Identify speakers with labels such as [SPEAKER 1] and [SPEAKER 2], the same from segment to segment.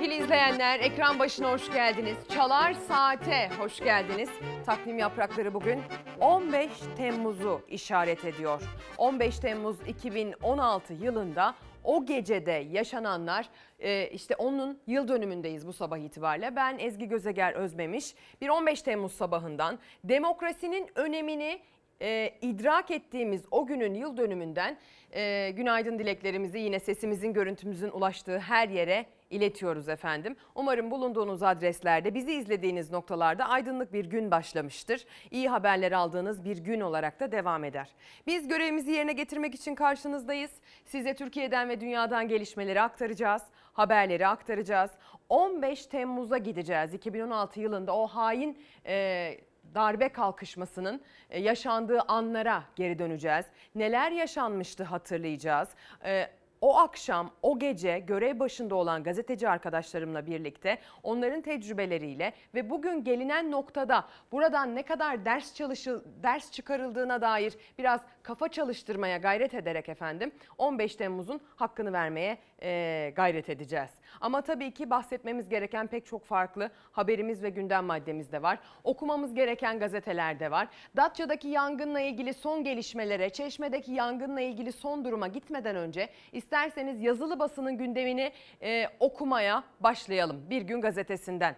[SPEAKER 1] Sevgili izleyenler. Ekran başına hoş geldiniz. Çalar Saate hoş geldiniz. Takvim yaprakları bugün 15 Temmuz'u işaret ediyor. 15 Temmuz 2016 yılında o gecede yaşananlar e, işte onun yıl dönümündeyiz bu sabah itibariyle. Ben Ezgi Gözeger Özmemiş bir 15 Temmuz sabahından demokrasinin önemini e, idrak ettiğimiz o günün yıl dönümünden e, günaydın dileklerimizi yine sesimizin görüntümüzün ulaştığı her yere iletiyoruz efendim. Umarım bulunduğunuz adreslerde bizi izlediğiniz noktalarda aydınlık bir gün başlamıştır. İyi haberler aldığınız bir gün olarak da devam eder. Biz görevimizi yerine getirmek için karşınızdayız. Size Türkiye'den ve dünyadan gelişmeleri aktaracağız. Haberleri aktaracağız. 15 Temmuz'a gideceğiz. 2016 yılında o hain e, darbe kalkışmasının e, yaşandığı anlara geri döneceğiz. Neler yaşanmıştı hatırlayacağız. E, o akşam, o gece görev başında olan gazeteci arkadaşlarımla birlikte onların tecrübeleriyle ve bugün gelinen noktada buradan ne kadar ders çalışıl ders çıkarıldığına dair biraz kafa çalıştırmaya gayret ederek efendim 15 Temmuz'un hakkını vermeye e, gayret edeceğiz. Ama tabii ki bahsetmemiz gereken pek çok farklı haberimiz ve gündem maddemiz de var. Okumamız gereken gazeteler de var. Datça'daki yangınla ilgili son gelişmelere, Çeşme'deki yangınla ilgili son duruma gitmeden önce isterseniz yazılı basının gündemini e, okumaya başlayalım. Bir gün gazetesinden.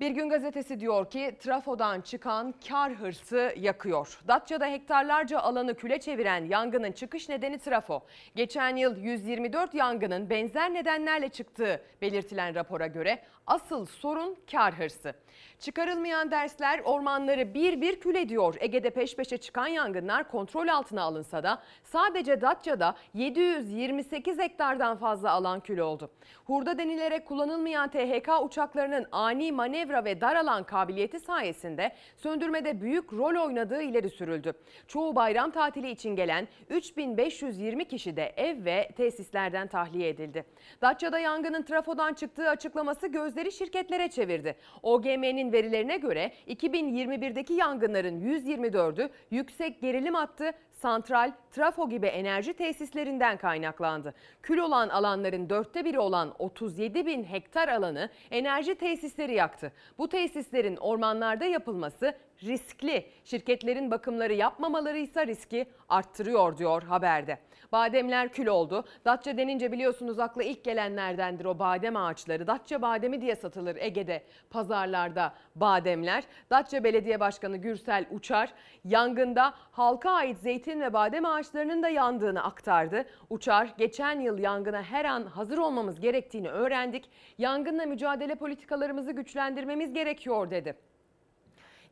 [SPEAKER 1] Bir gün gazetesi diyor ki trafodan çıkan kar hırsı yakıyor. Datça'da hektarlarca alanı küle çeviren yangının çıkış nedeni trafo. Geçen yıl 124 yangının benzer nedenlerle çıktığı belirtilen rapora göre asıl sorun kar hırsı. Çıkarılmayan dersler ormanları bir bir kül ediyor. Ege'de peş peşe çıkan yangınlar kontrol altına alınsa da sadece Datça'da 728 hektardan fazla alan kül oldu. Hurda denilerek kullanılmayan THK uçaklarının ani manevra ve dar alan kabiliyeti sayesinde söndürmede büyük rol oynadığı ileri sürüldü. Çoğu bayram tatili için gelen 3520 kişi de ev ve tesislerden tahliye edildi. Datça'da yangının trafodan çıktığı açıklaması gözleri şirketlere çevirdi. OGM'nin verilerine göre 2021'deki yangınların 124'ü yüksek gerilim hattı, santral, trafo gibi enerji tesislerinden kaynaklandı. Kül olan alanların dörtte biri olan 37 bin hektar alanı enerji tesisleri yaktı. Bu tesislerin ormanlarda yapılması riskli. Şirketlerin bakımları yapmamaları ise riski arttırıyor diyor haberde. Bademler kül oldu. Datça denince biliyorsunuz akla ilk gelenlerdendir o badem ağaçları. Datça bademi diye satılır Ege'de pazarlarda bademler. Datça Belediye Başkanı Gürsel Uçar yangında halka ait zeytin ve badem ağaçlarının da yandığını aktardı. Uçar geçen yıl yangına her an hazır olmamız gerektiğini öğrendik. Yangınla mücadele politikalarımızı güçlendirmemiz gerekiyor dedi.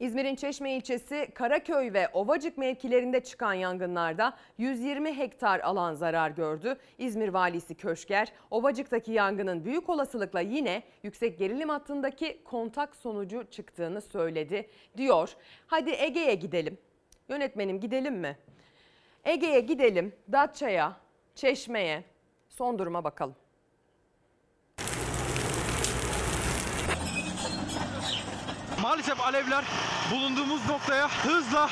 [SPEAKER 1] İzmir'in Çeşme ilçesi Karaköy ve Ovacık mevkilerinde çıkan yangınlarda 120 hektar alan zarar gördü. İzmir valisi Köşker, Ovacık'taki yangının büyük olasılıkla yine yüksek gerilim hattındaki kontak sonucu çıktığını söyledi diyor. Hadi Ege'ye gidelim. Yönetmenim gidelim mi? Ege'ye gidelim, Datça'ya, Çeşme'ye son duruma bakalım.
[SPEAKER 2] Maalesef alevler bulunduğumuz noktaya hızla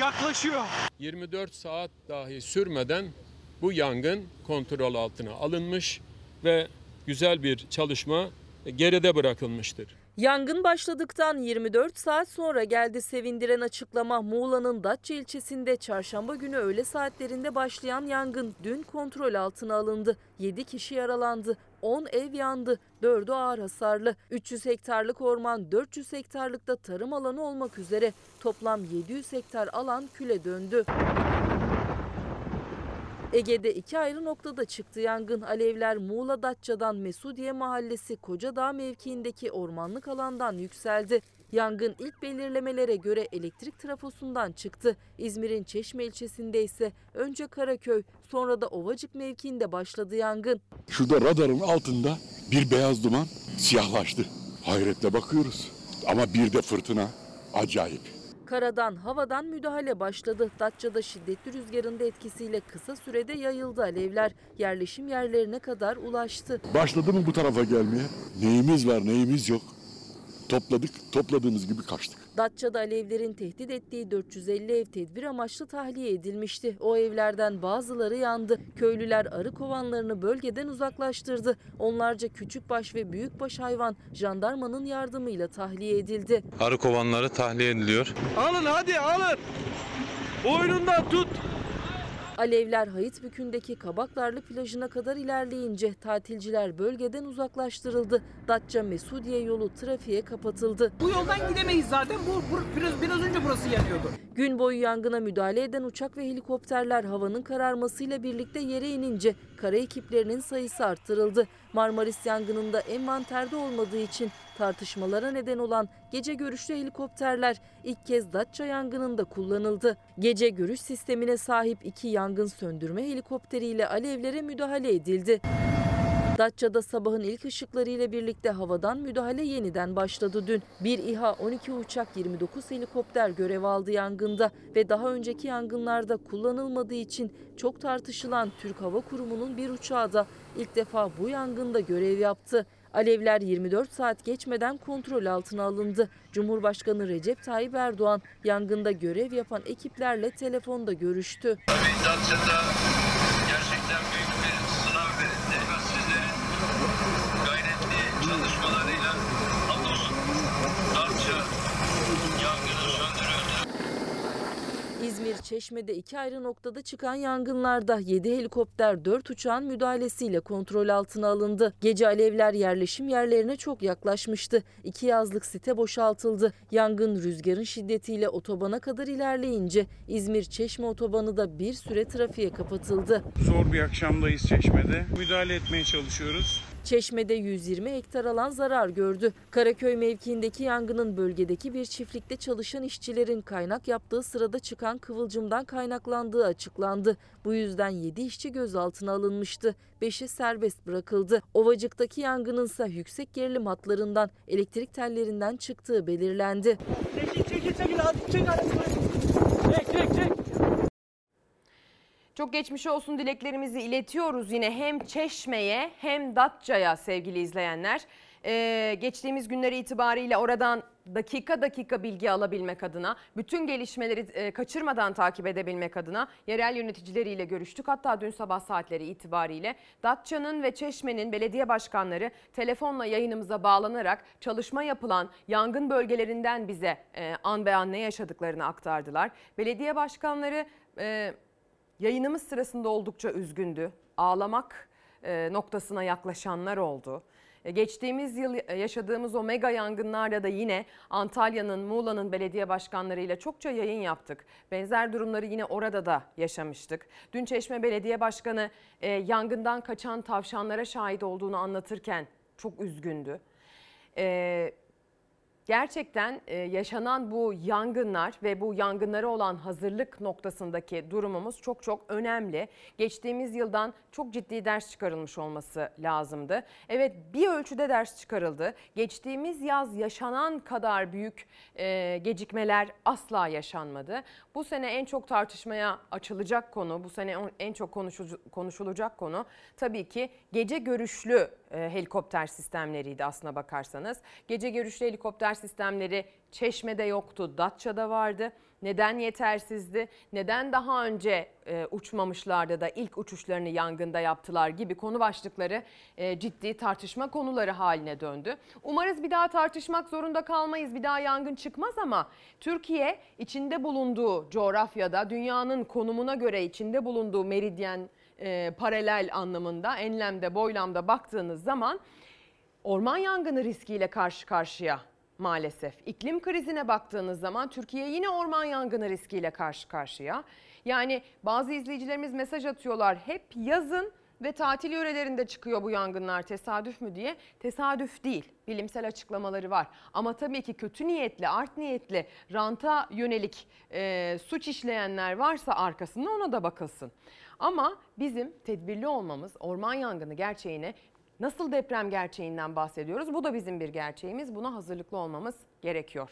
[SPEAKER 2] yaklaşıyor.
[SPEAKER 3] 24 saat dahi sürmeden bu yangın kontrol altına alınmış ve güzel bir çalışma geride bırakılmıştır.
[SPEAKER 4] Yangın başladıktan 24 saat sonra geldi sevindiren açıklama. Muğla'nın Datça ilçesinde çarşamba günü öğle saatlerinde başlayan yangın dün kontrol altına alındı. 7 kişi yaralandı. 10 ev yandı, 4'ü ağır hasarlı. 300 hektarlık orman, 400 hektarlıkta tarım alanı olmak üzere toplam 700 hektar alan küle döndü. Ege'de iki ayrı noktada çıktı yangın. Alevler Muğla Datça'dan Mesudiye Mahallesi Kocadağ mevkiindeki ormanlık alandan yükseldi. Yangın ilk belirlemelere göre elektrik trafosundan çıktı. İzmir'in Çeşme ilçesinde ise önce Karaköy sonra da Ovacık mevkiinde başladı yangın.
[SPEAKER 5] Şurada radarın altında bir beyaz duman siyahlaştı. Hayretle bakıyoruz ama bir de fırtına acayip.
[SPEAKER 4] Karadan, havadan müdahale başladı. Datça'da şiddetli rüzgarın da etkisiyle kısa sürede yayıldı alevler. Yerleşim yerlerine kadar ulaştı.
[SPEAKER 5] Başladı mı bu tarafa gelmeye? Neyimiz var neyimiz yok topladık. Topladığımız gibi kaçtık.
[SPEAKER 4] Datça'da alevlerin tehdit ettiği 450 ev tedbir amaçlı tahliye edilmişti. O evlerden bazıları yandı. Köylüler arı kovanlarını bölgeden uzaklaştırdı. Onlarca küçükbaş ve büyükbaş hayvan jandarmanın yardımıyla tahliye edildi.
[SPEAKER 6] Arı kovanları tahliye ediliyor.
[SPEAKER 2] Alın hadi alın. Boynundan tut.
[SPEAKER 4] Alevler Hayıtbükü'ndeki Kabaklarlı plajına kadar ilerleyince tatilciler bölgeden uzaklaştırıldı. Datça Mesudiye yolu trafiğe kapatıldı.
[SPEAKER 7] Bu yoldan gidemeyiz zaten. Bu, bu biraz, biraz önce burası yanıyordu.
[SPEAKER 4] Gün boyu yangına müdahale eden uçak ve helikopterler havanın kararmasıyla birlikte yere inince kara ekiplerinin sayısı arttırıldı. Marmaris yangınında envanterde olmadığı için tartışmalara neden olan gece görüşlü helikopterler ilk kez Datça yangınında kullanıldı. Gece görüş sistemine sahip iki yangın söndürme helikopteriyle alevlere müdahale edildi. Datça'da sabahın ilk ışıklarıyla birlikte havadan müdahale yeniden başladı dün. Bir İHA 12 uçak 29 helikopter görev aldı yangında ve daha önceki yangınlarda kullanılmadığı için çok tartışılan Türk Hava Kurumu'nun bir uçağı da ilk defa bu yangında görev yaptı. Alevler 24 saat geçmeden kontrol altına alındı. Cumhurbaşkanı Recep Tayyip Erdoğan yangında görev yapan ekiplerle telefonda görüştü.
[SPEAKER 8] Gerçekten büyük bir sınav verildi. Sizlerin gayretli çalışmalarıyla hamdolsun Datça yangını söndürüldü.
[SPEAKER 4] İzmir Çeşme'de iki ayrı noktada çıkan yangınlarda 7 helikopter 4 uçağın müdahalesiyle kontrol altına alındı. Gece alevler yerleşim yerlerine çok yaklaşmıştı. İki yazlık site boşaltıldı. Yangın rüzgarın şiddetiyle otobana kadar ilerleyince İzmir Çeşme otobanı da bir süre trafiğe kapatıldı.
[SPEAKER 9] Zor bir akşamdayız Çeşme'de. Müdahale etmeye çalışıyoruz.
[SPEAKER 4] Çeşme'de 120 hektar alan zarar gördü. Karaköy mevkiindeki yangının bölgedeki bir çiftlikte çalışan işçilerin kaynak yaptığı sırada çıkan kıvılcımdan kaynaklandığı açıklandı. Bu yüzden 7 işçi gözaltına alınmıştı. 5'i serbest bırakıldı. Ovacık'taki yangının ise yüksek gerilim hatlarından elektrik tellerinden çıktığı belirlendi.
[SPEAKER 7] Çekil çekil çekil. Çek. Çek çek çek.
[SPEAKER 1] Çok geçmiş olsun dileklerimizi iletiyoruz yine hem Çeşme'ye hem Datça'ya sevgili izleyenler. Ee, geçtiğimiz günleri itibariyle oradan dakika dakika bilgi alabilmek adına, bütün gelişmeleri e, kaçırmadan takip edebilmek adına yerel yöneticileriyle görüştük. Hatta dün sabah saatleri itibariyle Datça'nın ve Çeşme'nin belediye başkanları telefonla yayınımıza bağlanarak çalışma yapılan yangın bölgelerinden bize e, an be an ne yaşadıklarını aktardılar. Belediye başkanları... E, Yayınımız sırasında oldukça üzgündü. Ağlamak e, noktasına yaklaşanlar oldu. E, Geçtiğimiz yıl yaşadığımız o mega yangınlarda da yine Antalya'nın, Muğla'nın belediye başkanlarıyla çokça yayın yaptık. Benzer durumları yine orada da yaşamıştık. Dün Çeşme Belediye Başkanı e, yangından kaçan tavşanlara şahit olduğunu anlatırken çok üzgündü. Gerçekten e, yaşanan bu yangınlar ve bu yangınlara olan hazırlık noktasındaki durumumuz çok çok önemli. Geçtiğimiz yıldan çok ciddi ders çıkarılmış olması lazımdı. Evet bir ölçüde ders çıkarıldı. Geçtiğimiz yaz yaşanan kadar büyük e, gecikmeler asla yaşanmadı. Bu sene en çok tartışmaya açılacak konu, bu sene en çok konuşu- konuşulacak konu tabii ki gece görüşlü helikopter sistemleriydi aslına bakarsanız. Gece görüşlü helikopter sistemleri Çeşme'de yoktu, Datça'da vardı. Neden yetersizdi? Neden daha önce e, uçmamışlardı da ilk uçuşlarını yangında yaptılar gibi konu başlıkları e, ciddi tartışma konuları haline döndü. Umarız bir daha tartışmak zorunda kalmayız. Bir daha yangın çıkmaz ama Türkiye içinde bulunduğu coğrafyada dünyanın konumuna göre içinde bulunduğu meridyen e, paralel anlamında enlemde boylamda baktığınız zaman orman yangını riskiyle karşı karşıya maalesef. İklim krizine baktığınız zaman Türkiye yine orman yangını riskiyle karşı karşıya. Yani bazı izleyicilerimiz mesaj atıyorlar hep yazın ve tatil yörelerinde çıkıyor bu yangınlar tesadüf mü diye. Tesadüf değil. Bilimsel açıklamaları var. Ama tabii ki kötü niyetli, art niyetli, ranta yönelik e, suç işleyenler varsa arkasında ona da bakılsın. Ama bizim tedbirli olmamız orman yangını gerçeğine nasıl deprem gerçeğinden bahsediyoruz? Bu da bizim bir gerçeğimiz. Buna hazırlıklı olmamız gerekiyor.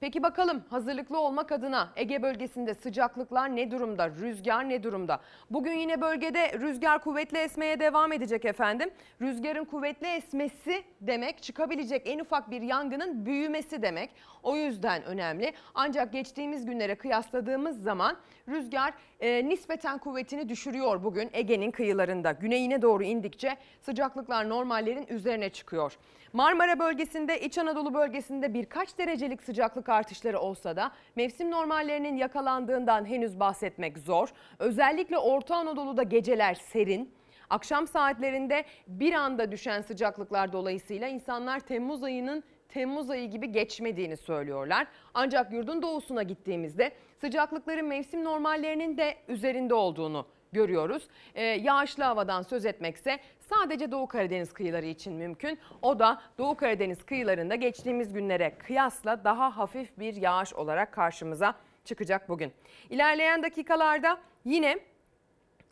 [SPEAKER 1] Peki bakalım hazırlıklı olmak adına Ege bölgesinde sıcaklıklar ne durumda? Rüzgar ne durumda? Bugün yine bölgede rüzgar kuvvetli esmeye devam edecek efendim. Rüzgarın kuvvetli esmesi demek çıkabilecek en ufak bir yangının büyümesi demek. O yüzden önemli. Ancak geçtiğimiz günlere kıyasladığımız zaman rüzgar e, nispeten kuvvetini düşürüyor bugün Ege'nin kıyılarında. Güneyine doğru indikçe sıcaklıklar normallerin üzerine çıkıyor. Marmara bölgesinde, İç Anadolu bölgesinde birkaç derecelik sıcaklık artışları olsa da mevsim normallerinin yakalandığından henüz bahsetmek zor. Özellikle Orta Anadolu'da geceler serin. Akşam saatlerinde bir anda düşen sıcaklıklar dolayısıyla insanlar Temmuz ayının Temmuz ayı gibi geçmediğini söylüyorlar. Ancak yurdun doğusuna gittiğimizde sıcaklıkların mevsim normallerinin de üzerinde olduğunu görüyoruz. Ee, yağışlı havadan söz etmekse sadece Doğu Karadeniz kıyıları için mümkün. O da Doğu Karadeniz kıyılarında geçtiğimiz günlere kıyasla daha hafif bir yağış olarak karşımıza çıkacak bugün. İlerleyen dakikalarda yine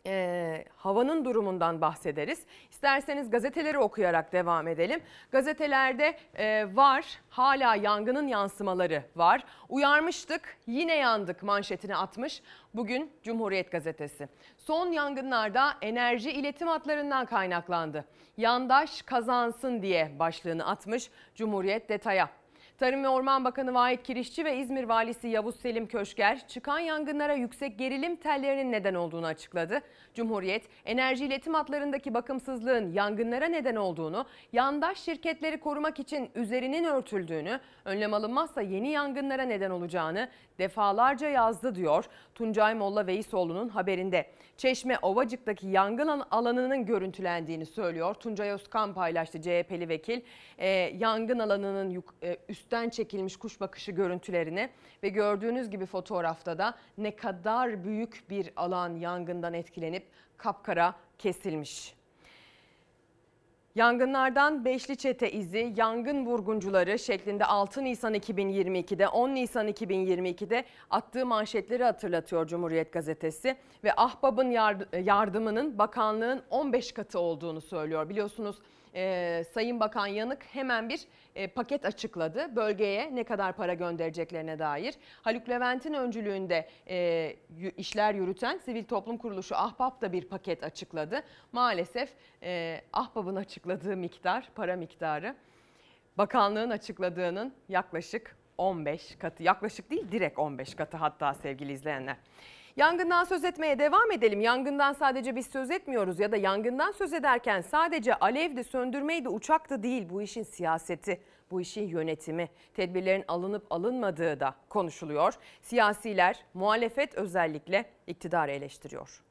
[SPEAKER 1] e, havanın durumundan bahsederiz. İsterseniz gazeteleri okuyarak devam edelim. Gazetelerde e, var hala yangının yansımaları var. Uyarmıştık yine yandık manşetini atmış bugün Cumhuriyet Gazetesi. Son yangınlarda enerji iletim hatlarından kaynaklandı. Yandaş kazansın diye başlığını atmış Cumhuriyet detaya. Tarım ve Orman Bakanı Vahit Kirişçi ve İzmir Valisi Yavuz Selim Köşker çıkan yangınlara yüksek gerilim tellerinin neden olduğunu açıkladı. Cumhuriyet, enerji iletim hatlarındaki bakımsızlığın yangınlara neden olduğunu, yandaş şirketleri korumak için üzerinin örtüldüğünü, önlem alınmazsa yeni yangınlara neden olacağını defalarca yazdı diyor Tuncay Molla Veysoğlu'nun haberinde. Çeşme Ovacık'taki yangın alanının görüntülendiğini söylüyor. Tuncay Özkan paylaştı CHP'li vekil. Ee, yangın alanının yuk- e, üstten çekilmiş kuş bakışı görüntülerini ve gördüğünüz gibi fotoğrafta da ne kadar büyük bir alan yangından etkilenip kapkara kesilmiş. Yangınlardan Beşli Çete izi, yangın vurguncuları şeklinde 6 Nisan 2022'de 10 Nisan 2022'de attığı manşetleri hatırlatıyor Cumhuriyet Gazetesi ve Ahbap'ın yard- yardımının bakanlığın 15 katı olduğunu söylüyor. Biliyorsunuz e, Sayın Bakan Yanık hemen bir e, paket açıkladı bölgeye ne kadar para göndereceklerine dair. Haluk Levent'in öncülüğünde e, işler yürüten sivil toplum kuruluşu Ahbap da bir paket açıkladı. Maalesef e, Ahbap'ın açıkladığı miktar, para miktarı bakanlığın açıkladığının yaklaşık 15 katı. Yaklaşık değil direkt 15 katı hatta sevgili izleyenler. Yangından söz etmeye devam edelim. Yangından sadece biz söz etmiyoruz ya da yangından söz ederken sadece alevdi, söndürmeydi, uçaktı değil. Bu işin siyaseti, bu işin yönetimi, tedbirlerin alınıp alınmadığı da konuşuluyor. Siyasiler, muhalefet özellikle iktidarı eleştiriyor.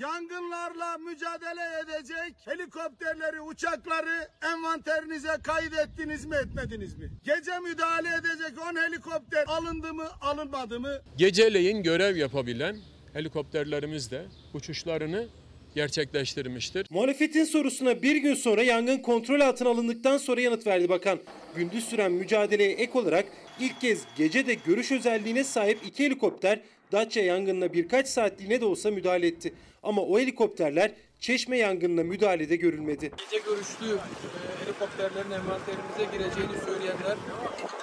[SPEAKER 10] Yangınlarla mücadele edecek helikopterleri, uçakları envanterinize kaydettiniz mi, etmediniz mi? Gece müdahale edecek 10 helikopter alındı mı, alınmadı mı?
[SPEAKER 3] Geceleyin görev yapabilen helikopterlerimiz de uçuşlarını gerçekleştirmiştir.
[SPEAKER 11] Muhalefetin sorusuna bir gün sonra yangın kontrol altına alındıktan sonra yanıt verdi bakan. Gündüz süren mücadeleye ek olarak ilk kez gece de görüş özelliğine sahip iki helikopter Datça yangınına birkaç saatliğine de olsa müdahale etti. Ama o helikopterler Çeşme yangınına müdahalede görülmedi.
[SPEAKER 12] Gece görüşlü e, helikopterlerin envanterimize gireceğini söyleyenler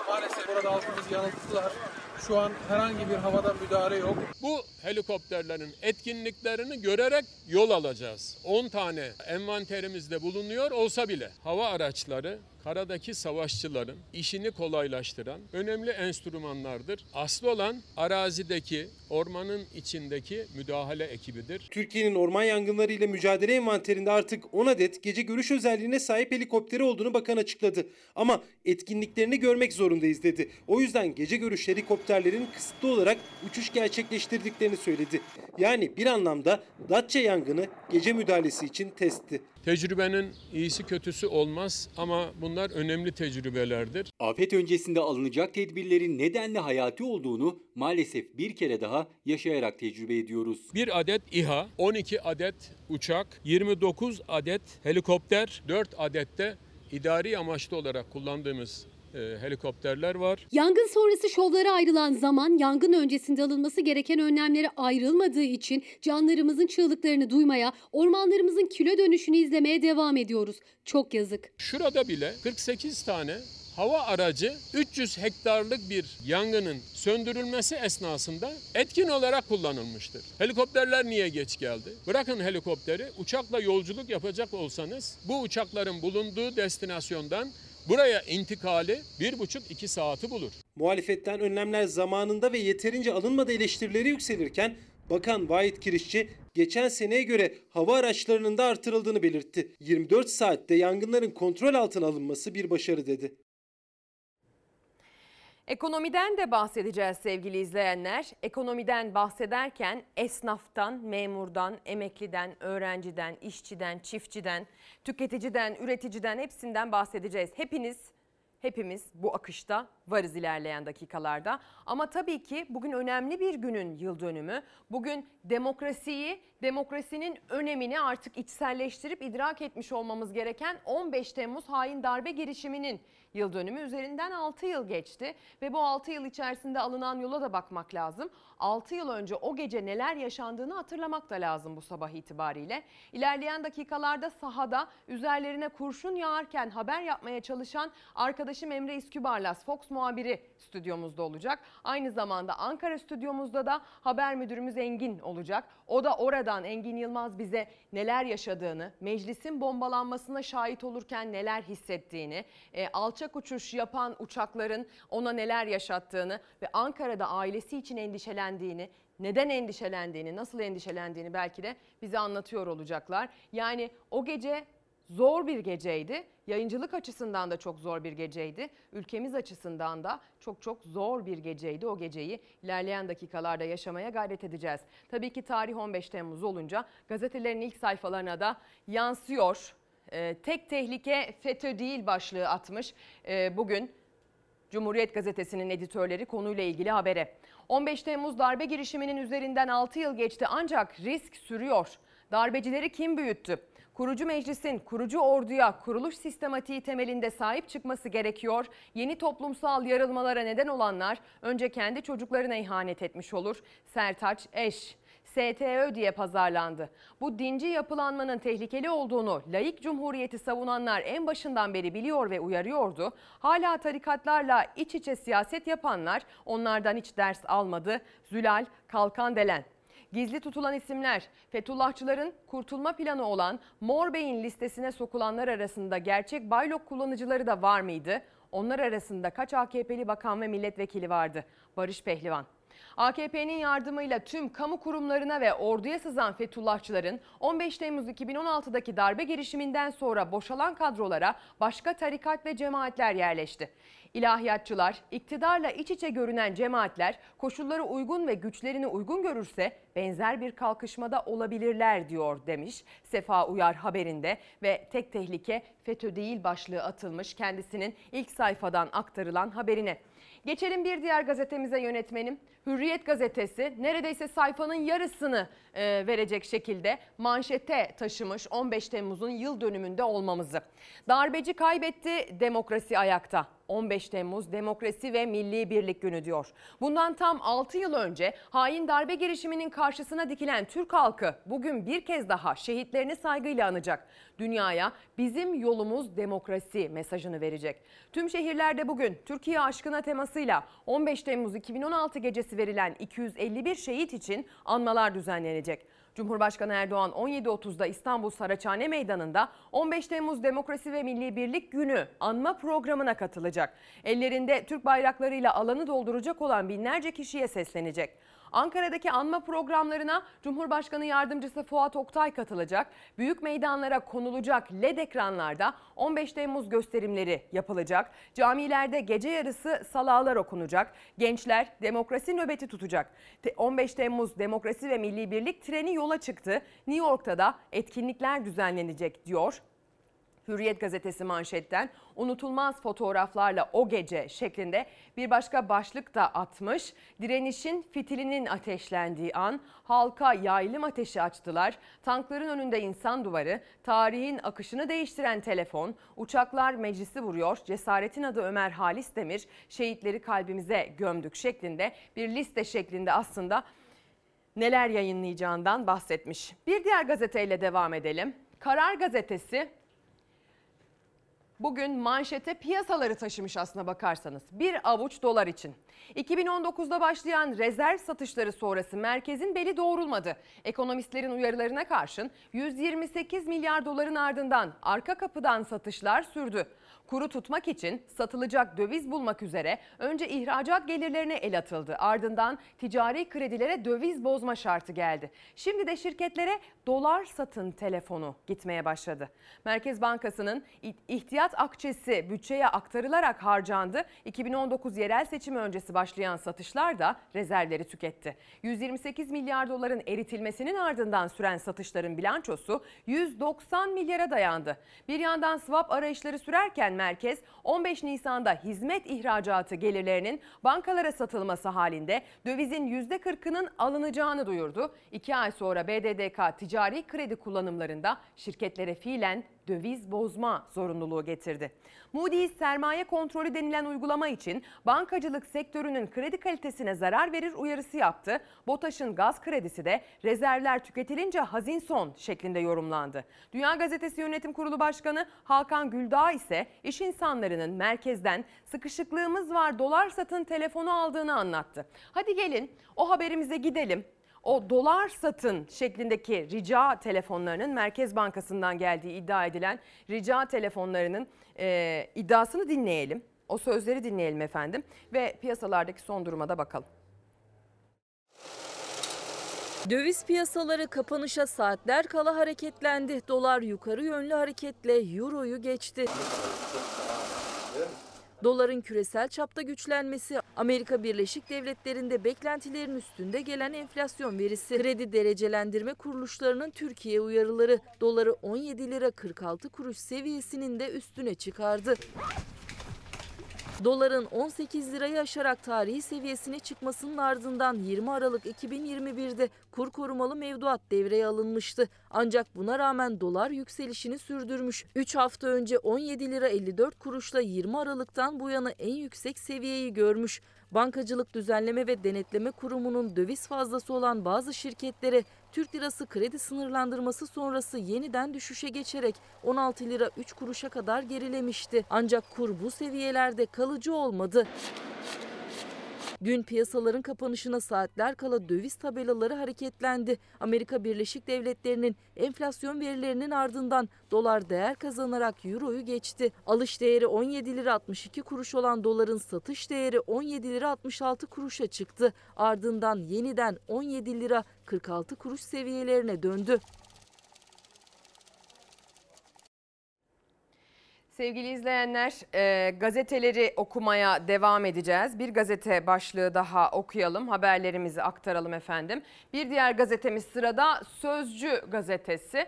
[SPEAKER 12] maalesef burada halkımızı yanılttılar. Şu an herhangi bir havada müdahale yok.
[SPEAKER 3] Bu helikopterlerin etkinliklerini görerek yol alacağız. 10 tane envanterimizde bulunuyor olsa bile hava araçları karadaki savaşçıların işini kolaylaştıran önemli enstrümanlardır. Aslı olan arazideki, ormanın içindeki müdahale ekibidir.
[SPEAKER 11] Türkiye'nin orman yangınları ile mücadele envanterinde artık 10 adet gece görüş özelliğine sahip helikopteri olduğunu bakan açıkladı. Ama etkinliklerini görmek zorundayız dedi. O yüzden gece görüş helikopterlerin kısıtlı olarak uçuş gerçekleştirdiklerini söyledi. Yani bir anlamda Datça yangını gece müdahalesi için testti.
[SPEAKER 3] Tecrübenin iyisi kötüsü olmaz ama bunlar önemli tecrübelerdir.
[SPEAKER 13] Afet öncesinde alınacak tedbirlerin nedenle hayati olduğunu maalesef bir kere daha yaşayarak tecrübe ediyoruz.
[SPEAKER 3] Bir adet İHA, 12 adet uçak, 29 adet helikopter, 4 adet de idari amaçlı olarak kullandığımız helikopterler var.
[SPEAKER 14] Yangın sonrası şovlara ayrılan zaman yangın öncesinde alınması gereken önlemlere ayrılmadığı için canlarımızın çığlıklarını duymaya, ormanlarımızın kilo dönüşünü izlemeye devam ediyoruz. Çok yazık.
[SPEAKER 3] Şurada bile 48 tane hava aracı 300 hektarlık bir yangının söndürülmesi esnasında etkin olarak kullanılmıştır. Helikopterler niye geç geldi? Bırakın helikopteri uçakla yolculuk yapacak olsanız bu uçakların bulunduğu destinasyondan buraya intikali 1,5-2 saati bulur.
[SPEAKER 11] Muhalefetten önlemler zamanında ve yeterince alınmadı eleştirileri yükselirken Bakan Vahit Kirişçi geçen seneye göre hava araçlarının da artırıldığını belirtti. 24 saatte yangınların kontrol altına alınması bir başarı dedi.
[SPEAKER 1] Ekonomiden de bahsedeceğiz sevgili izleyenler. Ekonomiden bahsederken esnaftan, memurdan, emekliden, öğrenciden, işçiden, çiftçiden, tüketiciden, üreticiden hepsinden bahsedeceğiz. Hepiniz Hepimiz bu akışta varız ilerleyen dakikalarda. Ama tabii ki bugün önemli bir günün yıl dönümü. Bugün demokrasiyi, demokrasinin önemini artık içselleştirip idrak etmiş olmamız gereken 15 Temmuz hain darbe girişiminin yıl dönümü üzerinden 6 yıl geçti ve bu 6 yıl içerisinde alınan yola da bakmak lazım. 6 yıl önce o gece neler yaşandığını hatırlamak da lazım bu sabah itibariyle. İlerleyen dakikalarda sahada üzerlerine kurşun yağarken haber yapmaya çalışan arkadaşım Emre İskübarlas Fox muhabiri stüdyomuzda olacak. Aynı zamanda Ankara stüdyomuzda da haber müdürümüz Engin olacak. O da oradan Engin Yılmaz bize neler yaşadığını, meclisin bombalanmasına şahit olurken neler hissettiğini, e, alçak uçuş yapan uçakların ona neler yaşattığını ve Ankara'da ailesi için endişelendiğini, neden endişelendiğini, nasıl endişelendiğini belki de bize anlatıyor olacaklar. Yani o gece zor bir geceydi. Yayıncılık açısından da çok zor bir geceydi. Ülkemiz açısından da çok çok zor bir geceydi. O geceyi ilerleyen dakikalarda yaşamaya gayret edeceğiz. Tabii ki tarih 15 Temmuz olunca gazetelerin ilk sayfalarına da yansıyor. Ee, tek tehlike FETÖ değil başlığı atmış. Ee, bugün Cumhuriyet Gazetesi'nin editörleri konuyla ilgili habere. 15 Temmuz darbe girişiminin üzerinden 6 yıl geçti ancak risk sürüyor. Darbecileri kim büyüttü? Kurucu meclisin kurucu orduya kuruluş sistematiği temelinde sahip çıkması gerekiyor. Yeni toplumsal yarılmalara neden olanlar önce kendi çocuklarına ihanet etmiş olur. Sertaç Eş STÖ diye pazarlandı. Bu dinci yapılanmanın tehlikeli olduğunu laik cumhuriyeti savunanlar en başından beri biliyor ve uyarıyordu. Hala tarikatlarla iç içe siyaset yapanlar onlardan hiç ders almadı. Zülal Kalkan Delen Gizli tutulan isimler Fethullahçıların kurtulma planı olan Mor Bey'in listesine sokulanlar arasında gerçek baylok kullanıcıları da var mıydı? Onlar arasında kaç AKP'li bakan ve milletvekili vardı? Barış Pehlivan. AKP'nin yardımıyla tüm kamu kurumlarına ve orduya sızan Fethullahçıların 15 Temmuz 2016'daki darbe girişiminden sonra boşalan kadrolara başka tarikat ve cemaatler yerleşti. İlahiyatçılar, iktidarla iç içe görünen cemaatler koşulları uygun ve güçlerini uygun görürse benzer bir kalkışmada olabilirler diyor demiş Sefa Uyar haberinde ve tek tehlike FETÖ değil başlığı atılmış kendisinin ilk sayfadan aktarılan haberine. Geçelim bir diğer gazetemize yönetmenim. Hürriyet gazetesi neredeyse sayfanın yarısını e, verecek şekilde manşete taşımış 15 Temmuz'un yıl dönümünde olmamızı. Darbeci kaybetti, demokrasi ayakta. 15 Temmuz Demokrasi ve Milli Birlik Günü diyor. Bundan tam 6 yıl önce hain darbe girişiminin karşısına dikilen Türk halkı bugün bir kez daha şehitlerini saygıyla anacak. Dünyaya bizim yolumuz demokrasi mesajını verecek. Tüm şehirlerde bugün Türkiye aşkına temasıyla 15 Temmuz 2016 gecesi verilen 251 şehit için anmalar düzenlenecek. Cumhurbaşkanı Erdoğan 17.30'da İstanbul Saraçhane Meydanı'nda 15 Temmuz Demokrasi ve Milli Birlik Günü anma programına katılacak. Ellerinde Türk bayraklarıyla alanı dolduracak olan binlerce kişiye seslenecek. Ankara'daki anma programlarına Cumhurbaşkanı Yardımcısı Fuat Oktay katılacak. Büyük meydanlara konulacak LED ekranlarda 15 Temmuz gösterimleri yapılacak. Camilerde gece yarısı salalar okunacak. Gençler demokrasi nöbeti tutacak. 15 Temmuz Demokrasi ve Milli Birlik treni yola çıktı. New York'ta da etkinlikler düzenlenecek diyor Hürriyet gazetesi manşetten unutulmaz fotoğraflarla o gece şeklinde bir başka başlık da atmış. Direnişin fitilinin ateşlendiği an halka yaylım ateşi açtılar. Tankların önünde insan duvarı, tarihin akışını değiştiren telefon, uçaklar meclisi vuruyor. Cesaretin adı Ömer Halis Demir, şehitleri kalbimize gömdük şeklinde bir liste şeklinde aslında neler yayınlayacağından bahsetmiş. Bir diğer gazeteyle devam edelim. Karar gazetesi Bugün manşete piyasaları taşımış aslına bakarsanız. Bir avuç dolar için. 2019'da başlayan rezerv satışları sonrası merkezin beli doğrulmadı. Ekonomistlerin uyarılarına karşın 128 milyar doların ardından arka kapıdan satışlar sürdü. Kuru tutmak için satılacak döviz bulmak üzere önce ihracat gelirlerine el atıldı. Ardından ticari kredilere döviz bozma şartı geldi. Şimdi de şirketlere dolar satın telefonu gitmeye başladı. Merkez Bankası'nın ihtiyat akçesi bütçeye aktarılarak harcandı. 2019 yerel seçim öncesi başlayan satışlar da rezervleri tüketti. 128 milyar doların eritilmesinin ardından süren satışların bilançosu 190 milyara dayandı. Bir yandan swap arayışları sürerken merkez 15 Nisan'da hizmet ihracatı gelirlerinin bankalara satılması halinde dövizin %40'ının alınacağını duyurdu. İki ay sonra BDDK ticari kredi kullanımlarında şirketlere fiilen döviz bozma zorunluluğu getirdi. Moody's sermaye kontrolü denilen uygulama için bankacılık sektörünün kredi kalitesine zarar verir uyarısı yaptı. BOTAŞ'ın gaz kredisi de rezervler tüketilince hazin son şeklinde yorumlandı. Dünya Gazetesi Yönetim Kurulu Başkanı Hakan Güldağ ise iş insanlarının merkezden sıkışıklığımız var dolar satın telefonu aldığını anlattı. Hadi gelin o haberimize gidelim o dolar satın şeklindeki rica telefonlarının Merkez Bankası'ndan geldiği iddia edilen rica telefonlarının e, iddiasını dinleyelim. O sözleri dinleyelim efendim ve piyasalardaki son duruma da bakalım.
[SPEAKER 4] Döviz piyasaları kapanışa saatler kala hareketlendi. Dolar yukarı yönlü hareketle euroyu geçti. Doların küresel çapta güçlenmesi, Amerika Birleşik Devletleri'nde beklentilerin üstünde gelen enflasyon verisi, kredi derecelendirme kuruluşlarının Türkiye uyarıları, doları 17 lira 46 kuruş seviyesinin de üstüne çıkardı. Doların 18 lirayı aşarak tarihi seviyesine çıkmasının ardından 20 Aralık 2021'de kur korumalı mevduat devreye alınmıştı. Ancak buna rağmen dolar yükselişini sürdürmüş. 3 hafta önce 17 lira 54 kuruşla 20 Aralık'tan bu yana en yüksek seviyeyi görmüş. Bankacılık Düzenleme ve Denetleme Kurumu'nun döviz fazlası olan bazı şirketlere Türk lirası kredi sınırlandırması sonrası yeniden düşüşe geçerek 16 lira 3 kuruşa kadar gerilemişti. Ancak kur bu seviyelerde kalıcı olmadı. Dün piyasaların kapanışına saatler kala döviz tabelaları hareketlendi. Amerika Birleşik Devletleri'nin enflasyon verilerinin ardından dolar değer kazanarak euroyu geçti. Alış değeri 17 lira 62 kuruş olan doların satış değeri 17 lira 66 kuruşa çıktı. Ardından yeniden 17 lira 46 kuruş seviyelerine döndü.
[SPEAKER 1] Sevgili izleyenler, e, gazeteleri okumaya devam edeceğiz. Bir gazete başlığı daha okuyalım, haberlerimizi aktaralım efendim. Bir diğer gazetemiz sırada Sözcü gazetesi.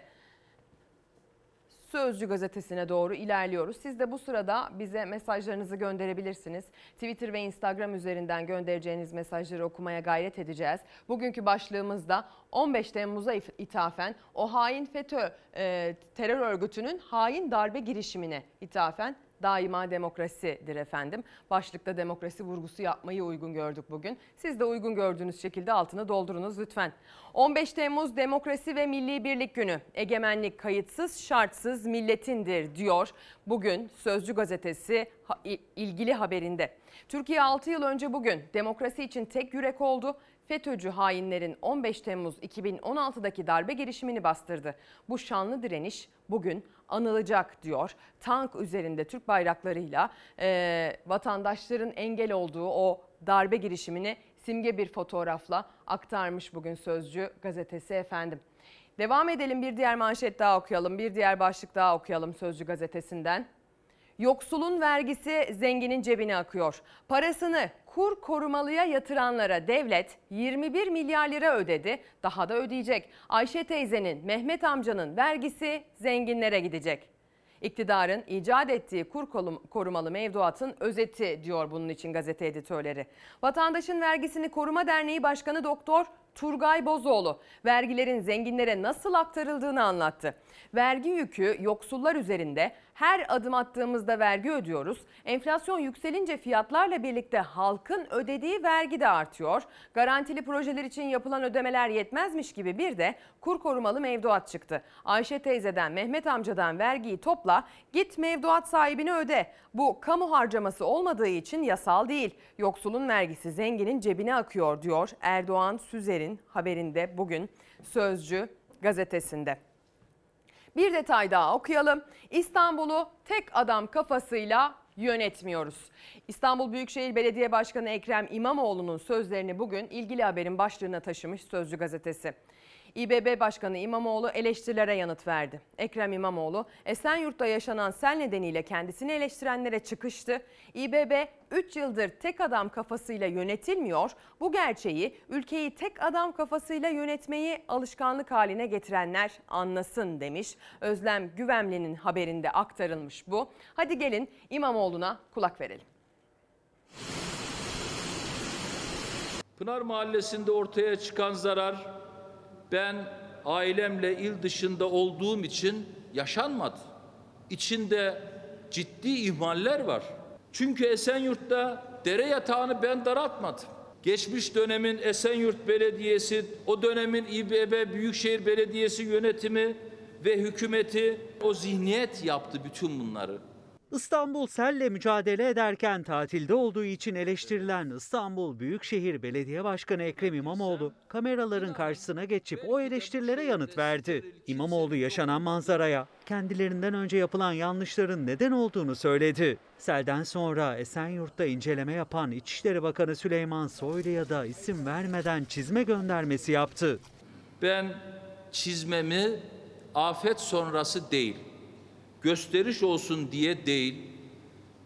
[SPEAKER 1] Sözcü gazetesine doğru ilerliyoruz. Siz de bu sırada bize mesajlarınızı gönderebilirsiniz. Twitter ve Instagram üzerinden göndereceğiniz mesajları okumaya gayret edeceğiz. Bugünkü başlığımızda 15 Temmuz'a ithafen o hain FETÖ e, terör örgütünün hain darbe girişimine ithafen daima demokrasidir efendim. Başlıkta demokrasi vurgusu yapmayı uygun gördük bugün. Siz de uygun gördüğünüz şekilde altını doldurunuz lütfen. 15 Temmuz Demokrasi ve Milli Birlik Günü. Egemenlik kayıtsız şartsız milletindir diyor. Bugün Sözcü gazetesi ilgili haberinde. Türkiye 6 yıl önce bugün demokrasi için tek yürek oldu. FETÖ'cü hainlerin 15 Temmuz 2016'daki darbe girişimini bastırdı. Bu şanlı direniş bugün anılacak diyor. Tank üzerinde Türk bayraklarıyla e, vatandaşların engel olduğu o darbe girişimini simge bir fotoğrafla aktarmış bugün Sözcü gazetesi efendim. Devam edelim bir diğer manşet daha okuyalım. Bir diğer başlık daha okuyalım Sözcü gazetesinden. Yoksulun vergisi zenginin cebine akıyor. Parasını kur korumalıya yatıranlara devlet 21 milyar lira ödedi. Daha da ödeyecek. Ayşe teyzenin, Mehmet amcanın vergisi zenginlere gidecek. İktidarın icat ettiği kur korumalı mevduatın özeti diyor bunun için gazete editörleri. Vatandaşın Vergisini Koruma Derneği Başkanı Doktor Turgay Bozoğlu vergilerin zenginlere nasıl aktarıldığını anlattı. Vergi yükü yoksullar üzerinde Her adım attığımızda vergi ödüyoruz. Enflasyon yükselince fiyatlarla birlikte halkın ödediği vergi de artıyor. Garantili projeler için yapılan ödemeler yetmezmiş gibi bir de kur korumalı mevduat çıktı. Ayşe teyzeden, Mehmet amcadan vergiyi topla, git mevduat sahibine öde. Bu kamu harcaması olmadığı için yasal değil. Yoksulun vergisi zenginin cebine akıyor diyor Erdoğan Süzer'in haberinde bugün Sözcü gazetesinde. Bir detay daha okuyalım. İstanbul'u tek adam kafasıyla yönetmiyoruz. İstanbul Büyükşehir Belediye Başkanı Ekrem İmamoğlu'nun sözlerini bugün ilgili haberin başlığına taşımış Sözcü gazetesi. İBB Başkanı İmamoğlu eleştirilere yanıt verdi. Ekrem İmamoğlu Esenyurt'ta yaşanan sel nedeniyle kendisini eleştirenlere çıkıştı. İBB 3 yıldır tek adam kafasıyla yönetilmiyor. Bu gerçeği ülkeyi tek adam kafasıyla yönetmeyi alışkanlık haline getirenler anlasın demiş. Özlem Güvemli'nin haberinde aktarılmış bu. Hadi gelin İmamoğlu'na kulak verelim.
[SPEAKER 15] Pınar Mahallesi'nde ortaya çıkan zarar ben ailemle il dışında olduğum için yaşanmadı. İçinde ciddi ihmaller var. Çünkü Esenyurt'ta dere yatağını ben daraltmadım. Geçmiş dönemin Esenyurt Belediyesi, o dönemin İBB Büyükşehir Belediyesi yönetimi ve hükümeti o zihniyet yaptı bütün bunları.
[SPEAKER 16] İstanbul selle mücadele ederken tatilde olduğu için eleştirilen İstanbul Büyükşehir Belediye Başkanı Ekrem İmamoğlu kameraların karşısına geçip o eleştirilere yanıt verdi. İmamoğlu yaşanan manzaraya kendilerinden önce yapılan yanlışların neden olduğunu söyledi. Selden sonra Esenyurt'ta inceleme yapan İçişleri Bakanı Süleyman Soylu'ya da isim vermeden çizme göndermesi yaptı.
[SPEAKER 15] Ben çizmemi afet sonrası değil, gösteriş olsun diye değil,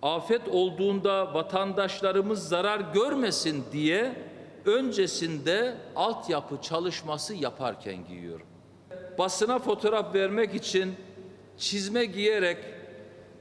[SPEAKER 15] afet olduğunda vatandaşlarımız zarar görmesin diye öncesinde altyapı çalışması yaparken giyiyorum. Basına fotoğraf vermek için çizme giyerek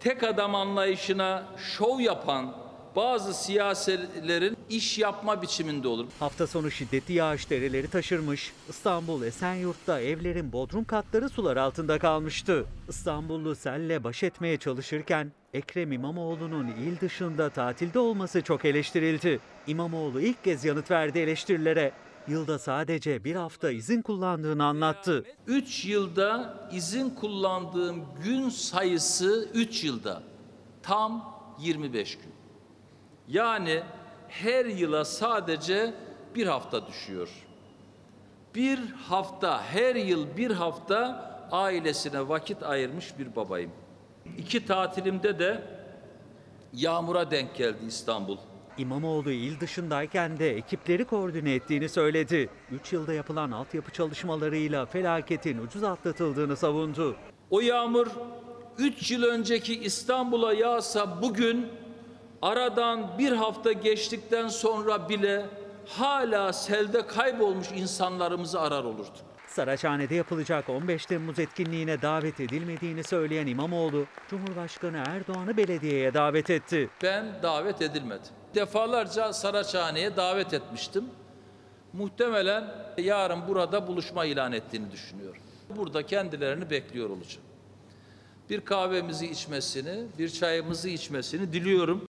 [SPEAKER 15] tek adam anlayışına şov yapan bazı siyasilerin iş yapma biçiminde olur.
[SPEAKER 16] Hafta sonu şiddetli yağış dereleri taşırmış. İstanbul Esenyurt'ta evlerin bodrum katları sular altında kalmıştı. İstanbullu selle baş etmeye çalışırken Ekrem İmamoğlu'nun il dışında tatilde olması çok eleştirildi. İmamoğlu ilk kez yanıt verdi eleştirilere. Yılda sadece bir hafta izin kullandığını anlattı.
[SPEAKER 15] 3 yılda izin kullandığım gün sayısı 3 yılda tam 25 gün. Yani her yıla sadece bir hafta düşüyor. Bir hafta, her yıl bir hafta ailesine vakit ayırmış bir babayım. İki tatilimde de yağmura denk geldi İstanbul.
[SPEAKER 16] İmamoğlu il dışındayken de ekipleri koordine ettiğini söyledi. 3 yılda yapılan altyapı çalışmalarıyla felaketin ucuz atlatıldığını savundu.
[SPEAKER 15] O yağmur 3 yıl önceki İstanbul'a yağsa bugün aradan bir hafta geçtikten sonra bile hala selde kaybolmuş insanlarımızı arar olurduk.
[SPEAKER 16] Saraçhane'de yapılacak 15 Temmuz etkinliğine davet edilmediğini söyleyen İmamoğlu, Cumhurbaşkanı Erdoğan'ı belediyeye davet etti.
[SPEAKER 15] Ben davet edilmedim. Defalarca Saraçhane'ye davet etmiştim. Muhtemelen yarın burada buluşma ilan ettiğini düşünüyorum. Burada kendilerini bekliyor olacağım. Bir kahvemizi içmesini, bir çayımızı içmesini diliyorum.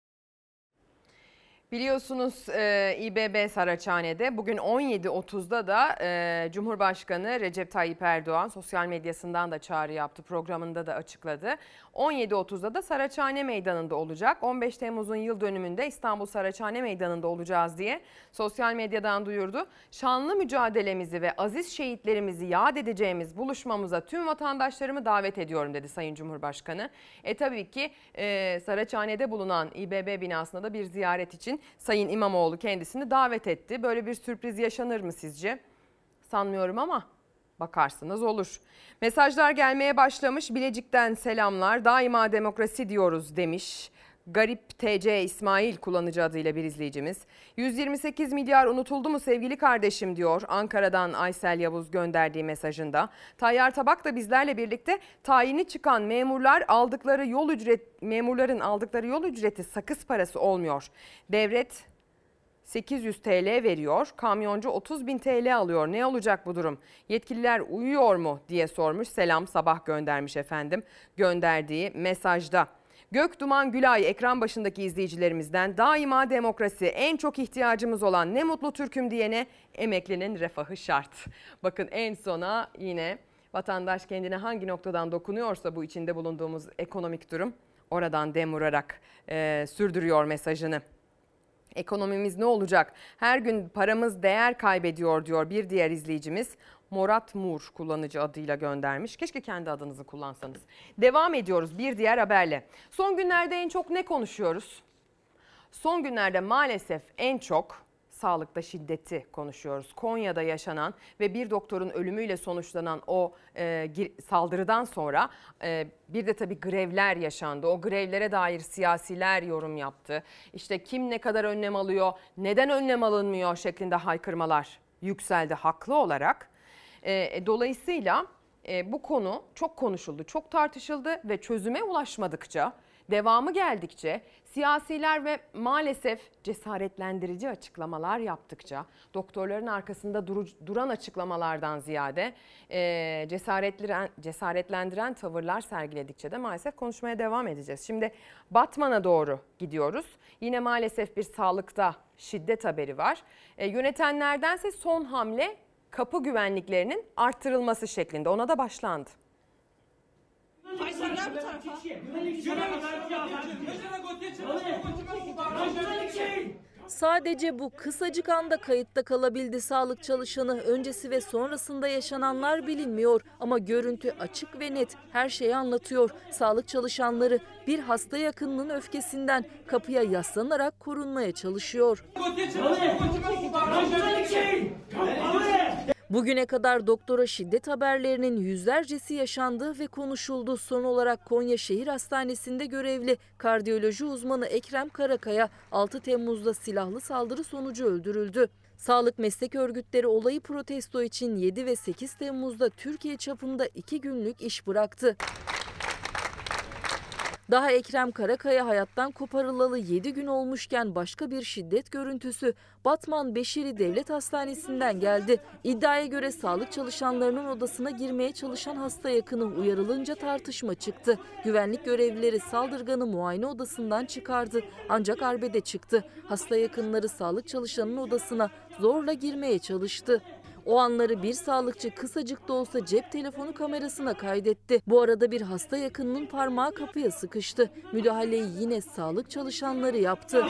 [SPEAKER 1] Biliyorsunuz e, İBB Saraçhane'de bugün 17.30'da da e, Cumhurbaşkanı Recep Tayyip Erdoğan sosyal medyasından da çağrı yaptı programında da açıkladı. 17.30'da da Saraçhane Meydanı'nda olacak. 15 Temmuz'un yıl dönümünde İstanbul Saraçhane Meydanı'nda olacağız diye sosyal medyadan duyurdu. Şanlı mücadelemizi ve aziz şehitlerimizi yad edeceğimiz buluşmamıza tüm vatandaşlarımı davet ediyorum dedi Sayın Cumhurbaşkanı. E tabii ki e, Saraçhane'de bulunan İBB binasında da bir ziyaret için Sayın İmamoğlu kendisini davet etti. Böyle bir sürpriz yaşanır mı sizce? Sanmıyorum ama bakarsınız olur. Mesajlar gelmeye başlamış. Bilecik'ten selamlar. Daima demokrasi diyoruz demiş. Garip TC İsmail kullanıcı adıyla bir izleyicimiz. 128 milyar unutuldu mu sevgili kardeşim diyor Ankara'dan Aysel Yavuz gönderdiği mesajında. Tayyar Tabak da bizlerle birlikte tayini çıkan memurlar aldıkları yol ücret memurların aldıkları yol ücreti sakız parası olmuyor. Devlet 800 TL veriyor. Kamyoncu 30 bin TL alıyor. Ne olacak bu durum? Yetkililer uyuyor mu diye sormuş. Selam sabah göndermiş efendim. Gönderdiği mesajda. Gökduman Gülay ekran başındaki izleyicilerimizden daima demokrasi en çok ihtiyacımız olan ne mutlu Türk'üm diyene emeklinin refahı şart. Bakın en sona yine vatandaş kendine hangi noktadan dokunuyorsa bu içinde bulunduğumuz ekonomik durum oradan dem vurarak e, sürdürüyor mesajını. Ekonomimiz ne olacak? Her gün paramız değer kaybediyor diyor bir diğer izleyicimiz. Morat Mur kullanıcı adıyla göndermiş. Keşke kendi adınızı kullansanız. Devam ediyoruz bir diğer haberle. Son günlerde en çok ne konuşuyoruz? Son günlerde maalesef en çok sağlıkta şiddeti konuşuyoruz. Konya'da yaşanan ve bir doktorun ölümüyle sonuçlanan o e, saldırıdan sonra e, bir de tabii grevler yaşandı. O grevlere dair siyasiler yorum yaptı. İşte kim ne kadar önlem alıyor, neden önlem alınmıyor şeklinde haykırmalar yükseldi haklı olarak. E, dolayısıyla e, bu konu çok konuşuldu, çok tartışıldı ve çözüme ulaşmadıkça, devamı geldikçe, siyasiler ve maalesef cesaretlendirici açıklamalar yaptıkça, doktorların arkasında duru, duran açıklamalardan ziyade e, cesaretlendiren, cesaretlendiren tavırlar sergiledikçe de maalesef konuşmaya devam edeceğiz. Şimdi Batman'a doğru gidiyoruz. Yine maalesef bir sağlıkta şiddet haberi var. E, yönetenlerdense son hamle kapı güvenliklerinin arttırılması şeklinde ona da başlandı.
[SPEAKER 4] Sadece bu kısacık anda kayıtta kalabildi sağlık çalışanı. Öncesi ve sonrasında yaşananlar bilinmiyor ama görüntü açık ve net her şeyi anlatıyor. Sağlık çalışanları bir hasta yakınının öfkesinden kapıya yaslanarak korunmaya çalışıyor. Bugüne kadar doktora şiddet haberlerinin yüzlercesi yaşandı ve konuşuldu. Son olarak Konya Şehir Hastanesi'nde görevli kardiyoloji uzmanı Ekrem Karakaya 6 Temmuz'da silahlı saldırı sonucu öldürüldü. Sağlık meslek örgütleri olayı protesto için 7 ve 8 Temmuz'da Türkiye çapında 2 günlük iş bıraktı. Daha Ekrem Karakaya hayattan koparılalı 7 gün olmuşken başka bir şiddet görüntüsü Batman Beşiri Devlet Hastanesi'nden geldi. İddiaya göre sağlık çalışanlarının odasına girmeye çalışan hasta yakını uyarılınca tartışma çıktı. Güvenlik görevlileri saldırganı muayene odasından çıkardı ancak arbede çıktı. Hasta yakınları sağlık çalışanının odasına zorla girmeye çalıştı. O anları bir sağlıkçı kısacık da olsa cep telefonu kamerasına kaydetti. Bu arada bir hasta yakınının parmağı kapıya sıkıştı. Müdahaleyi yine sağlık çalışanları yaptı.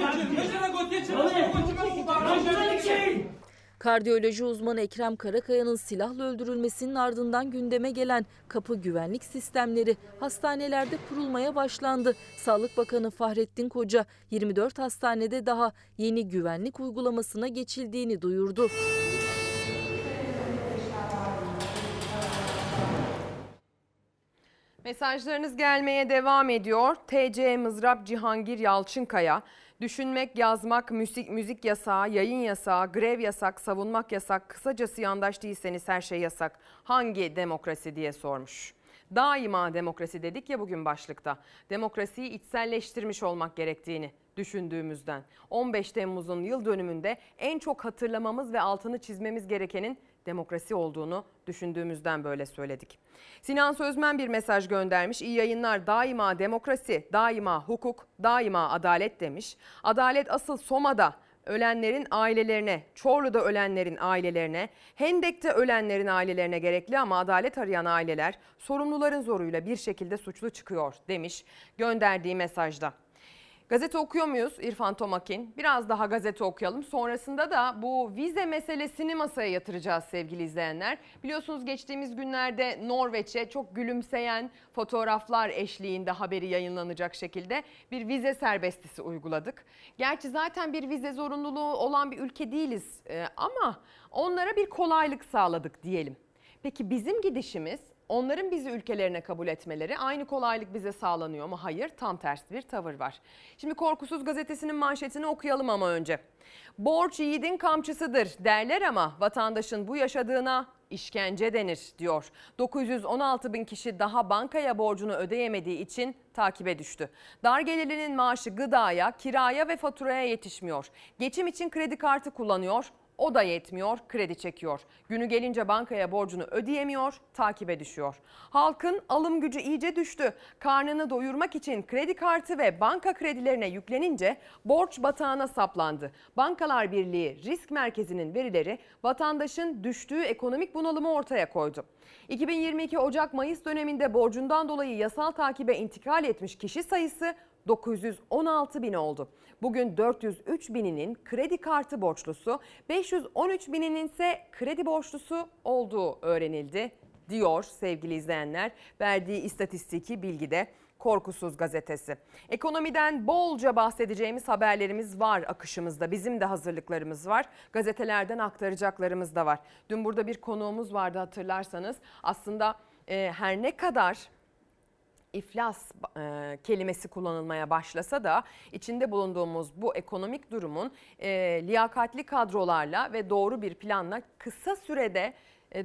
[SPEAKER 4] Kardiyoloji uzmanı Ekrem Karakaya'nın silahla öldürülmesinin ardından gündeme gelen kapı güvenlik sistemleri hastanelerde kurulmaya başlandı. Sağlık Bakanı Fahrettin Koca 24 hastanede daha yeni güvenlik uygulamasına geçildiğini duyurdu.
[SPEAKER 1] Mesajlarınız gelmeye devam ediyor. TC Mızrap Cihangir Yalçınkaya. Düşünmek, yazmak, müzik, müzik yasağı, yayın yasağı, grev yasak, savunmak yasak. Kısacası yandaş değilseniz her şey yasak. Hangi demokrasi diye sormuş. Daima demokrasi dedik ya bugün başlıkta. Demokrasiyi içselleştirmiş olmak gerektiğini düşündüğümüzden. 15 Temmuz'un yıl dönümünde en çok hatırlamamız ve altını çizmemiz gerekenin demokrasi olduğunu düşündüğümüzden böyle söyledik. Sinan Sözmen bir mesaj göndermiş. İyi yayınlar. Daima demokrasi, daima hukuk, daima adalet demiş. Adalet asıl Soma'da ölenlerin ailelerine, Çorlu'da ölenlerin ailelerine, Hendek'te ölenlerin ailelerine gerekli ama adalet arayan aileler sorumluların zoruyla bir şekilde suçlu çıkıyor demiş gönderdiği mesajda. Gazete okuyor muyuz İrfan Tomakin? Biraz daha gazete okuyalım. Sonrasında da bu vize meselesini masaya yatıracağız sevgili izleyenler. Biliyorsunuz geçtiğimiz günlerde Norveç'e çok gülümseyen fotoğraflar eşliğinde haberi yayınlanacak şekilde bir vize serbestisi uyguladık. Gerçi zaten bir vize zorunluluğu olan bir ülke değiliz e, ama onlara bir kolaylık sağladık diyelim. Peki bizim gidişimiz Onların bizi ülkelerine kabul etmeleri aynı kolaylık bize sağlanıyor mu? Hayır, tam tersi bir tavır var. Şimdi Korkusuz gazetesinin manşetini okuyalım ama önce. Borç yiğidin kamçısıdır derler ama vatandaşın bu yaşadığına işkence denir diyor. 916 bin kişi daha bankaya borcunu ödeyemediği için takibe düştü. Dar gelirlinin maaşı gıdaya, kiraya ve faturaya yetişmiyor. Geçim için kredi kartı kullanıyor. O da yetmiyor, kredi çekiyor. Günü gelince bankaya borcunu ödeyemiyor, takibe düşüyor. Halkın alım gücü iyice düştü. Karnını doyurmak için kredi kartı ve banka kredilerine yüklenince borç batağına saplandı. Bankalar Birliği Risk Merkezi'nin verileri vatandaşın düştüğü ekonomik bunalımı ortaya koydu. 2022 Ocak-Mayıs döneminde borcundan dolayı yasal takibe intikal etmiş kişi sayısı 916 bin oldu. Bugün 403 bininin kredi kartı borçlusu, 513 bininin ise kredi borçlusu olduğu öğrenildi diyor sevgili izleyenler. Verdiği istatistiki bilgide Korkusuz gazetesi. Ekonomiden bolca bahsedeceğimiz haberlerimiz var akışımızda. Bizim de hazırlıklarımız var. Gazetelerden aktaracaklarımız da var. Dün burada bir konuğumuz vardı hatırlarsanız. Aslında e, her ne kadar iflas e, kelimesi kullanılmaya başlasa da içinde bulunduğumuz bu ekonomik durumun e, liyakatli kadrolarla ve doğru bir planla kısa sürede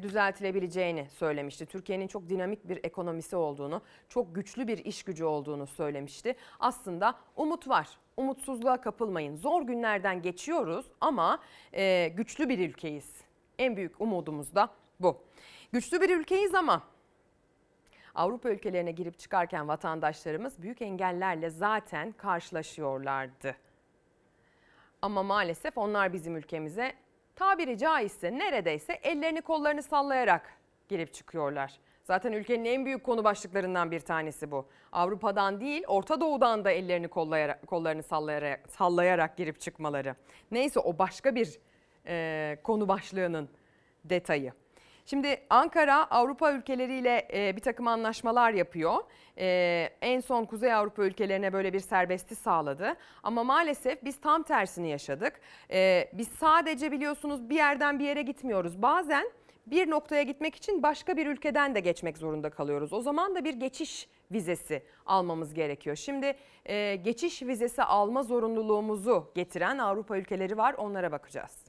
[SPEAKER 1] düzeltilebileceğini söylemişti. Türkiye'nin çok dinamik bir ekonomisi olduğunu, çok güçlü bir iş gücü olduğunu söylemişti. Aslında umut var. Umutsuzluğa kapılmayın. Zor günlerden geçiyoruz ama e, güçlü bir ülkeyiz. En büyük umudumuz da bu. Güçlü bir ülkeyiz ama Avrupa ülkelerine girip çıkarken vatandaşlarımız büyük engellerle zaten karşılaşıyorlardı. Ama maalesef onlar bizim ülkemize tabiri caizse neredeyse ellerini kollarını sallayarak girip çıkıyorlar. Zaten ülkenin en büyük konu başlıklarından bir tanesi bu. Avrupa'dan değil Orta Doğu'dan da ellerini kollayarak, kollarını sallayarak, sallayarak girip çıkmaları. Neyse o başka bir e, konu başlığının detayı. Şimdi Ankara Avrupa ülkeleriyle e, bir takım anlaşmalar yapıyor. E, en son Kuzey Avrupa ülkelerine böyle bir serbesti sağladı. Ama maalesef biz tam tersini yaşadık. E, biz sadece biliyorsunuz bir yerden bir yere gitmiyoruz. Bazen bir noktaya gitmek için başka bir ülkeden de geçmek zorunda kalıyoruz. O zaman da bir geçiş vizesi almamız gerekiyor. Şimdi e, geçiş vizesi alma zorunluluğumuzu getiren Avrupa ülkeleri var onlara bakacağız.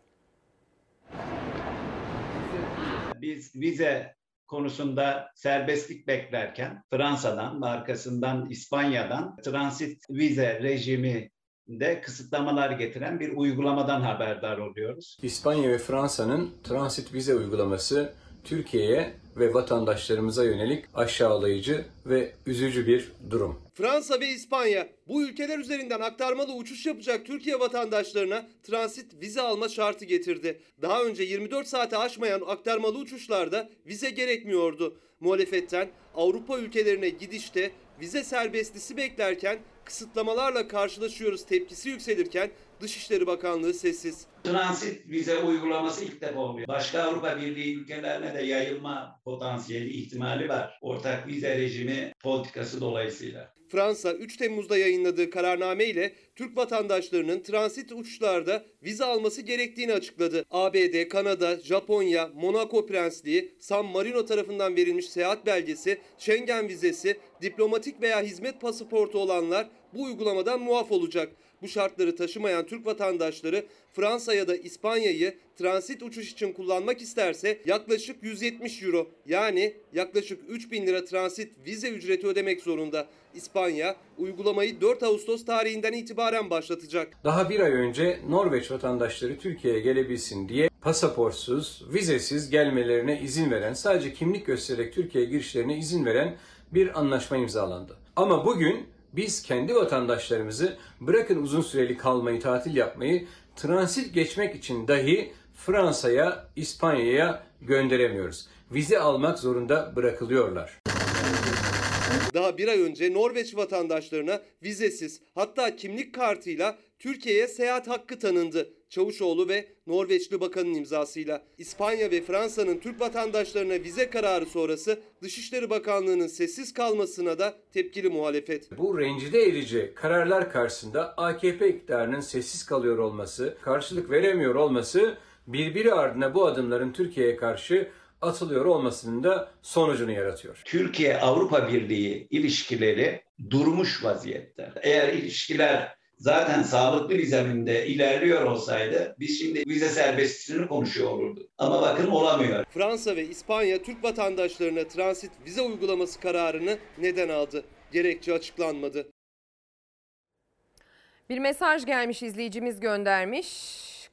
[SPEAKER 17] Biz vize konusunda serbestlik beklerken Fransa'dan, arkasından İspanya'dan transit vize rejimi de kısıtlamalar getiren bir uygulamadan haberdar oluyoruz.
[SPEAKER 18] İspanya ve Fransa'nın transit vize uygulaması Türkiye'ye ve vatandaşlarımıza yönelik aşağılayıcı ve üzücü bir durum.
[SPEAKER 11] Fransa ve İspanya bu ülkeler üzerinden aktarmalı uçuş yapacak Türkiye vatandaşlarına transit vize alma şartı getirdi. Daha önce 24 saate aşmayan aktarmalı uçuşlarda vize gerekmiyordu. Muhalefetten Avrupa ülkelerine gidişte vize serbestlisi beklerken kısıtlamalarla karşılaşıyoruz tepkisi yükselirken Dışişleri Bakanlığı sessiz.
[SPEAKER 17] Transit vize uygulaması ilk defa oluyor. Başka Avrupa Birliği ülkelerine de yayılma potansiyeli ihtimali var. Ortak vize rejimi politikası dolayısıyla.
[SPEAKER 11] Fransa 3 Temmuz'da yayınladığı kararname ile Türk vatandaşlarının transit uçuşlarda vize alması gerektiğini açıkladı. ABD, Kanada, Japonya, Monaco Prensliği, San Marino tarafından verilmiş seyahat belgesi, Schengen vizesi, diplomatik veya hizmet pasaportu olanlar bu uygulamadan muaf olacak. Bu şartları taşımayan Türk vatandaşları Fransa ya da İspanya'yı transit uçuş için kullanmak isterse yaklaşık 170 euro yani yaklaşık 3000 lira transit vize ücreti ödemek zorunda. İspanya uygulamayı 4 Ağustos tarihinden itibaren başlatacak.
[SPEAKER 18] Daha bir ay önce Norveç vatandaşları Türkiye'ye gelebilsin diye pasaportsuz, vizesiz gelmelerine izin veren, sadece kimlik göstererek Türkiye'ye girişlerine izin veren bir anlaşma imzalandı. Ama bugün biz kendi vatandaşlarımızı bırakın uzun süreli kalmayı, tatil yapmayı, transit geçmek için dahi Fransa'ya, İspanya'ya gönderemiyoruz. Vize almak zorunda bırakılıyorlar.
[SPEAKER 11] Daha bir ay önce Norveç vatandaşlarına vizesiz hatta kimlik kartıyla Türkiye'ye seyahat hakkı tanındı. Çavuşoğlu ve Norveçli Bakan'ın imzasıyla. İspanya ve Fransa'nın Türk vatandaşlarına vize kararı sonrası Dışişleri Bakanlığı'nın sessiz kalmasına da tepkili muhalefet.
[SPEAKER 18] Bu rencide edici kararlar karşısında AKP iktidarının sessiz kalıyor olması, karşılık veremiyor olması birbiri ardına bu adımların Türkiye'ye karşı atılıyor olmasının da sonucunu yaratıyor.
[SPEAKER 17] Türkiye-Avrupa Birliği ilişkileri durmuş vaziyette. Eğer ilişkiler zaten sağlıklı bir zeminde ilerliyor olsaydı biz şimdi vize serbestliğini konuşuyor olurduk. Ama bakın olamıyor.
[SPEAKER 11] Fransa ve İspanya Türk vatandaşlarına transit vize uygulaması kararını neden aldı? Gerekçe açıklanmadı.
[SPEAKER 1] Bir mesaj gelmiş izleyicimiz göndermiş.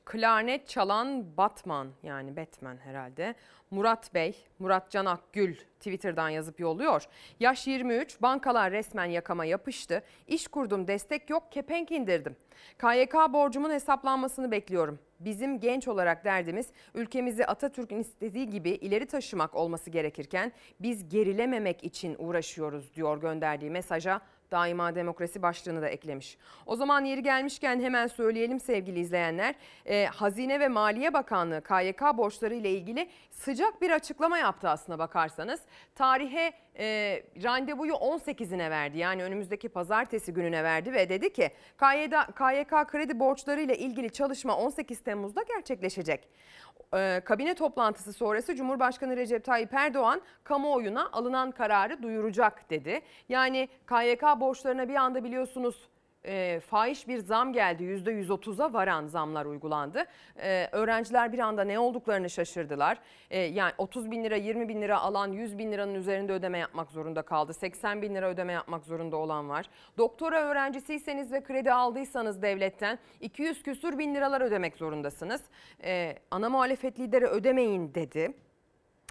[SPEAKER 1] Klarnet çalan Batman yani Batman herhalde. Murat Bey, Murat Can Akgül Twitter'dan yazıp yolluyor. Yaş 23, bankalar resmen yakama yapıştı. İş kurdum, destek yok, kepenk indirdim. KYK borcumun hesaplanmasını bekliyorum. Bizim genç olarak derdimiz ülkemizi Atatürk'ün istediği gibi ileri taşımak olması gerekirken biz gerilememek için uğraşıyoruz diyor gönderdiği mesaja daima demokrasi başlığını da eklemiş. O zaman yeri gelmişken hemen söyleyelim sevgili izleyenler. Ee, Hazine ve Maliye Bakanlığı KYK borçları ile ilgili sıcak bir açıklama yaptı aslına bakarsanız. Tarihe e, randevuyu 18'ine verdi yani önümüzdeki pazartesi gününe verdi ve dedi ki KYK kredi borçları ile ilgili çalışma 18 Temmuz'da gerçekleşecek. Ee, kabine toplantısı sonrası Cumhurbaşkanı Recep Tayyip Erdoğan kamuoyuna alınan kararı duyuracak dedi. Yani KYK borçlarına bir anda biliyorsunuz e, fahiş bir zam geldi. %130'a varan zamlar uygulandı. E, öğrenciler bir anda ne olduklarını şaşırdılar. E, yani 30 bin lira 20 bin lira alan 100 bin liranın üzerinde ödeme yapmak zorunda kaldı. 80 bin lira ödeme yapmak zorunda olan var. Doktora öğrencisiyseniz ve kredi aldıysanız devletten 200 küsür bin liralar ödemek zorundasınız. E, ana muhalefet lideri ödemeyin dedi.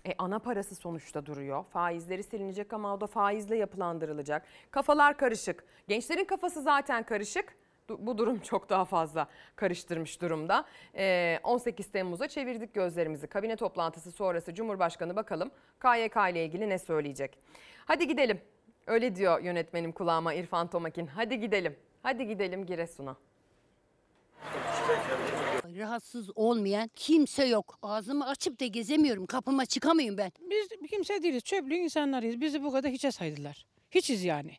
[SPEAKER 1] E, ana parası sonuçta duruyor. Faizleri silinecek ama o da faizle yapılandırılacak. Kafalar karışık. Gençlerin kafası zaten karışık. Bu durum çok daha fazla karıştırmış durumda. E, 18 Temmuz'a çevirdik gözlerimizi. Kabine toplantısı sonrası Cumhurbaşkanı bakalım KYK ile ilgili ne söyleyecek. Hadi gidelim. Öyle diyor yönetmenim kulağıma İrfan Tomakin. Hadi gidelim. Hadi gidelim Giresun'a.
[SPEAKER 19] Rahatsız olmayan kimse yok. Ağzımı açıp da gezemiyorum. Kapıma çıkamıyorum ben.
[SPEAKER 20] Biz kimse değiliz. Çöplük insanlarıyız. Bizi bu kadar hiçe saydılar. Hiçiz yani.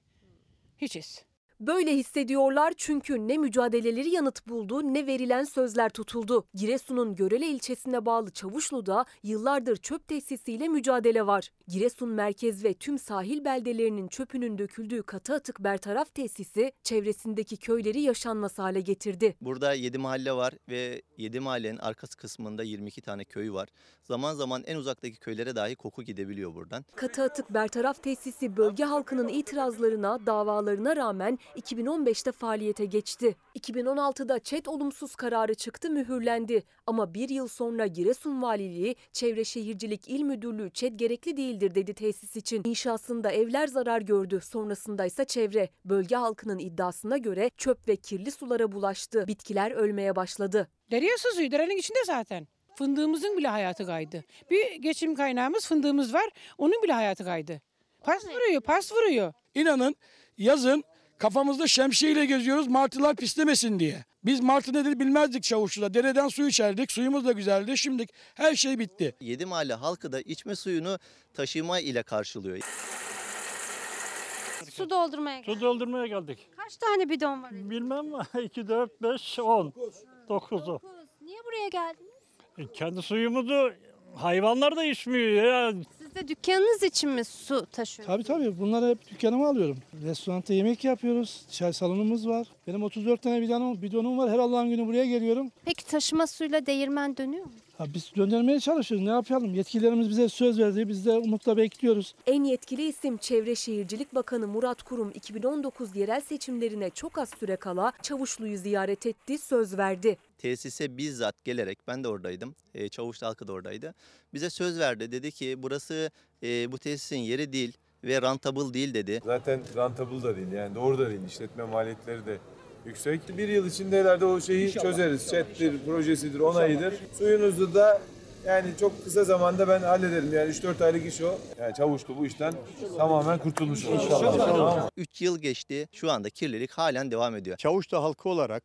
[SPEAKER 20] Hiçiz.
[SPEAKER 21] Böyle hissediyorlar çünkü ne mücadeleleri yanıt buldu ne verilen sözler tutuldu. Giresun'un Görele ilçesine bağlı Çavuşlu'da yıllardır çöp tesisiyle mücadele var. Giresun merkez ve tüm sahil beldelerinin çöpünün döküldüğü katı atık bertaraf tesisi çevresindeki köyleri yaşanmaz hale getirdi.
[SPEAKER 22] Burada 7 mahalle var ve 7 mahallenin arkası kısmında 22 tane köy var. Zaman zaman en uzaktaki köylere dahi koku gidebiliyor buradan.
[SPEAKER 21] Katı atık bertaraf tesisi bölge halkının itirazlarına, davalarına rağmen 2015'te faaliyete geçti. 2016'da ÇED olumsuz kararı çıktı, mühürlendi. Ama bir yıl sonra Giresun Valiliği, Çevre Şehircilik İl Müdürlüğü ÇED gerekli değildir dedi tesis için. İnşasında evler zarar gördü. Sonrasında ise çevre. Bölge halkının iddiasına göre çöp ve kirli sulara bulaştı. Bitkiler ölmeye başladı.
[SPEAKER 20] Derya sızıyor. Derenin içinde zaten. Fındığımızın bile hayatı kaydı. Bir geçim kaynağımız fındığımız var. Onun bile hayatı kaydı. Pas vuruyor, pas vuruyor.
[SPEAKER 23] İnanın yazın kafamızda şemsiyeyle geziyoruz martılar pislemesin diye. Biz martı nedir bilmezdik Çavuşlu'da. Dereden su içerdik. Suyumuz da güzeldi. Şimdi her şey bitti.
[SPEAKER 22] 7 mahalle halkı da içme suyunu taşıma ile karşılıyor.
[SPEAKER 24] Su doldurmaya
[SPEAKER 25] Su doldurmaya geldik.
[SPEAKER 24] Kaç tane bidon var?
[SPEAKER 25] Bilmem 2, 4, 5, 10, 9'u.
[SPEAKER 24] Niye buraya geldiniz?
[SPEAKER 25] E, Kendi suyumuzu hayvanlar da içmiyor ya.
[SPEAKER 24] Siz de dükkanınız için mi su taşıyorsunuz?
[SPEAKER 23] Tabii tabii bunları hep dükkanıma alıyorum. Restoranda yemek yapıyoruz. Çay salonumuz var. Benim 34 tane bidonum, bidonum var. Her Allah'ın günü buraya geliyorum.
[SPEAKER 24] Peki taşıma suyla değirmen dönüyor mu?
[SPEAKER 23] Ha, biz döndürmeye çalışıyoruz. Ne yapalım? Yetkililerimiz bize söz verdi. Biz de umutla bekliyoruz.
[SPEAKER 21] En yetkili isim Çevre Şehircilik Bakanı Murat Kurum 2019 yerel seçimlerine çok az süre kala Çavuşlu'yu ziyaret etti, söz verdi.
[SPEAKER 22] Tesise bizzat gelerek ben de oradaydım. E, Çavuşlu halkı da oradaydı. Bize söz verdi. Dedi ki burası e, bu tesisin yeri değil ve rentable değil dedi.
[SPEAKER 26] Zaten rentable da değil yani doğru da değil. İşletme maliyetleri de yüksek. Bir yıl içinde herhalde o şeyi çözeriz. Chat'tir, projesidir, onayıdır. Suyunuzu da yani çok kısa zamanda ben hallederim. Yani 3-4 aylık iş o. Yani çavuşlu bu işten tamamen kurtulmuş olur. Mı?
[SPEAKER 22] 3 yıl geçti. Şu anda kirlilik halen devam ediyor.
[SPEAKER 27] Çavuşlu halkı olarak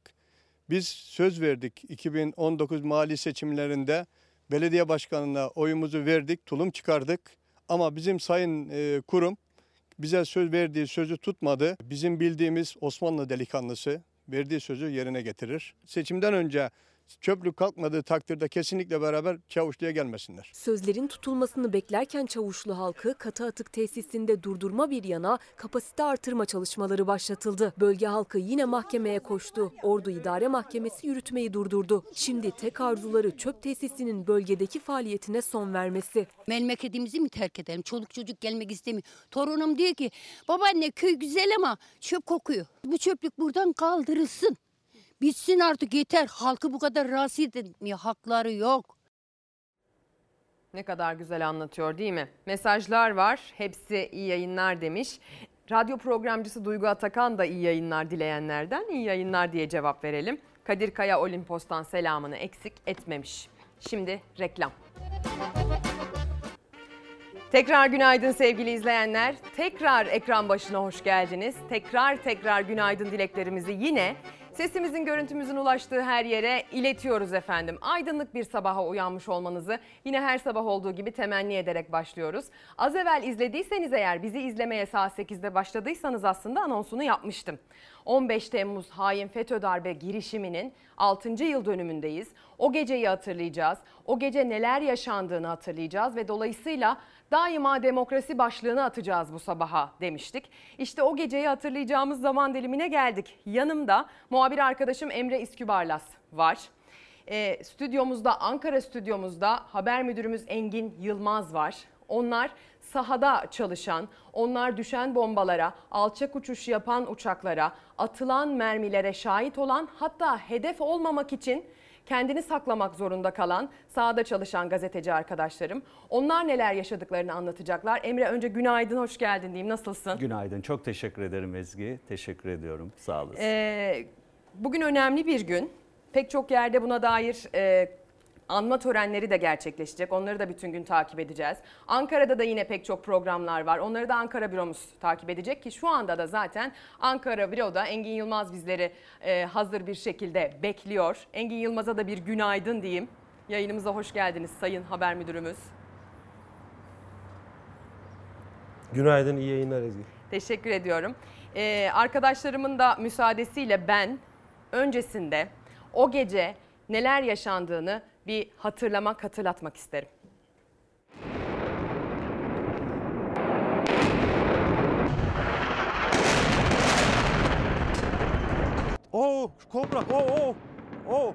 [SPEAKER 27] biz söz verdik 2019 mali seçimlerinde belediye başkanına oyumuzu verdik, tulum çıkardık. Ama bizim sayın e, kurum bize söz verdiği sözü tutmadı. Bizim bildiğimiz Osmanlı delikanlısı verdiği sözü yerine getirir. Seçimden önce çöplük kalkmadığı takdirde kesinlikle beraber Çavuşlu'ya gelmesinler.
[SPEAKER 21] Sözlerin tutulmasını beklerken Çavuşlu halkı katı atık tesisinde durdurma bir yana kapasite artırma çalışmaları başlatıldı. Bölge halkı yine mahkemeye koştu. Ordu İdare Mahkemesi yürütmeyi durdurdu. Şimdi tek arzuları çöp tesisinin bölgedeki faaliyetine son vermesi.
[SPEAKER 19] Memleketimizi mi terk edelim? Çoluk çocuk gelmek istemiyor. Torunum diyor ki babaanne köy güzel ama çöp kokuyor. Bu çöplük buradan kaldırılsın. Bitsin artık yeter. Halkı bu kadar rahatsız etmiyor. Hakları yok.
[SPEAKER 1] Ne kadar güzel anlatıyor değil mi? Mesajlar var. Hepsi iyi yayınlar demiş. Radyo programcısı Duygu Atakan da iyi yayınlar dileyenlerden iyi yayınlar diye cevap verelim. Kadir Kaya Olimpos'tan selamını eksik etmemiş. Şimdi reklam. Tekrar günaydın sevgili izleyenler. Tekrar ekran başına hoş geldiniz. Tekrar tekrar günaydın dileklerimizi yine sesimizin görüntümüzün ulaştığı her yere iletiyoruz efendim. Aydınlık bir sabaha uyanmış olmanızı yine her sabah olduğu gibi temenni ederek başlıyoruz. Az evvel izlediyseniz eğer bizi izlemeye saat 8'de başladıysanız aslında anonsunu yapmıştım. 15 Temmuz hain FETÖ darbe girişiminin 6. yıl dönümündeyiz. O geceyi hatırlayacağız. O gece neler yaşandığını hatırlayacağız ve dolayısıyla daima demokrasi başlığını atacağız bu sabaha demiştik. İşte o geceyi hatırlayacağımız zaman dilimine geldik. Yanımda muhabir arkadaşım Emre İskübarlas var. E, stüdyomuzda, Ankara stüdyomuzda haber müdürümüz Engin Yılmaz var. Onlar sahada çalışan, onlar düşen bombalara, alçak uçuş yapan uçaklara, atılan mermilere şahit olan hatta hedef olmamak için kendini saklamak zorunda kalan sahada çalışan gazeteci arkadaşlarım. Onlar neler yaşadıklarını anlatacaklar. Emre önce günaydın, hoş geldin diyeyim. Nasılsın?
[SPEAKER 16] Günaydın, çok teşekkür ederim Ezgi. Teşekkür ediyorum, sağ olasın.
[SPEAKER 1] Ee, bugün önemli bir gün. Pek çok yerde buna dair e, anma törenleri de gerçekleşecek. Onları da bütün gün takip edeceğiz. Ankara'da da yine pek çok programlar var. Onları da Ankara büromuz takip edecek ki şu anda da zaten Ankara büroda Engin Yılmaz bizleri e, hazır bir şekilde bekliyor. Engin Yılmaz'a da bir günaydın diyeyim. Yayınımıza hoş geldiniz Sayın Haber Müdürümüz.
[SPEAKER 28] Günaydın, iyi yayınlar Ezgi.
[SPEAKER 1] Teşekkür ediyorum. Ee, arkadaşlarımın da müsaadesiyle ben öncesinde o gece neler yaşandığını bir hatırlamak, hatırlatmak isterim.
[SPEAKER 28] Oo, kobra, oo, oo, oo.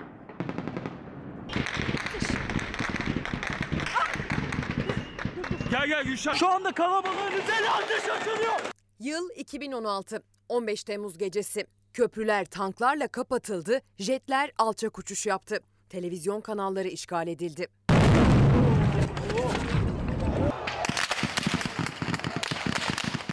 [SPEAKER 23] Gel gel Gülşen. Şu anda kalabalığın üzerine ateş açılıyor.
[SPEAKER 1] Yıl 2016, 15 Temmuz gecesi. Köprüler tanklarla kapatıldı, jetler alçak uçuş yaptı. Televizyon kanalları işgal edildi.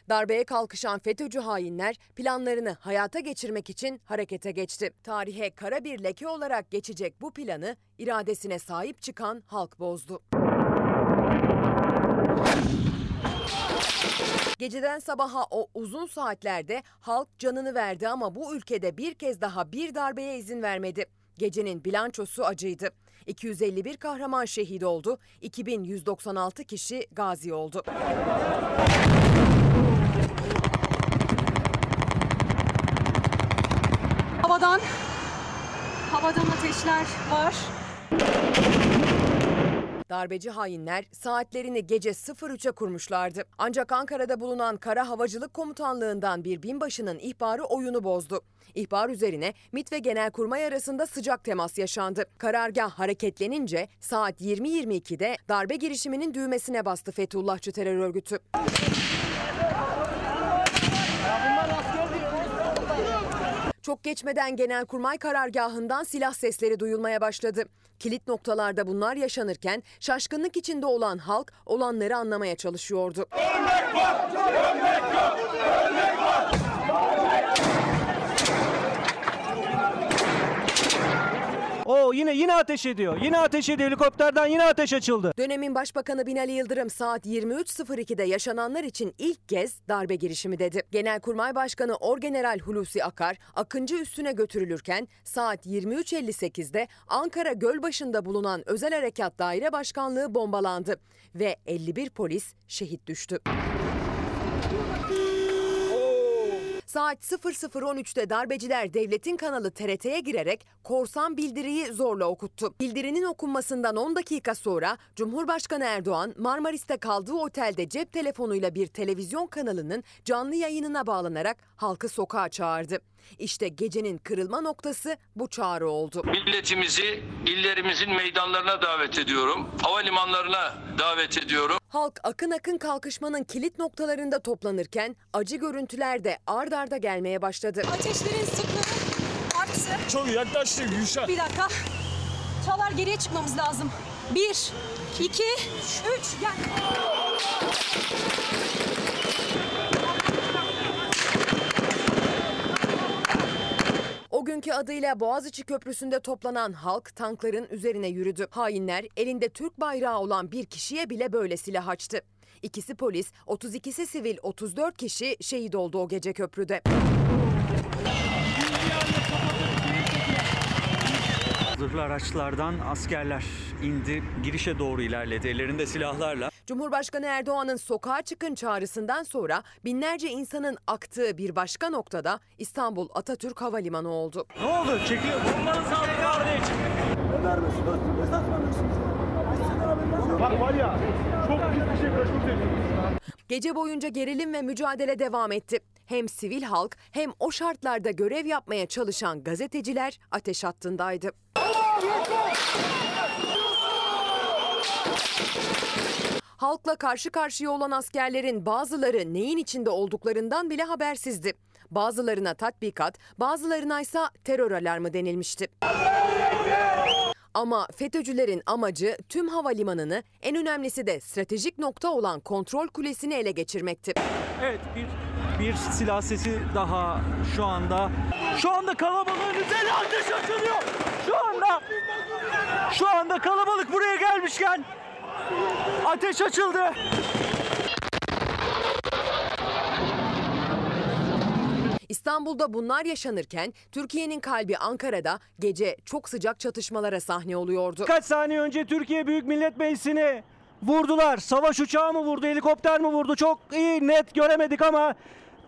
[SPEAKER 1] Darbeye kalkışan FETÖ'cü hainler planlarını hayata geçirmek için harekete geçti. Tarihe kara bir leke olarak geçecek bu planı iradesine sahip çıkan halk bozdu. Geceden sabaha o uzun saatlerde halk canını verdi ama bu ülkede bir kez daha bir darbeye izin vermedi. Gecenin bilançosu acıydı. 251 kahraman şehit oldu, 2196 kişi gazi oldu.
[SPEAKER 29] Havadan, havadan ateşler var.
[SPEAKER 1] Darbeci hainler saatlerini gece 03'e kurmuşlardı. Ancak Ankara'da bulunan Kara Havacılık Komutanlığı'ndan bir binbaşının ihbarı oyunu bozdu. İhbar üzerine MİT ve Genelkurmay arasında sıcak temas yaşandı. Karargah hareketlenince saat 20.22'de darbe girişiminin düğmesine bastı Fethullahçı terör örgütü. Çok geçmeden Genelkurmay karargahından silah sesleri duyulmaya başladı. Kilit noktalarda bunlar yaşanırken şaşkınlık içinde olan halk olanları anlamaya çalışıyordu.
[SPEAKER 23] Oo yine yine ateş ediyor. Yine ateş ediyor. Helikopterden yine ateş açıldı.
[SPEAKER 1] Dönemin Başbakanı Binali Yıldırım saat 23.02'de yaşananlar için ilk kez darbe girişimi dedi. Genelkurmay Başkanı Orgeneral Hulusi Akar, Akıncı üstüne götürülürken saat 23.58'de Ankara Gölbaşı'nda bulunan Özel Harekat Daire Başkanlığı bombalandı ve 51 polis şehit düştü. Saat 00.13'te darbeciler devletin kanalı TRT'ye girerek korsan bildiriyi zorla okuttu. Bildirinin okunmasından 10 dakika sonra Cumhurbaşkanı Erdoğan Marmaris'te kaldığı otelde cep telefonuyla bir televizyon kanalının canlı yayınına bağlanarak halkı sokağa çağırdı. İşte gecenin kırılma noktası bu çağrı oldu.
[SPEAKER 15] Milletimizi illerimizin meydanlarına davet ediyorum. Havalimanlarına davet ediyorum.
[SPEAKER 1] Halk akın akın kalkışmanın kilit noktalarında toplanırken acı görüntüler de ard arda gelmeye başladı.
[SPEAKER 29] Ateşlerin sıklığı arttı.
[SPEAKER 23] Çok yaklaştı Gülşah.
[SPEAKER 29] Bir dakika. Çağlar geriye çıkmamız lazım. Bir, iki, üç. Gel.
[SPEAKER 1] O günkü adıyla Boğaziçi Köprüsü'nde toplanan halk tankların üzerine yürüdü. Hainler elinde Türk bayrağı olan bir kişiye bile böyle silah açtı. İkisi polis, 32'si sivil, 34 kişi şehit oldu o gece köprüde.
[SPEAKER 30] Zırhlı araçlardan askerler indi, girişe doğru ilerledi ellerinde silahlarla.
[SPEAKER 1] Cumhurbaşkanı Erdoğan'ın sokağa çıkın çağrısından sonra binlerce insanın aktığı bir başka noktada İstanbul Atatürk Havalimanı oldu.
[SPEAKER 23] Ne oldu? Çekiliyor. Bunların saldırı var diye Bak var ya çok büyük bir şey kaçırdı.
[SPEAKER 1] Gece boyunca gerilim ve mücadele devam etti. Hem sivil halk hem o şartlarda görev yapmaya çalışan gazeteciler ateş hattındaydı. Halkla karşı karşıya olan askerlerin bazıları neyin içinde olduklarından bile habersizdi. Bazılarına tatbikat, bazılarına ise terör alarmı denilmişti. Ama FETÖ'cülerin amacı tüm havalimanını en önemlisi de stratejik nokta olan kontrol kulesini ele geçirmekti.
[SPEAKER 30] Evet bir bir silah sesi daha şu anda.
[SPEAKER 23] Şu anda kalabalığın üzerine ateş açılıyor. Şu anda şu anda kalabalık buraya gelmişken ateş açıldı.
[SPEAKER 1] İstanbul'da bunlar yaşanırken Türkiye'nin kalbi Ankara'da gece çok sıcak çatışmalara sahne oluyordu.
[SPEAKER 23] Kaç saniye önce Türkiye Büyük Millet Meclisi'ni vurdular. Savaş uçağı mı vurdu, helikopter mi vurdu? Çok iyi net göremedik ama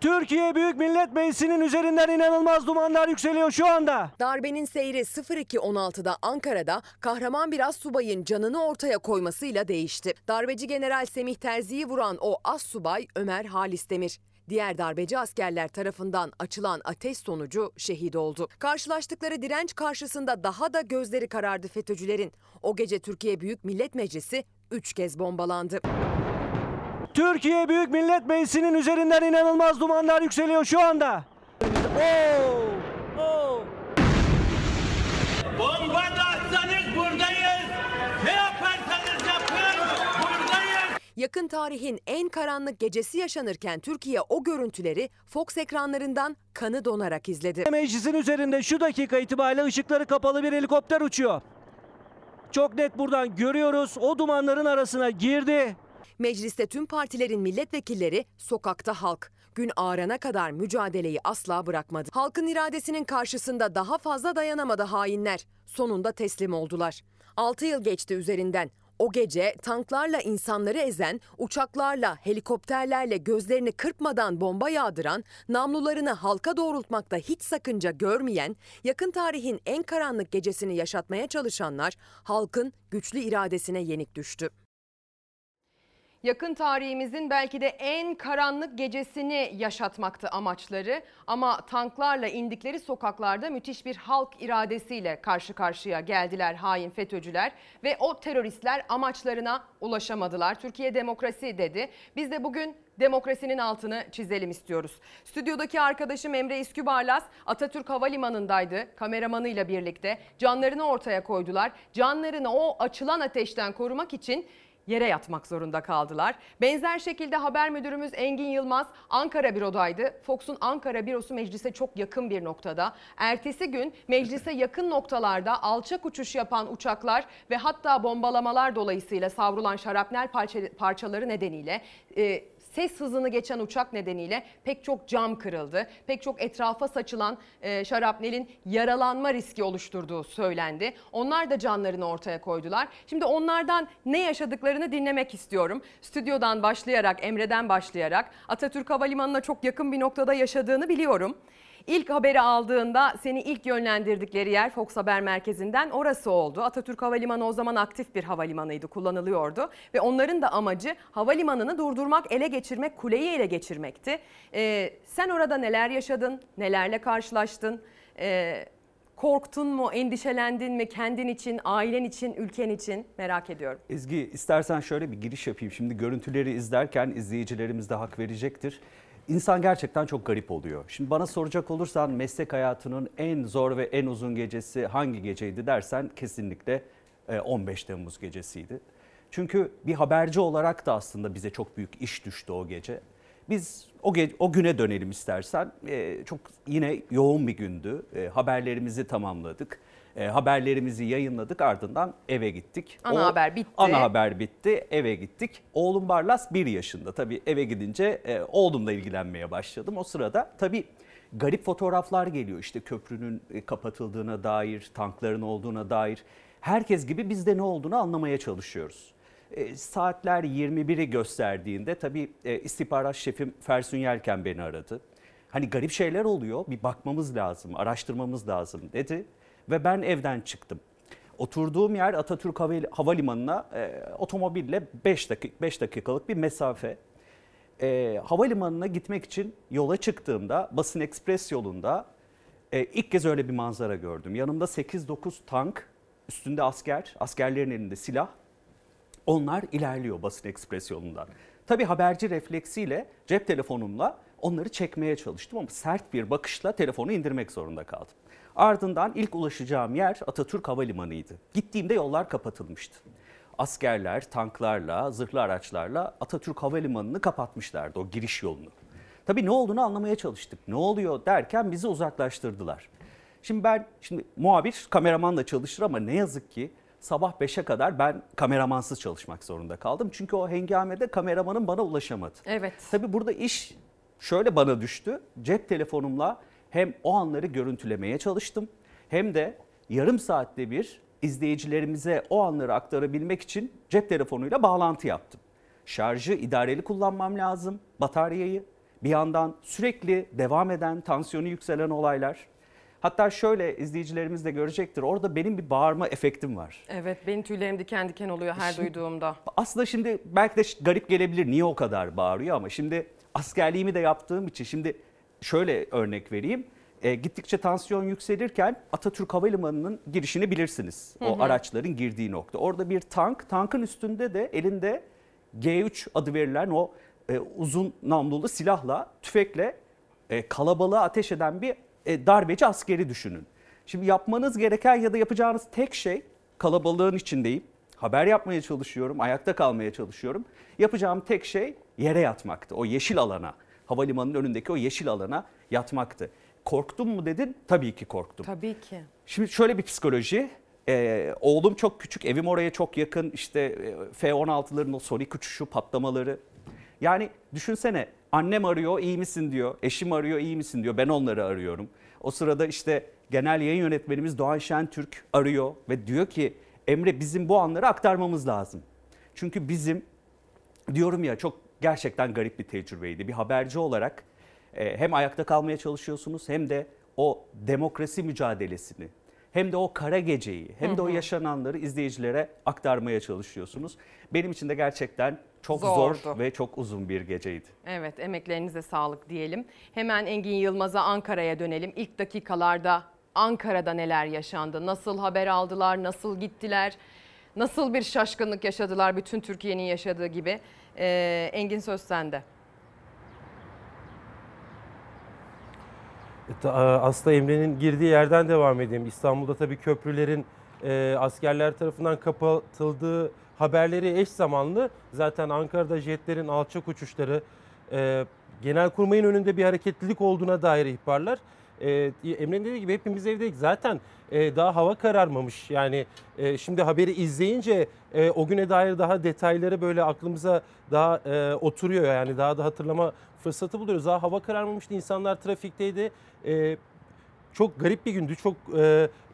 [SPEAKER 23] Türkiye Büyük Millet Meclisi'nin üzerinden inanılmaz dumanlar yükseliyor şu anda.
[SPEAKER 1] Darbenin seyri 02.16'da Ankara'da kahraman bir as subayın canını ortaya koymasıyla değişti. Darbeci General Semih Terzi'yi vuran o as subay Ömer Halis Demir. Diğer darbeci askerler tarafından açılan ateş sonucu şehit oldu. Karşılaştıkları direnç karşısında daha da gözleri karardı FETÖ'cülerin. O gece Türkiye Büyük Millet Meclisi 3 kez bombalandı.
[SPEAKER 23] Türkiye Büyük Millet Meclisi'nin üzerinden inanılmaz dumanlar yükseliyor şu anda. Oo! Oo!
[SPEAKER 31] Bomba da atsanız buradayız. Ne yaparsanız yapın buradayız.
[SPEAKER 1] Yakın tarihin en karanlık gecesi yaşanırken Türkiye o görüntüleri Fox ekranlarından kanı donarak izledi.
[SPEAKER 23] Meclisin üzerinde şu dakika itibariyle ışıkları kapalı bir helikopter uçuyor. Çok net buradan görüyoruz. O dumanların arasına girdi.
[SPEAKER 1] Mecliste tüm partilerin milletvekilleri, sokakta halk. Gün ağarana kadar mücadeleyi asla bırakmadı. Halkın iradesinin karşısında daha fazla dayanamadı hainler. Sonunda teslim oldular. 6 yıl geçti üzerinden. O gece tanklarla insanları ezen, uçaklarla, helikopterlerle gözlerini kırpmadan bomba yağdıran, namlularını halka doğrultmakta hiç sakınca görmeyen, yakın tarihin en karanlık gecesini yaşatmaya çalışanlar halkın güçlü iradesine yenik düştü. Yakın tarihimizin belki de en karanlık gecesini yaşatmaktı amaçları ama tanklarla indikleri sokaklarda müthiş bir halk iradesiyle karşı karşıya geldiler hain FETÖ'cüler ve o teröristler amaçlarına ulaşamadılar. Türkiye demokrasi dedi. Biz de bugün demokrasinin altını çizelim istiyoruz. Stüdyodaki arkadaşım Emre İskübarlas Atatürk Havalimanı'ndaydı kameramanıyla birlikte. Canlarını ortaya koydular. Canlarını o açılan ateşten korumak için yere yatmak zorunda kaldılar. Benzer şekilde haber müdürümüz Engin Yılmaz Ankara bürodaydı. Fox'un Ankara bürosu meclise çok yakın bir noktada. Ertesi gün meclise yakın noktalarda alçak uçuş yapan uçaklar ve hatta bombalamalar dolayısıyla savrulan şarapnel parça- parçaları nedeniyle e, ses hızını geçen uçak nedeniyle pek çok cam kırıldı. Pek çok etrafa saçılan e, şarapnelin yaralanma riski oluşturduğu söylendi. Onlar da canlarını ortaya koydular. Şimdi onlardan ne yaşadıklarını dinlemek istiyorum. Stüdyodan başlayarak, Emre'den başlayarak Atatürk Havalimanı'na çok yakın bir noktada yaşadığını biliyorum. İlk haberi aldığında seni ilk yönlendirdikleri yer Fox Haber Merkezi'nden orası oldu. Atatürk Havalimanı o zaman aktif bir havalimanıydı, kullanılıyordu. Ve onların da amacı havalimanını durdurmak, ele geçirmek, kuleyi ele geçirmekti. Ee, sen orada neler yaşadın, nelerle karşılaştın? Ee, korktun mu, endişelendin mi kendin için, ailen için, ülken için merak ediyorum.
[SPEAKER 16] Ezgi istersen şöyle bir giriş yapayım. Şimdi görüntüleri izlerken izleyicilerimiz de hak verecektir. İnsan gerçekten çok garip oluyor. Şimdi bana soracak olursan meslek hayatının en zor ve en uzun gecesi hangi geceydi dersen kesinlikle e, 15 Temmuz gecesiydi. Çünkü bir haberci olarak da aslında bize çok büyük iş düştü o gece. Biz o, ge- o güne dönelim istersen. E, çok yine yoğun bir gündü. E, haberlerimizi tamamladık. E, haberlerimizi yayınladık ardından eve gittik.
[SPEAKER 1] Ana haber bitti.
[SPEAKER 16] Ana haber bitti eve gittik. Oğlum Barlas 1 yaşında. Tabii eve gidince e, oğlumla ilgilenmeye başladım. O sırada tabii garip fotoğraflar geliyor. İşte köprünün e, kapatıldığına dair, tankların olduğuna dair. Herkes gibi biz de ne olduğunu anlamaya çalışıyoruz. E, saatler 21'i gösterdiğinde tabii e, istihbarat şefim Fersun Yelken beni aradı. Hani garip şeyler oluyor bir bakmamız lazım, araştırmamız lazım dedi. Ve ben evden çıktım. Oturduğum yer Atatürk Havali- Havalimanı'na e, otomobille 5 dakik 5 dakikalık bir mesafe. E, havalimanına gitmek için yola çıktığımda Basın Ekspres yolunda e, ilk kez öyle bir manzara gördüm. Yanımda 8-9 tank, üstünde asker, askerlerin elinde silah. Onlar ilerliyor Basın Ekspres yolundan. Tabii haberci refleksiyle cep telefonumla onları çekmeye çalıştım ama sert bir bakışla telefonu indirmek zorunda kaldım. Ardından ilk ulaşacağım yer Atatürk Havalimanı'ydı. Gittiğimde yollar kapatılmıştı. Askerler tanklarla, zırhlı araçlarla Atatürk Havalimanı'nı kapatmışlardı o giriş yolunu. Tabii ne olduğunu anlamaya çalıştık. Ne oluyor derken bizi uzaklaştırdılar. Şimdi ben şimdi muhabir kameramanla çalışır ama ne yazık ki sabah 5'e kadar ben kameramansız çalışmak zorunda kaldım. Çünkü o hengamede kameramanın bana ulaşamadı.
[SPEAKER 1] Evet.
[SPEAKER 16] Tabii burada iş şöyle bana düştü. Cep telefonumla hem o anları görüntülemeye çalıştım hem de yarım saatte bir izleyicilerimize o anları aktarabilmek için cep telefonuyla bağlantı yaptım. Şarjı idareli kullanmam lazım, bataryayı. Bir yandan sürekli devam eden, tansiyonu yükselen olaylar. Hatta şöyle izleyicilerimiz de görecektir. Orada benim bir bağırma efektim var.
[SPEAKER 1] Evet benim tüylerim diken diken oluyor her
[SPEAKER 16] Şimdi-
[SPEAKER 1] duyduğumda.
[SPEAKER 16] Aslında şimdi belki de garip gelebilir niye o kadar bağırıyor ama şimdi askerliğimi de yaptığım için şimdi şöyle örnek vereyim. E, gittikçe tansiyon yükselirken Atatürk Havalimanı'nın girişini bilirsiniz.
[SPEAKER 32] Hı
[SPEAKER 16] O
[SPEAKER 32] hı.
[SPEAKER 16] araçların girdiği nokta. Orada bir tank, tankın üstünde de elinde G3 adı verilen o e, uzun namlulu silahla, tüfekle e, kalabalığa ateş eden bir e, darbeci askeri düşünün. Şimdi yapmanız gereken ya da yapacağınız tek şey kalabalığın içindeyim. Haber yapmaya çalışıyorum, ayakta kalmaya çalışıyorum. Yapacağım tek şey yere yatmaktı. O yeşil alana, havalimanının önündeki o yeşil alana yatmaktı. Korktum mu dedin? Tabii ki korktum.
[SPEAKER 1] Tabii ki.
[SPEAKER 16] Şimdi şöyle bir psikoloji. Ee, oğlum çok küçük, evim oraya çok yakın. İşte e, F-16'ların o sonik uçuşu, patlamaları. Yani düşünsene annem arıyor iyi misin diyor, eşim arıyor iyi misin diyor. Ben onları arıyorum. O sırada işte genel yayın yönetmenimiz Doğan Şentürk arıyor ve diyor ki Emre bizim bu anları aktarmamız lazım. Çünkü bizim diyorum ya çok gerçekten garip bir tecrübeydi. Bir haberci olarak e, hem ayakta kalmaya çalışıyorsunuz hem de o demokrasi mücadelesini hem de o kara geceyi hem de o yaşananları izleyicilere aktarmaya çalışıyorsunuz. Benim için de gerçekten çok zor
[SPEAKER 1] Zordu.
[SPEAKER 16] ve çok uzun bir geceydi.
[SPEAKER 1] Evet emeklerinize sağlık diyelim. Hemen Engin Yılmaz'a Ankara'ya dönelim. İlk dakikalarda Ankara'da neler yaşandı? Nasıl haber aldılar? Nasıl gittiler? Nasıl bir şaşkınlık yaşadılar bütün Türkiye'nin yaşadığı gibi? Ee, Engin söz sende.
[SPEAKER 28] Ta- Aslında Emre'nin girdiği yerden devam edeyim. İstanbul'da tabii köprülerin e, askerler tarafından kapatıldığı haberleri eş zamanlı. Zaten Ankara'da jetlerin alçak uçuşları, e, Genelkurmay'ın önünde bir hareketlilik olduğuna dair ihbarlar. E, Emre'nin dediği gibi hepimiz evdeydik. Zaten e, daha hava kararmamış. Yani e, şimdi haberi izleyince e, o güne dair daha detayları böyle aklımıza daha oturuyor. Yani daha da hatırlama fırsatı buluyoruz. Daha hava kararmamıştı. İnsanlar trafikteydi. Çok garip bir gündü. Çok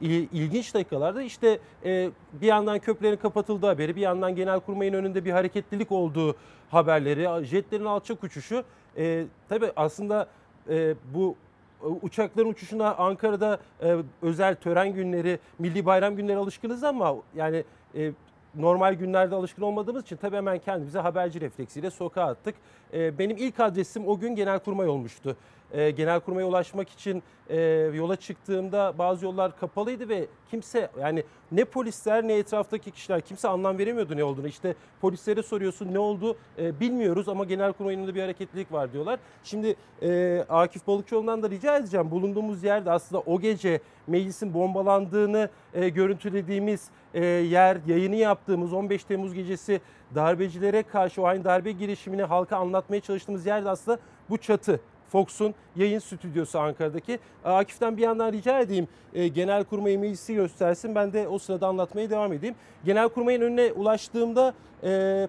[SPEAKER 28] il- ilginç dakikalarda. İşte bir yandan köprülerin kapatıldığı haberi, bir yandan Genelkurmay'ın önünde bir hareketlilik olduğu haberleri, jetlerin alçak uçuşu. E, tabii aslında bu uçakların uçuşuna Ankara'da e, özel tören günleri, milli bayram günleri alışkınız ama yani e, normal günlerde alışkın olmadığımız için tabii hemen kendimize haberci refleksiyle sokağa attık. E, benim ilk adresim o gün Genelkurmay olmuştu. E, Genelkurmay'a ulaşmak için e, yola çıktığımda bazı yollar kapalıydı ve kimse yani ne polisler ne etraftaki kişiler kimse anlam veremiyordu ne olduğunu. İşte polislere soruyorsun ne oldu e, bilmiyoruz ama Genelkurmay'ın önünde bir hareketlilik var diyorlar. Şimdi e, Akif Balıkçıoğlu'ndan da rica edeceğim bulunduğumuz yerde aslında o gece meclisin bombalandığını e, görüntülediğimiz e, yer yayını yaptığımız 15 Temmuz gecesi darbecilere karşı o aynı darbe girişimini halka anlatmaya çalıştığımız yerde aslında bu çatı. Fox'un yayın stüdyosu Ankara'daki. Akif'ten bir yandan rica edeyim e, Genelkurmay meclisi göstersin. Ben de o sırada anlatmaya devam edeyim. Genelkurmay'ın önüne ulaştığımda e,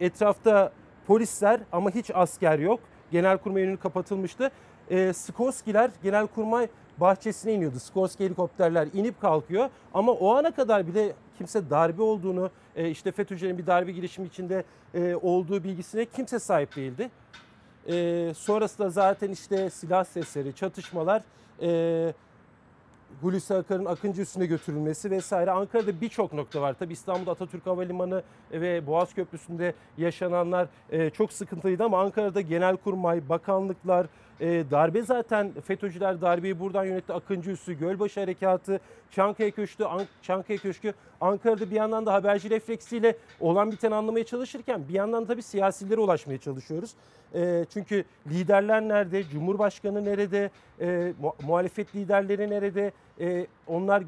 [SPEAKER 28] etrafta polisler ama hiç asker yok. Genelkurmay önü kapatılmıştı. E, Skorsky'ler Genelkurmay bahçesine iniyordu. Skorsky helikopterler inip kalkıyor. Ama o ana kadar bile kimse darbe olduğunu, e, işte FETÖ'cülerin bir darbe girişimi içinde e, olduğu bilgisine kimse sahip değildi. E, sonrasında zaten işte silah sesleri, çatışmalar, e, Hulusi Akar'ın Akıncı üstüne götürülmesi vesaire. Ankara'da birçok nokta var. Tabii İstanbul'da Atatürk Havalimanı ve Boğaz Köprüsü'nde yaşananlar e, çok sıkıntılıydı ama Ankara'da Genelkurmay, bakanlıklar, e, darbe zaten FETÖ'cüler darbeyi buradan yönetti. Akıncı Üssü, Gölbaşı Harekatı, Çankaya Köşkü, An- Çankaya Köşkü. Ankara'da bir yandan da haberci refleksiyle olan biteni anlamaya çalışırken bir yandan tabii siyasilere ulaşmaya çalışıyoruz. E, çünkü liderler nerede, Cumhurbaşkanı nerede, e, mu- muhalefet liderleri nerede, e, onlar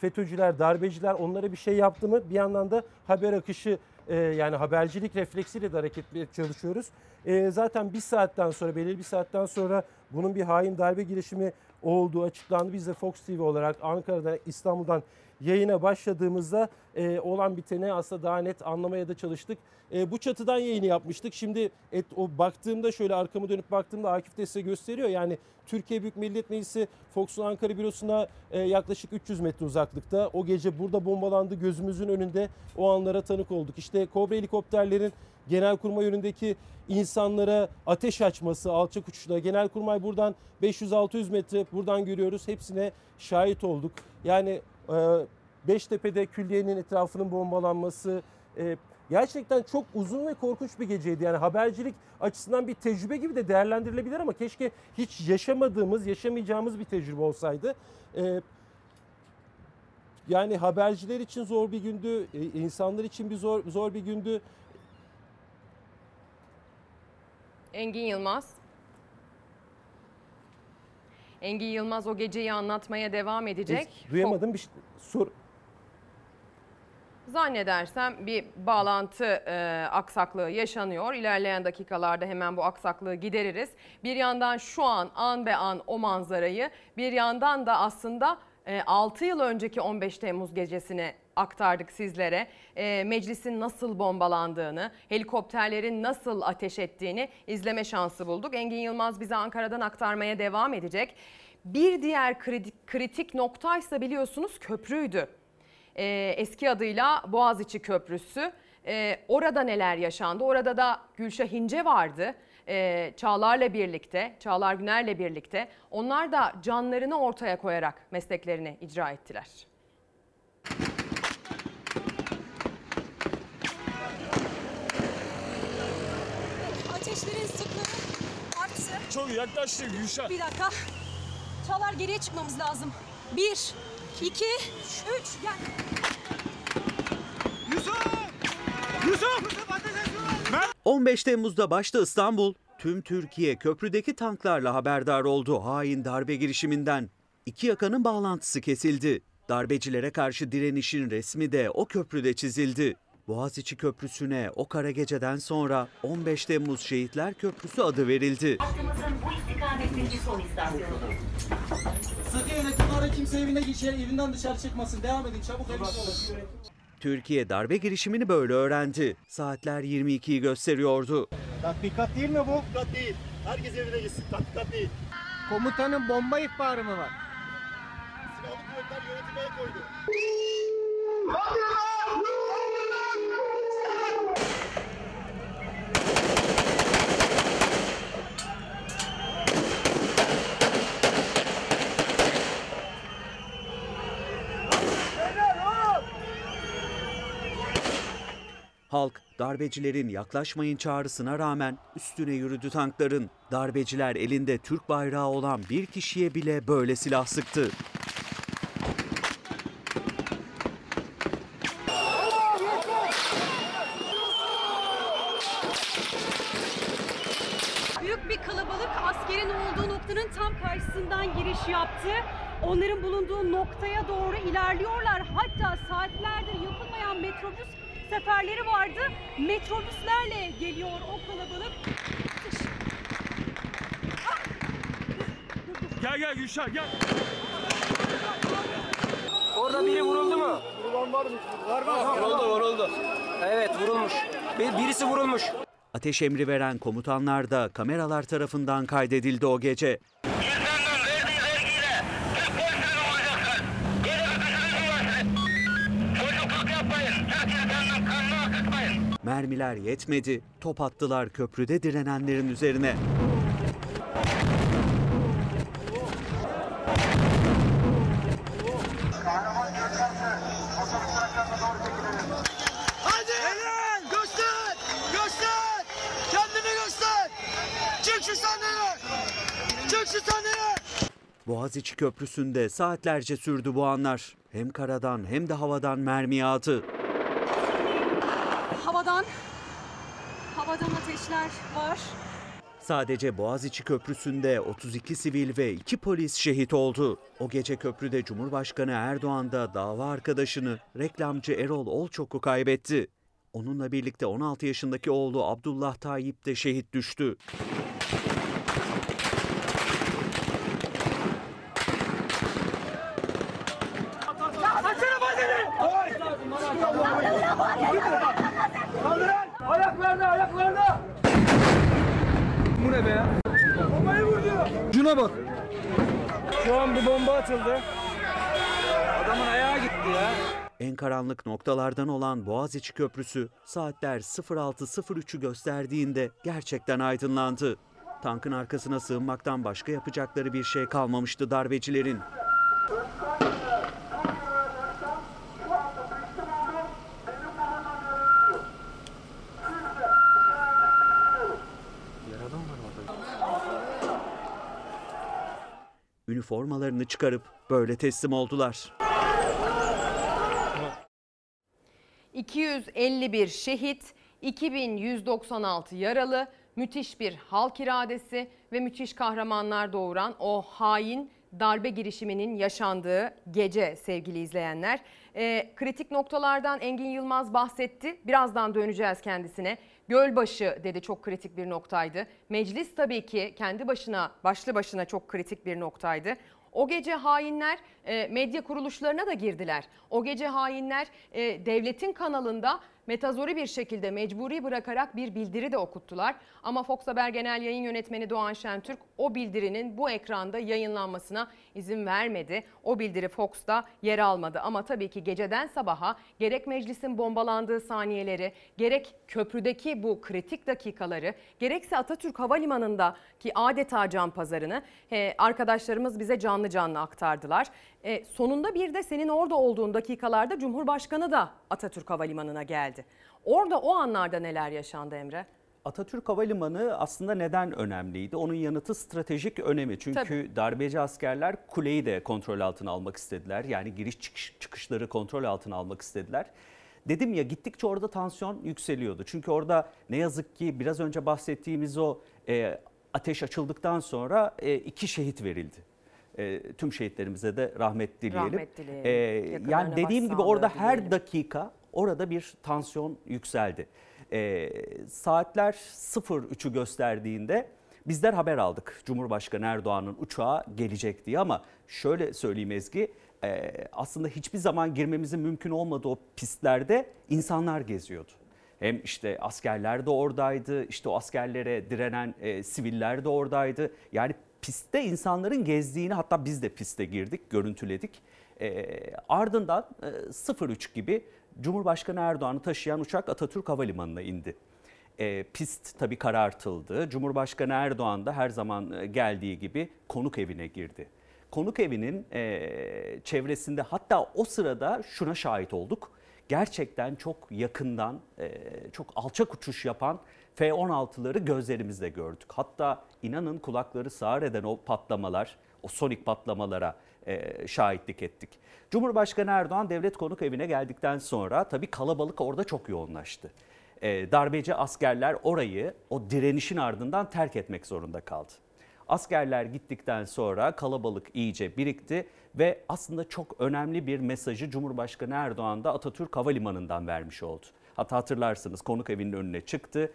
[SPEAKER 28] FETÖ'cüler, darbeciler onlara bir şey yaptı mı bir yandan da haber akışı e, yani habercilik refleksiyle de hareket çalışıyoruz. E, zaten bir saatten sonra belirli bir saatten sonra bunun bir hain darbe girişimi olduğu açıklandı. Biz de Fox TV olarak Ankara'da İstanbul'dan yayına başladığımızda e, olan biteni aslında daha net anlamaya da çalıştık. E, bu çatıdan yayını yapmıştık. Şimdi et, o baktığımda şöyle arkamı dönüp baktığımda Akif de size gösteriyor. Yani Türkiye Büyük Millet Meclisi Fox'un Ankara bürosuna e, yaklaşık 300 metre uzaklıkta. O gece burada bombalandı gözümüzün önünde o anlara tanık olduk. İşte Kobra helikopterlerin Genelkurmay yönündeki insanlara ateş açması, alçak uçuşlar. Genelkurmay buradan 500-600 metre buradan görüyoruz. Hepsine şahit olduk. Yani Beştepe'de külliyenin etrafının bombalanması, e, gerçekten çok uzun ve korkunç bir geceydi. Yani habercilik açısından bir tecrübe gibi de değerlendirilebilir ama keşke hiç yaşamadığımız, yaşamayacağımız bir tecrübe olsaydı. E, yani haberciler için zor bir gündü, e, insanlar için bir zor zor bir gündü.
[SPEAKER 1] Engin Yılmaz. Engin Yılmaz o geceyi anlatmaya devam edecek.
[SPEAKER 28] Duyamadım bir şey- sor.
[SPEAKER 1] Zannedersem bir bağlantı e, aksaklığı yaşanıyor. İlerleyen dakikalarda hemen bu aksaklığı gideririz. Bir yandan şu an an be an o manzarayı bir yandan da aslında e, 6 yıl önceki 15 Temmuz gecesini aktardık sizlere. E, meclisin nasıl bombalandığını, helikopterlerin nasıl ateş ettiğini izleme şansı bulduk. Engin Yılmaz bize Ankara'dan aktarmaya devam edecek. Bir diğer kritik, kritik noktaysa biliyorsunuz köprüydü e, eski adıyla Boğaziçi Köprüsü. E, orada neler yaşandı? Orada da Gülşah İnce vardı. E, Çağlar'la birlikte, Çağlar Güner'le birlikte. Onlar da canlarını ortaya koyarak mesleklerini icra ettiler.
[SPEAKER 29] Ateşlerin sıklığı arttı.
[SPEAKER 25] Çok yaklaştı Gülşah.
[SPEAKER 29] Bir dakika. Çağlar geriye çıkmamız lazım. Bir, iki, üç. Gel.
[SPEAKER 25] Yusuf! Yusuf!
[SPEAKER 30] 15 Temmuz'da başta İstanbul, tüm Türkiye köprüdeki tanklarla haberdar oldu hain darbe girişiminden. İki yakanın bağlantısı kesildi. Darbecilere karşı direnişin resmi de o köprüde çizildi.
[SPEAKER 16] Boğaziçi Köprüsü'ne o kara geceden sonra 15 Temmuz Şehitler Köprüsü adı verildi.
[SPEAKER 33] Hattımızın bu istikametteki son istasyonudur.
[SPEAKER 34] Sıkı yönetim ara kimse evine geçer, evinden dışarı çıkmasın. Devam edin çabuk olun.
[SPEAKER 16] Türkiye darbe girişimini böyle öğrendi. Saatler 22'yi gösteriyordu.
[SPEAKER 34] Tatbikat değil mi bu? Tatbikat değil. Herkes evine gitsin. Tatbikat değil. Komutanın bomba ihbarı mı var? Silahlı kuvvetler yönetime koydu.
[SPEAKER 16] Halk darbecilerin yaklaşmayın çağrısına rağmen üstüne yürüdü tankların. Darbeciler elinde Türk bayrağı olan bir kişiye bile böyle silah sıktı.
[SPEAKER 29] Büyük bir kalabalık askerin olduğu noktanın tam karşısından giriş yaptı. Onların bulunduğu noktaya doğru ilerliyorlar. Hatta saatlerdir yapılmayan metrobüs seferleri vardı. Metrobüslerle geliyor o kalabalık.
[SPEAKER 35] Gel gel Gülşah gel.
[SPEAKER 34] Orada biri vuruldu mu? Vurulan var mı? Var var. Vuruldu vuruldu. Evet vurulmuş. Bir- Birisi vurulmuş.
[SPEAKER 16] Ateş emri veren komutanlar da kameralar tarafından kaydedildi o gece. Mermiler yetmedi, top attılar köprüde direnenlerin üzerine.
[SPEAKER 34] Hadi! Helal! Göster! Göster! Kendini göster! Çık şu sahneye! Çık şu sahneye!
[SPEAKER 16] Boğaziçi Köprüsü'nde saatlerce sürdü bu anlar. Hem karadan hem de havadan mermi yağdı.
[SPEAKER 29] Havadan, havadan ateşler var.
[SPEAKER 16] Sadece Boğaziçi Köprüsü'nde 32 sivil ve 2 polis şehit oldu. O gece köprüde Cumhurbaşkanı Erdoğan da dava arkadaşını reklamcı Erol Olçok'u kaybetti. Onunla birlikte 16 yaşındaki oğlu Abdullah Tayyip de şehit düştü.
[SPEAKER 34] Ayaklarda ayaklarda! Bu ne be ya? Bombayı vurdu! Şuna bak! Şu an bir bomba atıldı. Adamın ayağı gitti ya.
[SPEAKER 16] En karanlık noktalardan olan Boğaziçi Köprüsü saatler 06.03'ü gösterdiğinde gerçekten aydınlandı. Tankın arkasına sığınmaktan başka yapacakları bir şey kalmamıştı darbecilerin. Üniformalarını çıkarıp böyle teslim oldular.
[SPEAKER 1] 251 şehit, 2196 yaralı, müthiş bir halk iradesi ve müthiş kahramanlar doğuran o hain darbe girişiminin yaşandığı gece sevgili izleyenler. Ee, kritik noktalardan Engin Yılmaz bahsetti. Birazdan döneceğiz kendisine. Gölbaşı dedi çok kritik bir noktaydı. Meclis tabii ki kendi başına başlı başına çok kritik bir noktaydı. O gece hainler e, medya kuruluşlarına da girdiler. O gece hainler e, devletin kanalında metazori bir şekilde mecburi bırakarak bir bildiri de okuttular. Ama Fox Haber Genel Yayın Yönetmeni Doğan Şentürk o bildirinin bu ekranda yayınlanmasına izin vermedi. O bildiri Fox'ta yer almadı. Ama tabii ki geceden sabaha gerek meclisin bombalandığı saniyeleri, gerek köprüdeki bu kritik dakikaları, gerekse Atatürk Havalimanı'ndaki adeta can pazarını arkadaşlarımız bize canlı canlı aktardılar. E, sonunda bir de senin orada olduğun dakikalarda Cumhurbaşkanı da Atatürk Havalimanı'na geldi. Orada o anlarda neler yaşandı Emre?
[SPEAKER 36] Atatürk Havalimanı aslında neden önemliydi? Onun yanıtı stratejik önemi. Çünkü
[SPEAKER 1] Tabii.
[SPEAKER 36] darbeci askerler kuleyi de kontrol altına almak istediler. Yani giriş çıkış, çıkışları kontrol altına almak istediler. Dedim ya gittikçe orada tansiyon yükseliyordu. Çünkü orada ne yazık ki biraz önce bahsettiğimiz o e, ateş açıldıktan sonra e, iki şehit verildi. E, tüm şehitlerimize de rahmet dileyelim.
[SPEAKER 1] Rahmet dileyelim.
[SPEAKER 36] E, yani dediğim gibi orada her
[SPEAKER 1] dileyelim.
[SPEAKER 36] dakika
[SPEAKER 16] orada bir tansiyon yükseldi. E, saatler 03'ü gösterdiğinde bizler haber aldık. Cumhurbaşkanı Erdoğan'ın uçağı gelecek diye ama şöyle söyleyeyim Ezgi e, aslında hiçbir zaman girmemizin mümkün olmadığı o pistlerde insanlar geziyordu. Hem işte askerler de oradaydı, işte o askerlere direnen e, siviller de oradaydı. Yani pistte insanların gezdiğini hatta biz de piste girdik, görüntüledik. E, ardından e, 03 gibi Cumhurbaşkanı Erdoğan'ı taşıyan uçak Atatürk Havalimanı'na indi. E, pist tabii karartıldı. Cumhurbaşkanı Erdoğan da her zaman e, geldiği gibi konuk evine girdi. Konuk evinin e, çevresinde hatta o sırada şuna şahit olduk. Gerçekten çok yakından, e, çok alçak uçuş yapan F-16'ları gözlerimizle gördük. Hatta inanın kulakları sağır eden o patlamalar, o sonik patlamalara e, şahitlik ettik. Cumhurbaşkanı Erdoğan devlet konuk evine geldikten sonra tabii kalabalık orada çok yoğunlaştı. E, darbeci askerler orayı o direnişin ardından terk etmek zorunda kaldı. Askerler gittikten sonra kalabalık iyice birikti ve aslında çok önemli bir mesajı Cumhurbaşkanı Erdoğan da Atatürk Havalimanı'ndan vermiş oldu. Hatta hatırlarsınız konuk evinin önüne çıktı,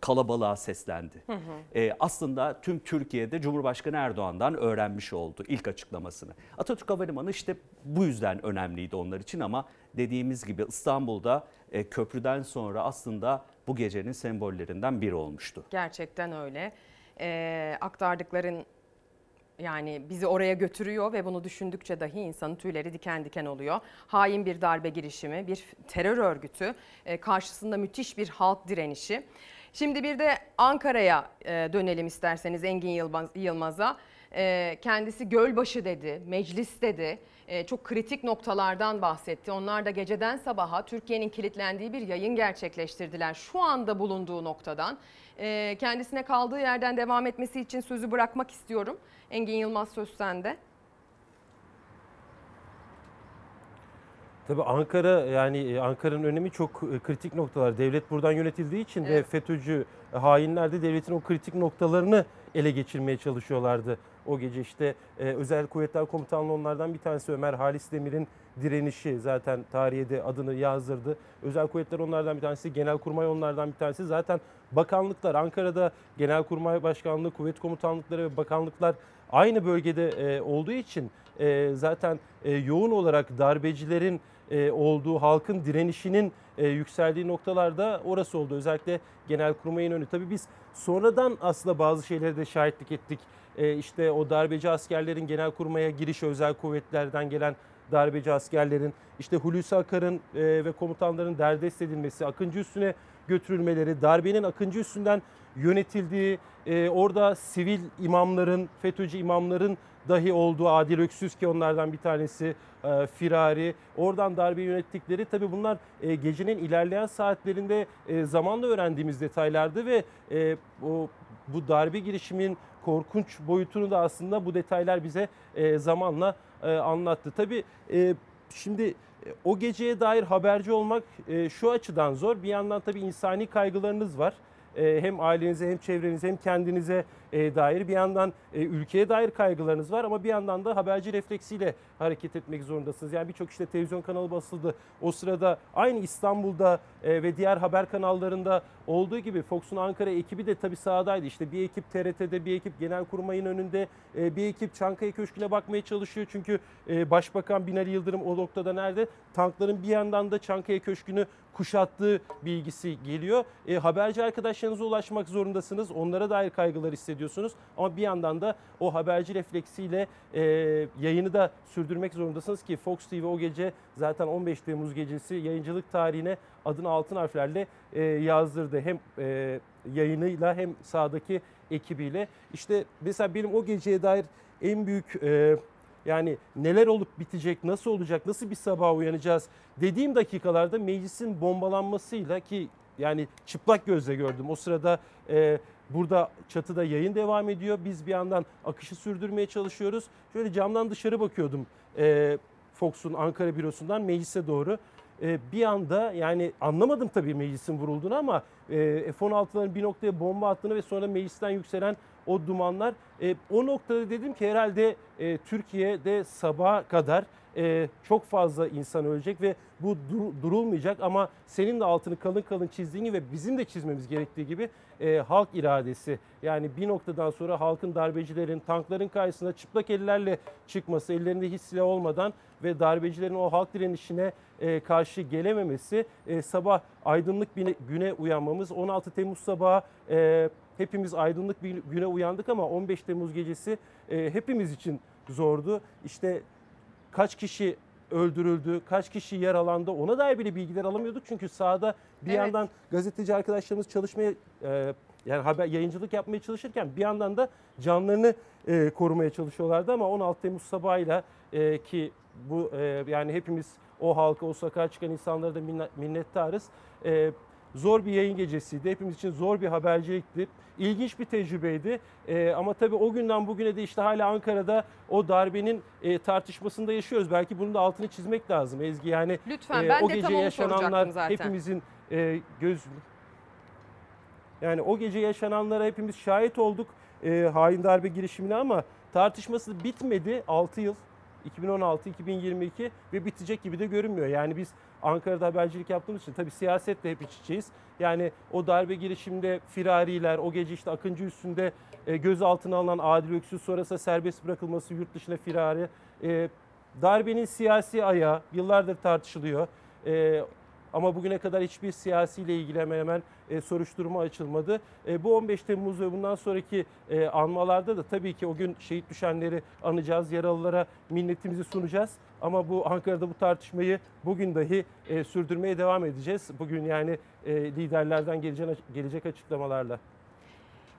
[SPEAKER 16] kalabalığa seslendi. Hı hı. Ee, aslında tüm Türkiye'de Cumhurbaşkanı Erdoğan'dan öğrenmiş oldu ilk açıklamasını. Atatürk Havalimanı işte bu yüzden önemliydi onlar için ama dediğimiz gibi İstanbul'da e, köprüden sonra aslında bu gecenin sembollerinden biri olmuştu.
[SPEAKER 1] Gerçekten öyle. E, aktardıkların yani bizi oraya götürüyor ve bunu düşündükçe dahi insanın tüyleri diken diken oluyor. Hain bir darbe girişimi, bir terör örgütü, e, karşısında müthiş bir halk direnişi. Şimdi bir de Ankara'ya e, dönelim isterseniz Engin Yılmaz, Yılmaz'a. E, kendisi Gölbaşı dedi, meclis dedi, çok kritik noktalardan bahsetti. Onlar da geceden sabaha Türkiye'nin kilitlendiği bir yayın gerçekleştirdiler. Şu anda bulunduğu noktadan kendisine kaldığı yerden devam etmesi için sözü bırakmak istiyorum. Engin Yılmaz söz sende.
[SPEAKER 28] Tabii Ankara yani Ankara'nın önemi çok kritik noktalar. Devlet buradan yönetildiği için evet. ve FETÖ'cü hainler de devletin o kritik noktalarını ele geçirmeye çalışıyorlardı. O gece işte e, Özel Kuvvetler Komutanlığı onlardan bir tanesi Ömer Halis Demir'in direnişi zaten tarihe de adını yazdırdı. Özel Kuvvetler onlardan bir tanesi, Genelkurmay onlardan bir tanesi. Zaten bakanlıklar Ankara'da Genelkurmay Başkanlığı, Kuvvet Komutanlıkları ve bakanlıklar aynı bölgede e, olduğu için e, zaten e, yoğun olarak darbecilerin olduğu halkın direnişinin yükseldiği noktalarda orası oldu. Özellikle Genelkurmay'ın önü. Tabii biz sonradan aslında bazı şeylere de şahitlik ettik. İşte o darbeci askerlerin Genelkurmay'a girişi özel kuvvetlerden gelen darbeci askerlerin işte Hulusi Akar'ın ve komutanların derdest edilmesi, Akıncı üstüne götürülmeleri, darbenin Akıncı üstünden yönetildiği, e, orada sivil imamların, FETÖ'cü imamların dahi olduğu Adil Öksüz ki onlardan bir tanesi e, Firari. Oradan darbe yönettikleri tabii bunlar e, gecenin ilerleyen saatlerinde e, zamanla öğrendiğimiz detaylardı ve e, o bu darbe girişimin korkunç boyutunu da aslında bu detaylar bize e, zamanla e, anlattı. Tabii e, şimdi e, o geceye dair haberci olmak e, şu açıdan zor. Bir yandan tabii insani kaygılarınız var. E, hem ailenize hem çevrenize hem kendinize e, dair bir yandan e, ülkeye dair kaygılarınız var ama bir yandan da haberci refleksiyle hareket etmek zorundasınız. Yani birçok işte televizyon kanalı basıldı. O sırada aynı İstanbul'da ve diğer haber kanallarında olduğu gibi Fox'un Ankara ekibi de tabii sahadaydı. İşte bir ekip TRT'de, bir ekip Genelkurmay'ın önünde, bir ekip Çankaya Köşkü'ne bakmaya çalışıyor. Çünkü Başbakan Binali Yıldırım o noktada nerede? Tankların bir yandan da Çankaya Köşkü'nü kuşattığı bilgisi geliyor. E, haberci arkadaşlarınıza ulaşmak zorundasınız. Onlara dair kaygılar hissediyorsunuz. Ama bir yandan da o haberci refleksiyle e, yayını da sürdürmek zorundasınız ki Fox TV o gece zaten 15 Temmuz gecesi yayıncılık tarihine adını altın harflerle e, yazdırdı. Hem e, yayınıyla hem sahadaki ekibiyle. İşte mesela benim o geceye dair en büyük... E, yani neler olup bitecek, nasıl olacak, nasıl bir sabah uyanacağız dediğim dakikalarda meclisin bombalanmasıyla ki yani çıplak gözle gördüm. O sırada e, burada çatıda yayın devam ediyor. Biz bir yandan akışı sürdürmeye çalışıyoruz. Şöyle camdan dışarı bakıyordum e, Fox'un Ankara bürosundan meclise doğru. E, bir anda yani anlamadım tabii meclisin vurulduğunu ama e, F-16'ların bir noktaya bomba attığını ve sonra meclisten yükselen o dumanlar. E, o noktada dedim ki herhalde e, Türkiye'de sabaha kadar e, çok fazla insan ölecek ve bu dur- durulmayacak ama senin de altını kalın kalın çizdiğin gibi ve bizim de çizmemiz gerektiği gibi e, halk iradesi. Yani bir noktadan sonra halkın darbecilerin, tankların karşısına çıplak ellerle çıkması, ellerinde hiç silah olmadan ve darbecilerin o halk direnişine e, karşı gelememesi, e, sabah aydınlık bir güne uyanmamız, 16 Temmuz sabahı e, hepimiz aydınlık bir güne uyandık ama 15 Temmuz gecesi e, hepimiz için zordu. İşte kaç kişi öldürüldü, kaç kişi yaralandı ona dair bile bilgiler alamıyorduk. Çünkü sahada bir
[SPEAKER 1] Evet.
[SPEAKER 28] yandan gazeteci arkadaşlarımız çalışmaya e, yani haber yayıncılık yapmaya çalışırken bir yandan da canlarını e, korumaya çalışıyorlardı ama 16 Temmuz sabahıyla e, ki bu e, yani hepimiz o halka, o sokağa çıkan insanlara da minne- minnettarız. E, zor bir yayın gecesiydi. Hepimiz için zor bir habercilikti. İlginç bir tecrübeydi. E, ama tabii o günden bugüne de işte hala Ankara'da o darbenin e, tartışmasında yaşıyoruz. Belki bunun da altını çizmek lazım Ezgi. Yani
[SPEAKER 1] Lütfen,
[SPEAKER 28] e,
[SPEAKER 1] ben
[SPEAKER 28] o
[SPEAKER 1] de
[SPEAKER 28] gece
[SPEAKER 1] tam onu
[SPEAKER 28] yaşananlar
[SPEAKER 1] zaten.
[SPEAKER 28] hepimizin e, göz yani o gece yaşananlara hepimiz şahit olduk e, hain darbe girişimine ama tartışması bitmedi 6 yıl 2016-2022 ve bitecek gibi de görünmüyor. Yani biz Ankara'da habercilik yaptığımız için tabii siyasetle hep iç içeyiz. Yani o darbe girişiminde firariler, o gece işte Akıncı üstünde e, gözaltına alınan Adil Öksüz sonrasında serbest bırakılması, yurt dışına firari. E, darbenin siyasi ayağı yıllardır tartışılıyor. E, ama bugüne kadar hiçbir siyasiyle ilgili hemen hemen e, soruşturma açılmadı. E, bu 15 Temmuz ve bundan sonraki e, anmalarda da tabii ki o gün şehit düşenleri anacağız, yaralılara minnetimizi sunacağız. Ama bu Ankara'da bu tartışmayı bugün dahi e, sürdürmeye devam edeceğiz. Bugün yani e, liderlerden gelecek, gelecek açıklamalarla.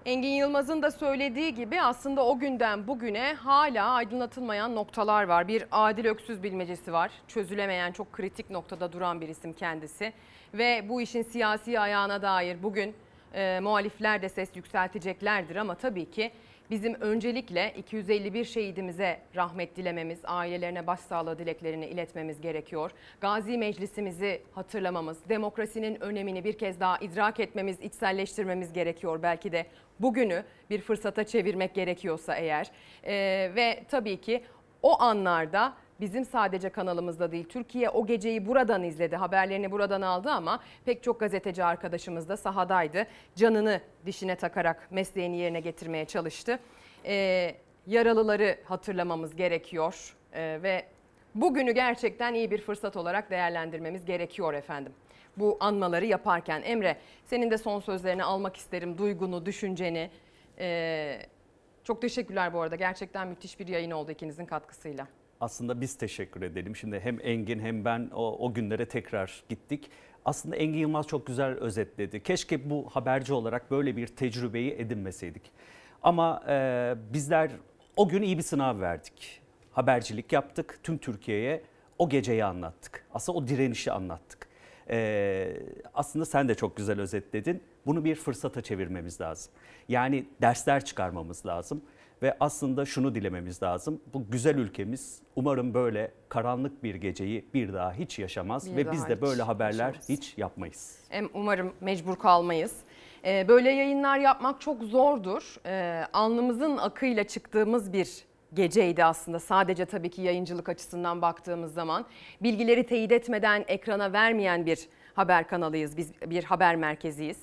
[SPEAKER 1] Engin Yılmaz'ın da söylediği gibi aslında o günden bugüne hala aydınlatılmayan noktalar var. Bir adil öksüz bilmecesi var. Çözülemeyen çok kritik noktada duran bir isim kendisi. Ve bu işin siyasi ayağına dair bugün e, muhalifler de ses yükselteceklerdir ama tabii ki bizim öncelikle 251 şehidimize rahmet dilememiz, ailelerine başsağlığı dileklerini iletmemiz gerekiyor. Gazi Meclisimizi hatırlamamız, demokrasinin önemini bir kez daha idrak etmemiz, içselleştirmemiz gerekiyor. Belki de bugünü bir fırsata çevirmek gerekiyorsa eğer. Ee, ve tabii ki o anlarda bizim sadece kanalımızda değil Türkiye o geceyi buradan izledi haberlerini buradan aldı ama pek çok gazeteci arkadaşımız da sahadaydı. Canını dişine takarak mesleğini yerine getirmeye çalıştı. Ee, yaralıları hatırlamamız gerekiyor Ee, ve bugünü gerçekten iyi bir fırsat olarak değerlendirmemiz gerekiyor efendim. Bu anmaları yaparken Emre senin de son sözlerini almak isterim duygunu, düşünceni. Ee, çok teşekkürler bu arada gerçekten müthiş bir yayın oldu ikinizin katkısıyla.
[SPEAKER 16] Aslında biz teşekkür edelim. Şimdi hem Engin hem ben o, o günlere tekrar gittik. Aslında Engin Yılmaz çok güzel özetledi. Keşke bu haberci olarak böyle bir tecrübeyi edinmeseydik. Ama e, bizler o gün iyi bir sınav verdik. Habercilik yaptık. Tüm Türkiye'ye o geceyi anlattık. Aslında o direnişi anlattık. E, aslında sen de çok güzel özetledin. Bunu bir fırsata çevirmemiz lazım. Yani dersler çıkarmamız lazım ve aslında şunu dilememiz lazım. Bu güzel ülkemiz umarım böyle karanlık bir geceyi bir daha hiç yaşamaz
[SPEAKER 1] Bir
[SPEAKER 16] ve biz de böyle haberler
[SPEAKER 1] yaşamayız.
[SPEAKER 16] hiç yapmayız.
[SPEAKER 1] Em- Umarım mecbur kalmayız. Ee, Böyle yayınlar yapmak çok zordur. Ee, Alnımızın akıyla çıktığımız bir geceydi aslında. Sadece tabii ki yayıncılık açısından baktığımız zaman. Bilgileri teyit etmeden ekrana vermeyen bir haber kanalıyız. Biz bir haber merkeziyiz.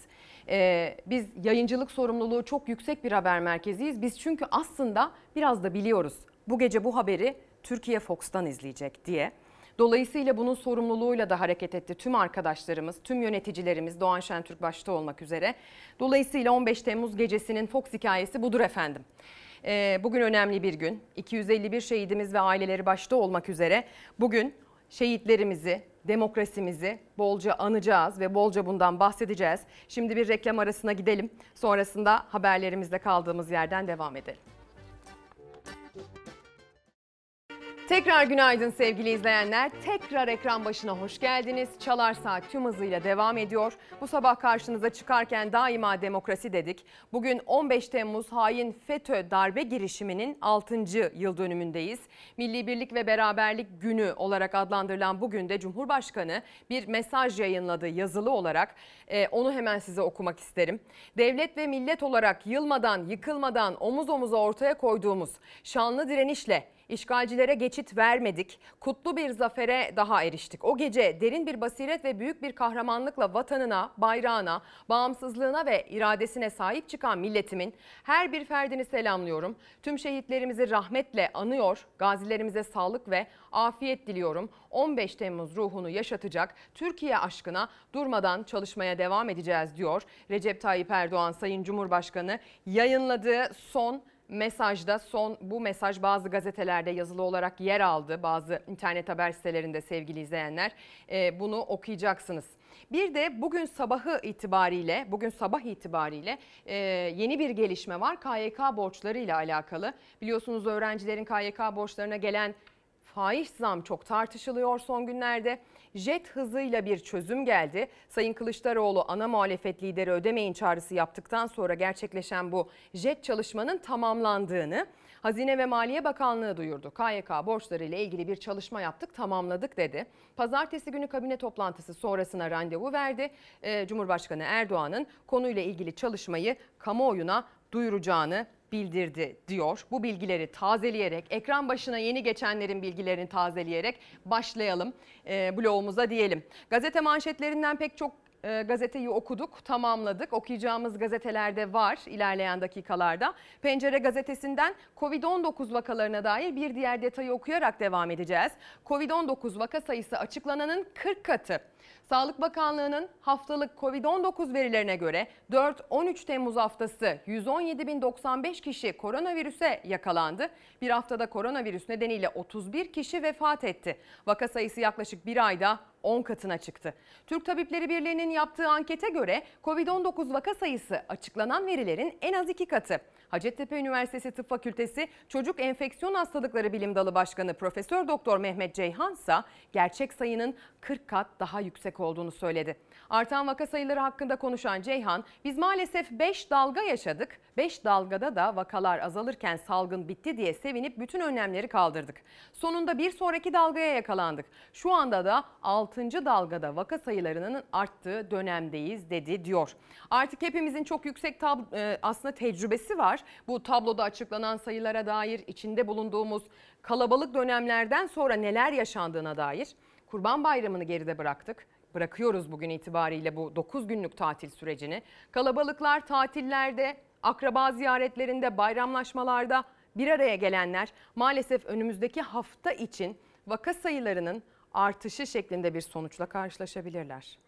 [SPEAKER 1] Ee, biz yayıncılık sorumluluğu çok yüksek bir haber merkeziyiz. Biz çünkü aslında biraz da biliyoruz. Bu gece bu haberi Türkiye Fox'tan izleyecek diye. Dolayısıyla bunun sorumluluğuyla da hareket etti tüm arkadaşlarımız, tüm yöneticilerimiz Doğan Şentürk başta olmak üzere. Dolayısıyla 15 Temmuz gecesinin Fox hikayesi budur efendim. Ee, bugün önemli bir gün. 251 şehidimiz ve aileleri başta olmak üzere bugün şehitlerimizi, demokrasimizi bolca anacağız ve bolca bundan bahsedeceğiz. Şimdi bir reklam arasına gidelim. Sonrasında haberlerimizde kaldığımız yerden devam edelim. Tekrar günaydın sevgili izleyenler. Tekrar ekran başına hoş geldiniz. Çalar Saat tüm hızıyla devam ediyor. Bu sabah karşınıza çıkarken daima demokrasi dedik. Bugün 15 Temmuz hain FETÖ darbe girişiminin 6. yıl dönümündeyiz. Milli Birlik ve Beraberlik Günü olarak adlandırılan bugün de Cumhurbaşkanı bir mesaj yayınladı yazılı olarak. Ee, onu hemen size okumak isterim. Devlet ve millet olarak yılmadan, yıkılmadan omuz omuza ortaya koyduğumuz şanlı direnişle İşgalcilere geçit vermedik. Kutlu bir zafere daha eriştik. O gece derin bir basiret ve büyük bir kahramanlıkla vatanına, bayrağına, bağımsızlığına ve iradesine sahip çıkan milletimin her bir ferdini selamlıyorum. Tüm şehitlerimizi rahmetle anıyor. Gazilerimize sağlık ve afiyet diliyorum. 15 Temmuz ruhunu yaşatacak Türkiye aşkına durmadan çalışmaya devam edeceğiz diyor. Recep Tayyip Erdoğan Sayın Cumhurbaşkanı yayınladığı son mesajda son bu mesaj bazı gazetelerde yazılı olarak yer aldı. Bazı internet haber sitelerinde sevgili izleyenler e, bunu okuyacaksınız. Bir de bugün sabahı itibariyle, bugün sabah itibariyle e, yeni bir gelişme var. KYK borçları ile alakalı. Biliyorsunuz öğrencilerin KYK borçlarına gelen faiz zam çok tartışılıyor son günlerde. Jet hızıyla bir çözüm geldi. Sayın Kılıçdaroğlu ana muhalefet lideri ödemeyin çağrısı yaptıktan sonra gerçekleşen bu jet çalışmanın tamamlandığını Hazine ve Maliye Bakanlığı duyurdu. KYK borçları ile ilgili bir çalışma yaptık, tamamladık dedi. Pazartesi günü kabine toplantısı sonrasına randevu verdi. Ee, Cumhurbaşkanı Erdoğan'ın konuyla ilgili çalışmayı kamuoyuna duyuracağını bildirdi diyor. Bu bilgileri tazeleyerek, ekran başına yeni geçenlerin bilgilerini tazeleyerek başlayalım e, blogumuza diyelim. Gazete manşetlerinden pek çok e, gazeteyi okuduk, tamamladık. Okuyacağımız gazetelerde var ilerleyen dakikalarda. Pencere gazetesinden Covid-19 vakalarına dair bir diğer detayı okuyarak devam edeceğiz. Covid-19 vaka sayısı açıklananın 40 katı. Sağlık Bakanlığı'nın haftalık Covid-19 verilerine göre 4-13 Temmuz haftası 117.095 kişi koronavirüse yakalandı. Bir haftada koronavirüs nedeniyle 31 kişi vefat etti. Vaka sayısı yaklaşık bir ayda 10 katına çıktı. Türk Tabipleri Birliği'nin yaptığı ankete göre Covid-19 vaka sayısı açıklanan verilerin en az iki katı. Hacettepe Üniversitesi Tıp Fakültesi Çocuk Enfeksiyon Hastalıkları Bilim Dalı Başkanı Profesör Doktor Mehmet Ceyhan ise gerçek sayının 40 kat daha yüksek olduğunu söyledi. Artan vaka sayıları hakkında konuşan Ceyhan, biz maalesef 5 dalga yaşadık. 5 dalgada da vakalar azalırken salgın bitti diye sevinip bütün önlemleri kaldırdık. Sonunda bir sonraki dalgaya yakalandık. Şu anda da 6. dalgada vaka sayılarının arttığı dönemdeyiz dedi diyor. Artık hepimizin çok yüksek tab- e, aslında tecrübesi var. Bu tabloda açıklanan sayılara dair içinde bulunduğumuz kalabalık dönemlerden sonra neler yaşandığına dair. Kurban Bayramı'nı geride bıraktık. Bırakıyoruz bugün itibariyle bu 9 günlük tatil sürecini. Kalabalıklar tatillerde, akraba ziyaretlerinde, bayramlaşmalarda bir araya gelenler maalesef önümüzdeki hafta için vaka sayılarının artışı şeklinde bir sonuçla karşılaşabilirler.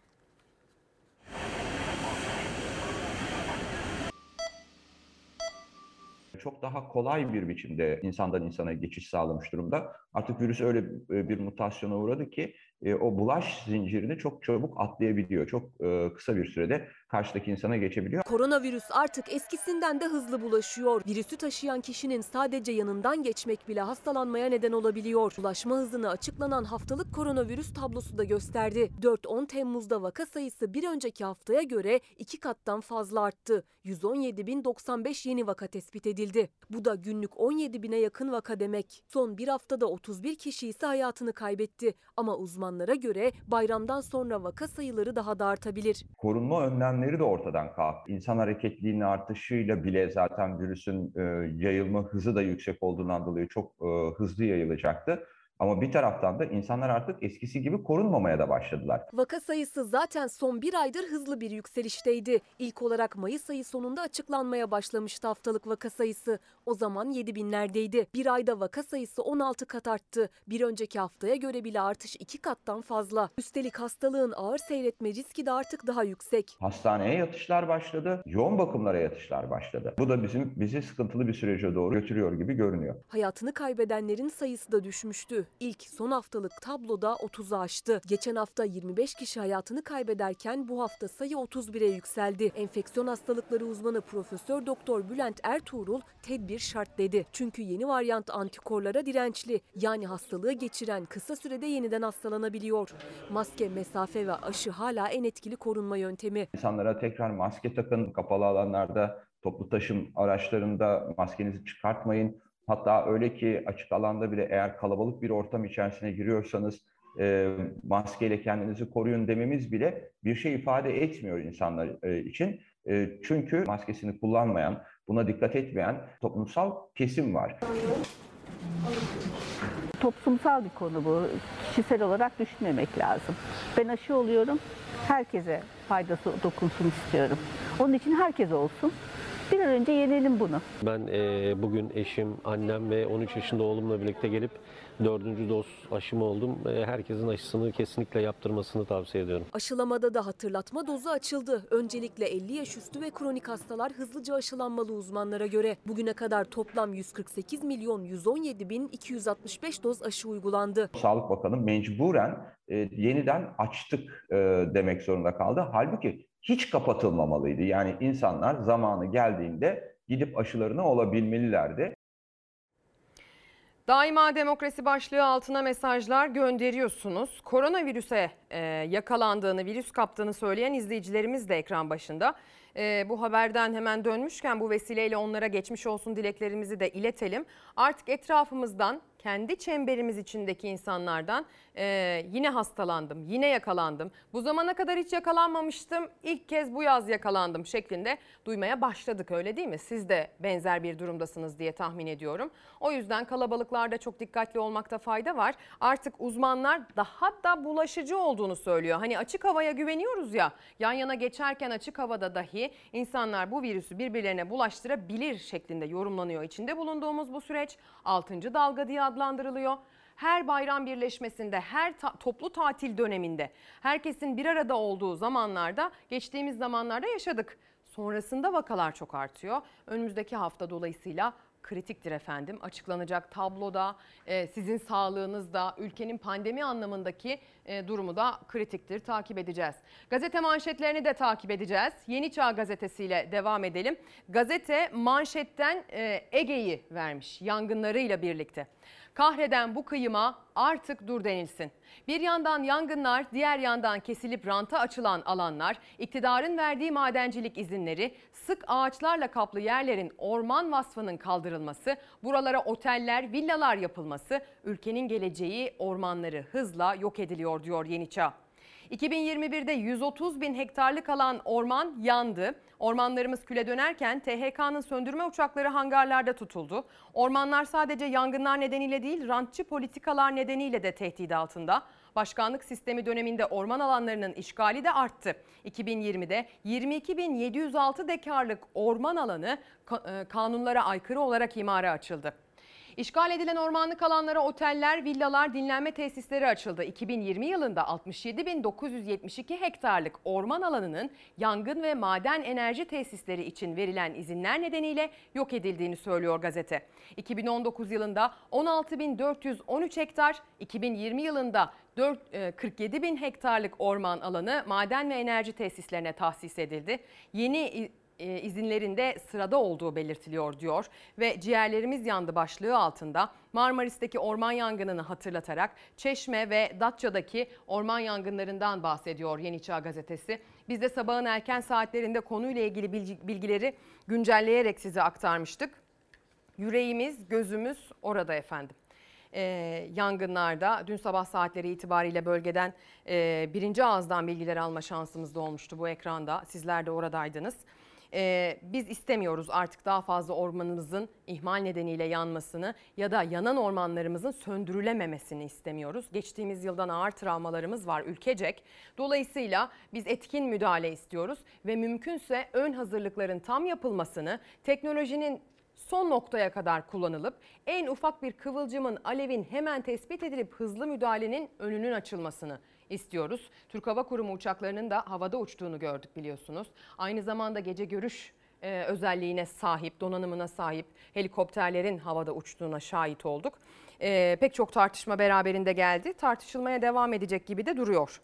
[SPEAKER 37] çok daha kolay bir biçimde insandan insana geçiş sağlamış durumda. Artık virüs öyle e, bir mutasyona uğradı ki e, o bulaş zincirini çok çabuk atlayabiliyor. Çok e, kısa bir sürede karşıdaki insana geçebiliyor.
[SPEAKER 21] Koronavirüs artık eskisinden de hızlı bulaşıyor. Virüsü taşıyan kişinin sadece yanından geçmek bile hastalanmaya neden olabiliyor. Bulaşma hızını açıklanan haftalık koronavirüs tablosu da gösterdi. 4-10 Temmuz'da vaka sayısı bir önceki haftaya göre iki kattan fazla arttı. 117.095 yeni vaka tespit edildi. Bu da günlük 17 bine yakın vaka demek. Son bir haftada 31 kişi ise hayatını kaybetti. Ama uzmanlara göre bayramdan sonra vaka sayıları daha da artabilir.
[SPEAKER 37] Korunma önlemleri de ortadan kalktı. İnsan hareketliliğinin artışıyla bile zaten virüsün e, yayılma hızı da yüksek olduğundan dolayı çok hızlı yayılacaktı. Ama bir taraftan da insanlar artık eskisi gibi korunmamaya da başladılar.
[SPEAKER 21] Vaka sayısı zaten son bir aydır hızlı bir yükselişteydi. İlk olarak Mayıs ayı sonunda açıklanmaya başlamıştı haftalık vaka sayısı. O zaman 7 binlerdeydi. Bir ayda vaka sayısı 16 kat arttı. Bir önceki haftaya göre bile artış 2 kattan fazla. Üstelik hastalığın ağır seyretme riski de artık daha yüksek.
[SPEAKER 37] Hastaneye yatışlar başladı, yoğun bakımlara yatışlar başladı. Bu da bizim bizi sıkıntılı bir sürece doğru götürüyor gibi görünüyor.
[SPEAKER 21] Hayatını kaybedenlerin sayısı da düşmüştü. İlk son haftalık tabloda 30'u aştı. Geçen hafta 25 kişi hayatını kaybederken bu hafta sayı 31'e yükseldi. Enfeksiyon hastalıkları uzmanı Profesör Doktor Bülent Ertuğrul tedbir şart dedi. Çünkü yeni varyant antikorlara dirençli. Yani hastalığı geçiren kısa sürede yeniden hastalanabiliyor. Maske, mesafe ve aşı hala en etkili korunma yöntemi.
[SPEAKER 37] İnsanlara tekrar maske takın, kapalı alanlarda, toplu taşım araçlarında maskenizi çıkartmayın. Hatta öyle ki açık alanda bile eğer kalabalık bir ortam içerisine giriyorsanız e, maskeyle kendinizi koruyun dememiz bile bir şey ifade etmiyor insanlar e, için. E, çünkü maskesini kullanmayan, buna dikkat etmeyen toplumsal kesim var.
[SPEAKER 38] Toplumsal bir konu bu. Kişisel olarak düşünmemek lazım. Ben aşı oluyorum. Herkese faydası dokunsun istiyorum. Onun için herkes olsun. Bir an önce yenelim bunu.
[SPEAKER 39] Ben e, bugün eşim, annem ve 13 yaşında oğlumla birlikte gelip dördüncü doz aşımı oldum. E, herkesin aşısını kesinlikle yaptırmasını tavsiye ediyorum.
[SPEAKER 21] Aşılamada da hatırlatma dozu açıldı. Öncelikle 50 yaş üstü ve kronik hastalar hızlıca aşılanmalı uzmanlara göre. Bugüne kadar toplam 148 milyon 117 bin 265 doz aşı uygulandı.
[SPEAKER 37] Sağlık Bakanı mecburen e, yeniden açtık e, demek zorunda kaldı. Halbuki hiç kapatılmamalıydı. Yani insanlar zamanı geldiğinde gidip aşılarını olabilmelilerdi.
[SPEAKER 1] Daima demokrasi başlığı altına mesajlar gönderiyorsunuz. Koronavirüse e, yakalandığını, virüs kaptığını söyleyen izleyicilerimiz de ekran başında. E, bu haberden hemen dönmüşken bu vesileyle onlara geçmiş olsun dileklerimizi de iletelim. Artık etrafımızdan kendi çemberimiz içindeki insanlardan e, yine hastalandım, yine yakalandım. Bu zamana kadar hiç yakalanmamıştım, ilk kez bu yaz yakalandım şeklinde duymaya başladık öyle değil mi? Siz de benzer bir durumdasınız diye tahmin ediyorum. O yüzden kalabalıklarda çok dikkatli olmakta fayda var. Artık uzmanlar daha da bulaşıcı olduğunu söylüyor. Hani açık havaya güveniyoruz ya, yan yana geçerken açık havada dahi insanlar bu virüsü birbirlerine bulaştırabilir şeklinde yorumlanıyor. İçinde bulunduğumuz bu süreç 6. dalga diye adlandırılıyor. Her bayram birleşmesinde, her ta- toplu tatil döneminde, herkesin bir arada olduğu zamanlarda, geçtiğimiz zamanlarda yaşadık. Sonrasında vakalar çok artıyor. Önümüzdeki hafta dolayısıyla kritiktir efendim. Açıklanacak tabloda, e, sizin sağlığınızda, ülkenin pandemi anlamındaki e, durumu da kritiktir. Takip edeceğiz. Gazete manşetlerini de takip edeceğiz. Yeni Çağ gazetesiyle devam edelim. Gazete manşetten e, Ege'yi vermiş yangınlarıyla birlikte. Kahreden bu kıyıma artık dur denilsin. Bir yandan yangınlar, diğer yandan kesilip ranta açılan alanlar, iktidarın verdiği madencilik izinleri, sık ağaçlarla kaplı yerlerin orman vasfının kaldırılması, buralara oteller, villalar yapılması, ülkenin geleceği ormanları hızla yok ediliyor diyor Yeni Çağ. 2021'de 130 bin hektarlık alan orman yandı. Ormanlarımız küle dönerken THK'nın söndürme uçakları hangarlarda tutuldu. Ormanlar sadece yangınlar nedeniyle değil, rantçı politikalar nedeniyle de tehdit altında. Başkanlık sistemi döneminde orman alanlarının işgali de arttı. 2020'de 22.706 dekarlık orman alanı e, kanunlara aykırı olarak imara açıldı. İşgal edilen ormanlık alanlara oteller, villalar, dinlenme tesisleri açıldı. 2020 yılında 67.972 hektarlık orman alanının yangın ve maden enerji tesisleri için verilen izinler nedeniyle yok edildiğini söylüyor gazete. 2019 yılında 16.413 hektar, 2020 yılında 4, e, 47 bin hektarlık orman alanı maden ve enerji tesislerine tahsis edildi. Yeni e, izinlerinde sırada olduğu belirtiliyor diyor ve ciğerlerimiz yandı başlığı altında Marmaris'teki orman yangınını hatırlatarak Çeşme ve Datça'daki orman yangınlarından bahsediyor Yeni Çağ gazetesi. Biz de sabahın erken saatlerinde konuyla ilgili bilgileri güncelleyerek size aktarmıştık. Yüreğimiz, gözümüz orada efendim e, yangınlarda dün sabah saatleri itibariyle bölgeden e, birinci ağızdan bilgiler alma şansımız da olmuştu bu ekranda. Sizler de oradaydınız. E, biz istemiyoruz artık daha fazla ormanımızın ihmal nedeniyle yanmasını ya da yanan ormanlarımızın söndürülememesini istemiyoruz. Geçtiğimiz yıldan ağır travmalarımız var ülkecek. Dolayısıyla biz etkin müdahale istiyoruz ve mümkünse ön hazırlıkların tam yapılmasını, teknolojinin son noktaya kadar kullanılıp en ufak bir kıvılcımın alevin hemen tespit edilip hızlı müdahalenin önünün açılmasını istiyoruz. Türk Hava Kurumu uçaklarının da havada uçtuğunu gördük biliyorsunuz. Aynı zamanda gece görüş e, özelliğine sahip, donanımına sahip helikopterlerin havada uçtuğuna şahit olduk. e, pek çok tartışma beraberinde geldi. Tartışılmaya devam edecek gibi de duruyor.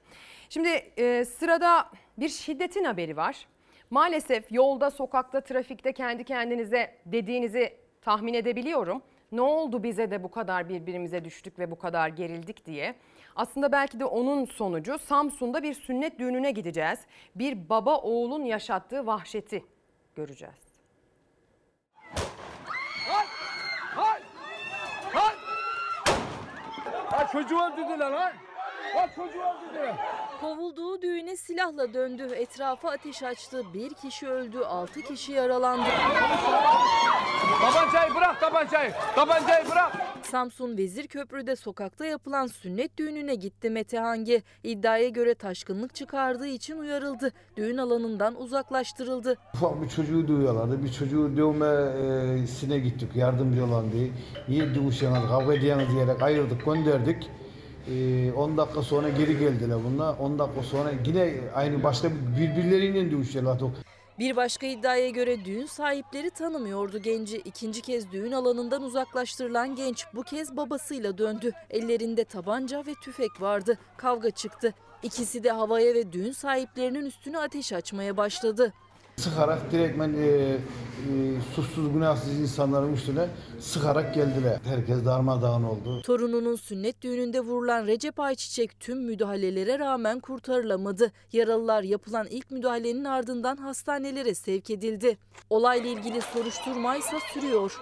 [SPEAKER 1] Şimdi e, sırada bir şiddetin haberi var. Maalesef yolda, sokakta, trafikte kendi kendinize dediğinizi tahmin edebiliyorum. Ne oldu bize de bu kadar birbirimize düştük ve bu kadar gerildik diye. Aslında belki de onun sonucu Samsun'da bir sünnet düğününe gideceğiz. Bir baba oğulun yaşattığı vahşeti göreceğiz.
[SPEAKER 34] Ha çocuğu öldürdüler lan. Ha çocuğu öldürdüler.
[SPEAKER 40] Kovulduğu düğüne silahla döndü. Etrafa ateş açtı. Bir kişi öldü, altı kişi yaralandı.
[SPEAKER 34] Tabancayı bırak tabancayı. Tabancayı bırak.
[SPEAKER 40] Samsun Vezirköprü'de sokakta yapılan sünnet düğününe gitti Mete Hangi. İddiaya göre taşkınlık çıkardığı için uyarıldı. Düğün alanından uzaklaştırıldı.
[SPEAKER 41] Ufak bir çocuğu duyuyorlardı. Bir çocuğu dövmesine gittik yardımcı olan diye. Niye dövüşüyorsunuz, kavga ediyorsunuz diyerek ayırdık, gönderdik. Ee, 10 dakika sonra geri geldiler bunlar. 10 dakika sonra yine aynı başta birbirleriyle dövüşüyorlardı.
[SPEAKER 40] Bir başka iddiaya göre düğün sahipleri tanımıyordu genci. İkinci kez düğün alanından uzaklaştırılan genç bu kez babasıyla döndü. Ellerinde tabanca ve tüfek vardı. Kavga çıktı. İkisi de havaya ve düğün sahiplerinin üstüne ateş açmaya başladı.
[SPEAKER 41] Sıkarak direktmen e, e, suçsuz günahsız insanların üstüne sıkarak geldiler. Herkes darmadağın oldu.
[SPEAKER 40] Torununun sünnet düğününde vurulan Recep Ayçiçek tüm müdahalelere rağmen kurtarılamadı. Yaralılar yapılan ilk müdahalenin ardından hastanelere sevk edildi. Olayla ilgili soruşturma ise sürüyor.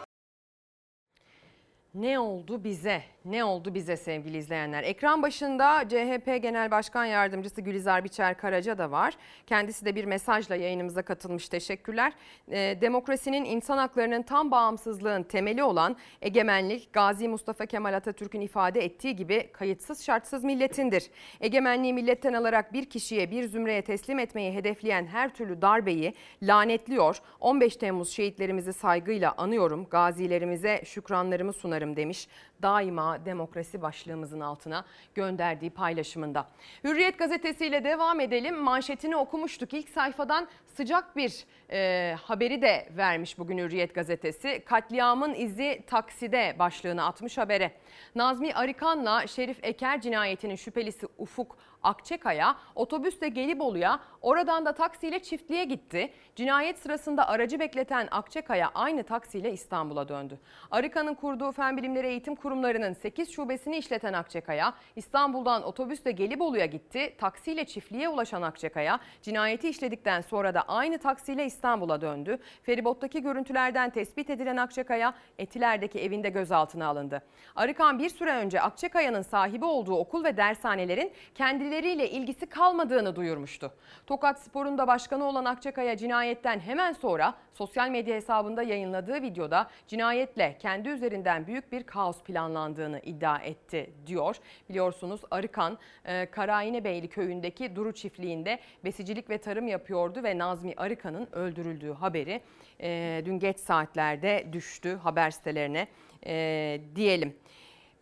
[SPEAKER 1] Ne oldu bize? Ne oldu bize sevgili izleyenler? Ekran başında CHP Genel Başkan Yardımcısı Gülizar Biçer Karaca da var. Kendisi de bir mesajla yayınımıza katılmış. Teşekkürler. Ee, demokrasinin, insan haklarının tam bağımsızlığın temeli olan egemenlik, Gazi Mustafa Kemal Atatürk'ün ifade ettiği gibi kayıtsız şartsız milletindir. Egemenliği milletten alarak bir kişiye, bir zümreye teslim etmeyi hedefleyen her türlü darbeyi lanetliyor. 15 Temmuz şehitlerimizi saygıyla anıyorum. Gazilerimize şükranlarımı sunarım demiş daima demokrasi başlığımızın altına gönderdiği paylaşımında. Hürriyet gazetesiyle devam edelim. Manşetini okumuştuk. İlk sayfadan sıcak bir e, haberi de vermiş bugün Hürriyet gazetesi. Katliamın izi takside başlığını atmış habere. Nazmi Arıkan'la Şerif Eker cinayetinin şüphelisi Ufuk Akçekaya otobüsle Gelibolu'ya oradan da taksiyle çiftliğe gitti. Cinayet sırasında aracı bekleten Akçekaya aynı taksiyle İstanbul'a döndü. Arıkan'ın kurduğu Fen Bilimleri Eğitim Kurumları'nın 8 şubesini işleten Akçekaya İstanbul'dan otobüsle Gelibolu'ya gitti. Taksiyle çiftliğe ulaşan Akçekaya cinayeti işledikten sonra da aynı taksiyle İstanbul'a döndü. Feribottaki görüntülerden tespit edilen Akçekaya Etiler'deki evinde gözaltına alındı. Arıkan bir süre önce Akçekaya'nın sahibi olduğu okul ve dershanelerin kendileriyle ilgisi kalmadığını duyurmuştu. Tokat Spor'un da başkanı olan Akçakaya cinayetten hemen sonra sosyal medya hesabında yayınladığı videoda cinayetle kendi üzerinden büyük bir kaos planlandığını iddia etti diyor. Biliyorsunuz Arıkan e, Karayinebeyli köyündeki Duru çiftliğinde besicilik ve tarım yapıyordu ve Nazmi Arıkan'ın öldürüldüğü haberi e, dün geç saatlerde düştü haber sitelerine e, diyelim.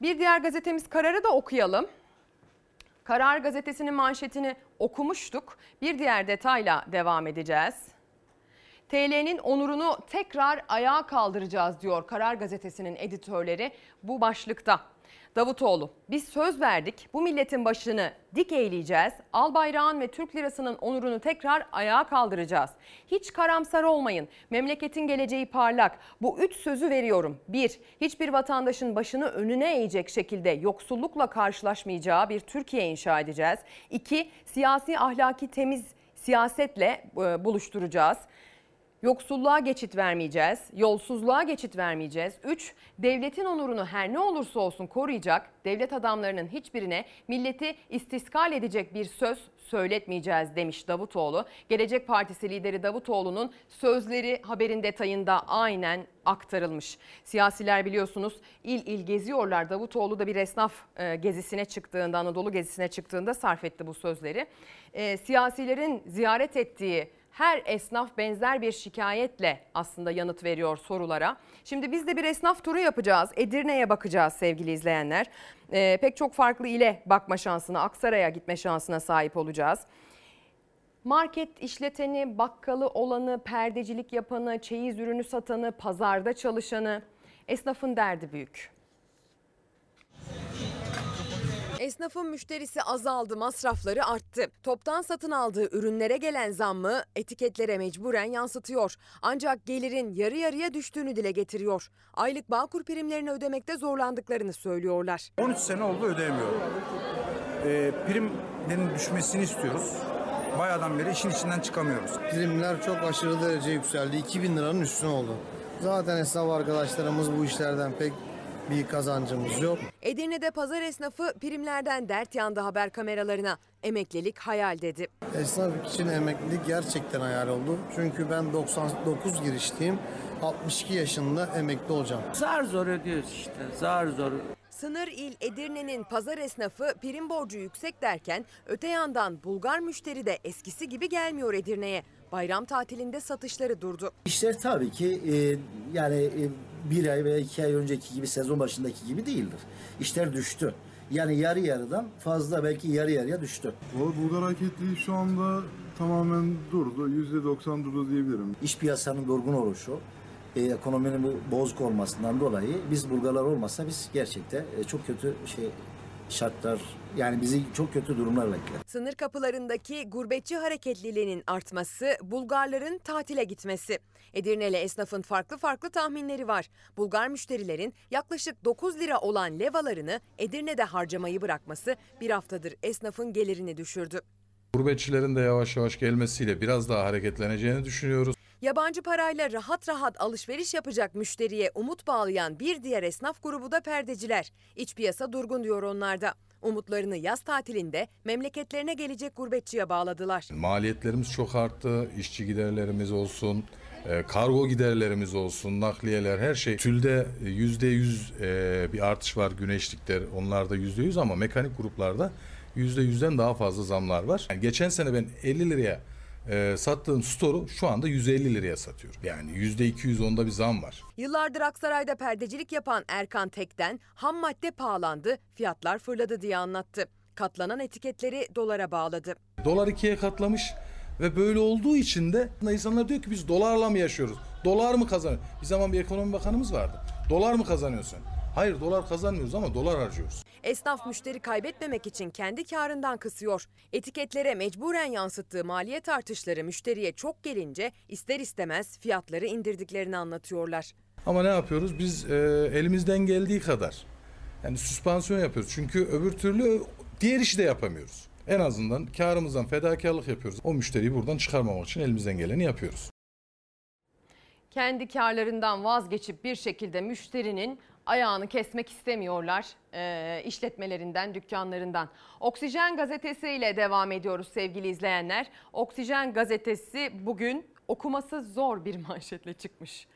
[SPEAKER 1] Bir diğer gazetemiz Karar'ı da okuyalım. Karar gazetesinin manşetini okumuştuk. Bir diğer detayla devam edeceğiz. TL'nin onurunu tekrar ayağa kaldıracağız diyor Karar gazetesinin editörleri bu başlıkta. Davutoğlu biz söz verdik bu milletin başını dik eğleyeceğiz. Al bayrağın ve Türk lirasının onurunu tekrar ayağa kaldıracağız. Hiç karamsar olmayın. Memleketin geleceği parlak. Bu üç sözü veriyorum. Bir, hiçbir vatandaşın başını önüne eğecek şekilde yoksullukla karşılaşmayacağı bir Türkiye inşa edeceğiz. İki, siyasi ahlaki temiz siyasetle buluşturacağız. Yoksulluğa geçit vermeyeceğiz, yolsuzluğa geçit vermeyeceğiz. 3. Devletin onurunu her ne olursa olsun koruyacak, devlet adamlarının hiçbirine milleti istiskal edecek bir söz söyletmeyeceğiz demiş Davutoğlu. Gelecek Partisi lideri Davutoğlu'nun sözleri haberin detayında aynen aktarılmış. Siyasiler biliyorsunuz il il geziyorlar. Davutoğlu da bir esnaf e, gezisine çıktığında, Anadolu gezisine çıktığında sarf etti bu sözleri. E, siyasilerin ziyaret ettiği her esnaf benzer bir şikayetle aslında yanıt veriyor sorulara. Şimdi biz de bir esnaf turu yapacağız. Edirne'ye bakacağız sevgili izleyenler. Ee, pek çok farklı ile bakma şansına, Aksaray'a gitme şansına sahip olacağız. Market işleteni, bakkalı olanı, perdecilik yapanı, çeyiz ürünü satanı, pazarda çalışanı, esnafın derdi büyük. Esnafın müşterisi azaldı, masrafları arttı. Toptan satın aldığı ürünlere gelen zammı etiketlere mecburen yansıtıyor. Ancak gelirin yarı yarıya düştüğünü dile getiriyor. Aylık Bağkur primlerini ödemekte zorlandıklarını söylüyorlar.
[SPEAKER 42] 13 sene oldu ödeyemiyorum. Ee, primlerin düşmesini istiyoruz. Bayağıdan beri işin içinden çıkamıyoruz.
[SPEAKER 43] Primler çok aşırı derece yükseldi. 2000 liranın üstüne oldu. Zaten esnaf arkadaşlarımız bu işlerden pek bir kazancımız yok.
[SPEAKER 1] Edirne'de pazar esnafı primlerden dert yandı haber kameralarına. Emeklilik hayal dedi.
[SPEAKER 43] Esnaf için emeklilik gerçekten hayal oldu. Çünkü ben 99 girişliyim. 62 yaşında emekli olacağım.
[SPEAKER 44] Zar zor ödüyoruz işte zar zor.
[SPEAKER 1] Sınır il Edirne'nin pazar esnafı prim borcu yüksek derken öte yandan Bulgar müşteri de eskisi gibi gelmiyor Edirne'ye. Bayram tatilinde satışları durdu.
[SPEAKER 45] İşler tabii ki e, yani e, bir ay veya iki ay önceki gibi sezon başındaki gibi değildir. İşler düştü. Yani yarı yarıdan fazla belki yarı yarıya düştü.
[SPEAKER 46] Valla Bulgar hareketliği şu anda tamamen durdu. %90 durdu diyebilirim.
[SPEAKER 45] İş piyasanın durgun oluşu, e, ekonominin bu bozuk olmasından dolayı biz Bulgarlar olmasa biz gerçekten e, çok kötü şey şartlar yani bizi çok kötü durumlarla bekler.
[SPEAKER 1] Sınır kapılarındaki gurbetçi hareketliliğinin artması, Bulgarların tatile gitmesi. Edirneli esnafın farklı farklı tahminleri var. Bulgar müşterilerin yaklaşık 9 lira olan levalarını Edirne'de harcamayı bırakması bir haftadır esnafın gelirini düşürdü.
[SPEAKER 47] Gurbetçilerin de yavaş yavaş gelmesiyle biraz daha hareketleneceğini düşünüyoruz.
[SPEAKER 1] Yabancı parayla rahat rahat alışveriş yapacak müşteriye umut bağlayan bir diğer esnaf grubu da perdeciler. İç piyasa durgun diyor onlarda. Umutlarını yaz tatilinde memleketlerine gelecek gurbetçiye bağladılar.
[SPEAKER 47] Maliyetlerimiz çok arttı. İşçi giderlerimiz olsun, e, kargo giderlerimiz olsun, nakliyeler her şey. Tülde yüzde yüz e, bir artış var güneşlikler onlarda yüzde yüz ama mekanik gruplarda yüzde yüzden daha fazla zamlar var. Yani geçen sene ben 50 liraya e, sattığım storu şu anda 150 liraya satıyorum. Yani yüzde 200 onda bir zam var.
[SPEAKER 1] Yıllardır Aksaray'da perdecilik yapan Erkan Tek'ten ham madde pahalandı, fiyatlar fırladı diye anlattı. Katlanan etiketleri dolara bağladı.
[SPEAKER 47] Dolar ikiye katlamış ve böyle olduğu için de insanlar diyor ki biz dolarla mı yaşıyoruz? Dolar mı kazanıyor? Bir zaman bir ekonomi bakanımız vardı. Dolar mı kazanıyorsun? Hayır dolar kazanmıyoruz ama dolar harcıyoruz.
[SPEAKER 1] Esnaf müşteri kaybetmemek için kendi karından kısıyor. Etiketlere mecburen yansıttığı maliyet artışları müşteriye çok gelince ister istemez fiyatları indirdiklerini anlatıyorlar.
[SPEAKER 47] Ama ne yapıyoruz? Biz e, elimizden geldiği kadar yani süspansiyon yapıyoruz. Çünkü öbür türlü diğer işi de yapamıyoruz. En azından karımızdan fedakarlık yapıyoruz. O müşteriyi buradan çıkarmamak için elimizden geleni yapıyoruz.
[SPEAKER 1] Kendi karlarından vazgeçip bir şekilde müşterinin ayağını kesmek istemiyorlar e, işletmelerinden, dükkanlarından. Oksijen gazetesi ile devam ediyoruz sevgili izleyenler. Oksijen gazetesi bugün okuması zor bir manşetle çıkmış.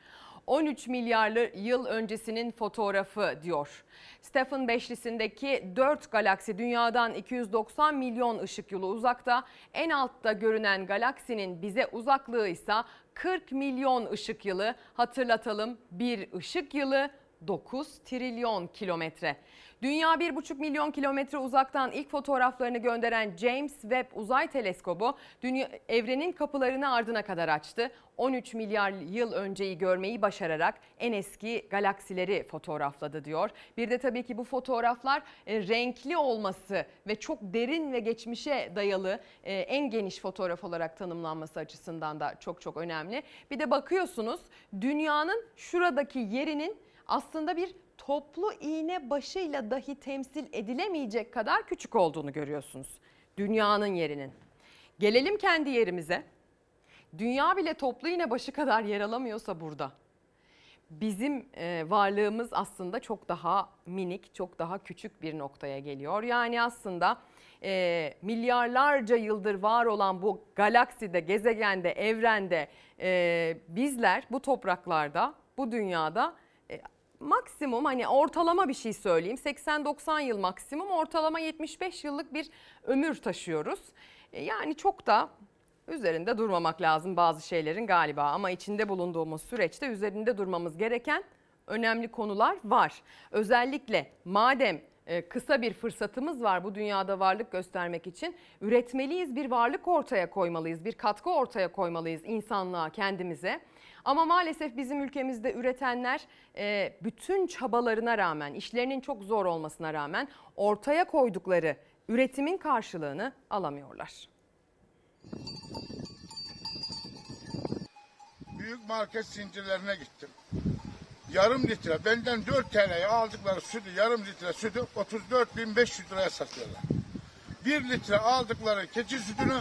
[SPEAKER 1] 13 milyarlı yıl öncesinin fotoğrafı diyor. Stephen beşlisindeki 4 galaksi dünyadan 290 milyon ışık yılı uzakta. En altta görünen galaksinin bize uzaklığı ise 40 milyon ışık yılı. Hatırlatalım bir ışık yılı 9 trilyon kilometre. Dünya 1,5 milyon kilometre uzaktan ilk fotoğraflarını gönderen James Webb Uzay Teleskobu dünya, evrenin kapılarını ardına kadar açtı. 13 milyar yıl önceyi görmeyi başararak en eski galaksileri fotoğrafladı diyor. Bir de tabii ki bu fotoğraflar e, renkli olması ve çok derin ve geçmişe dayalı e, en geniş fotoğraf olarak tanımlanması açısından da çok çok önemli. Bir de bakıyorsunuz dünyanın şuradaki yerinin aslında bir toplu iğne başıyla dahi temsil edilemeyecek kadar küçük olduğunu görüyorsunuz. Dünyanın yerinin. Gelelim kendi yerimize. Dünya bile toplu iğne başı kadar yer alamıyorsa burada. Bizim e, varlığımız aslında çok daha minik, çok daha küçük bir noktaya geliyor. Yani aslında e, milyarlarca yıldır var olan bu galakside, gezegende, evrende e, bizler bu topraklarda, bu dünyada maksimum hani ortalama bir şey söyleyeyim 80-90 yıl maksimum ortalama 75 yıllık bir ömür taşıyoruz. E, yani çok da üzerinde durmamak lazım bazı şeylerin galiba ama içinde bulunduğumuz süreçte üzerinde durmamız gereken önemli konular var. Özellikle madem e, kısa bir fırsatımız var bu dünyada varlık göstermek için. Üretmeliyiz, bir varlık ortaya koymalıyız, bir katkı ortaya koymalıyız insanlığa, kendimize. Ama maalesef bizim ülkemizde üretenler e, bütün çabalarına rağmen, işlerinin çok zor olmasına rağmen ortaya koydukları üretimin karşılığını alamıyorlar.
[SPEAKER 48] Büyük market zincirlerine gittim. Yarım litre, benden 4 TL'ye aldıkları sütü, yarım litre sütü 34.500 liraya satıyorlar. 1 litre aldıkları keçi sütünü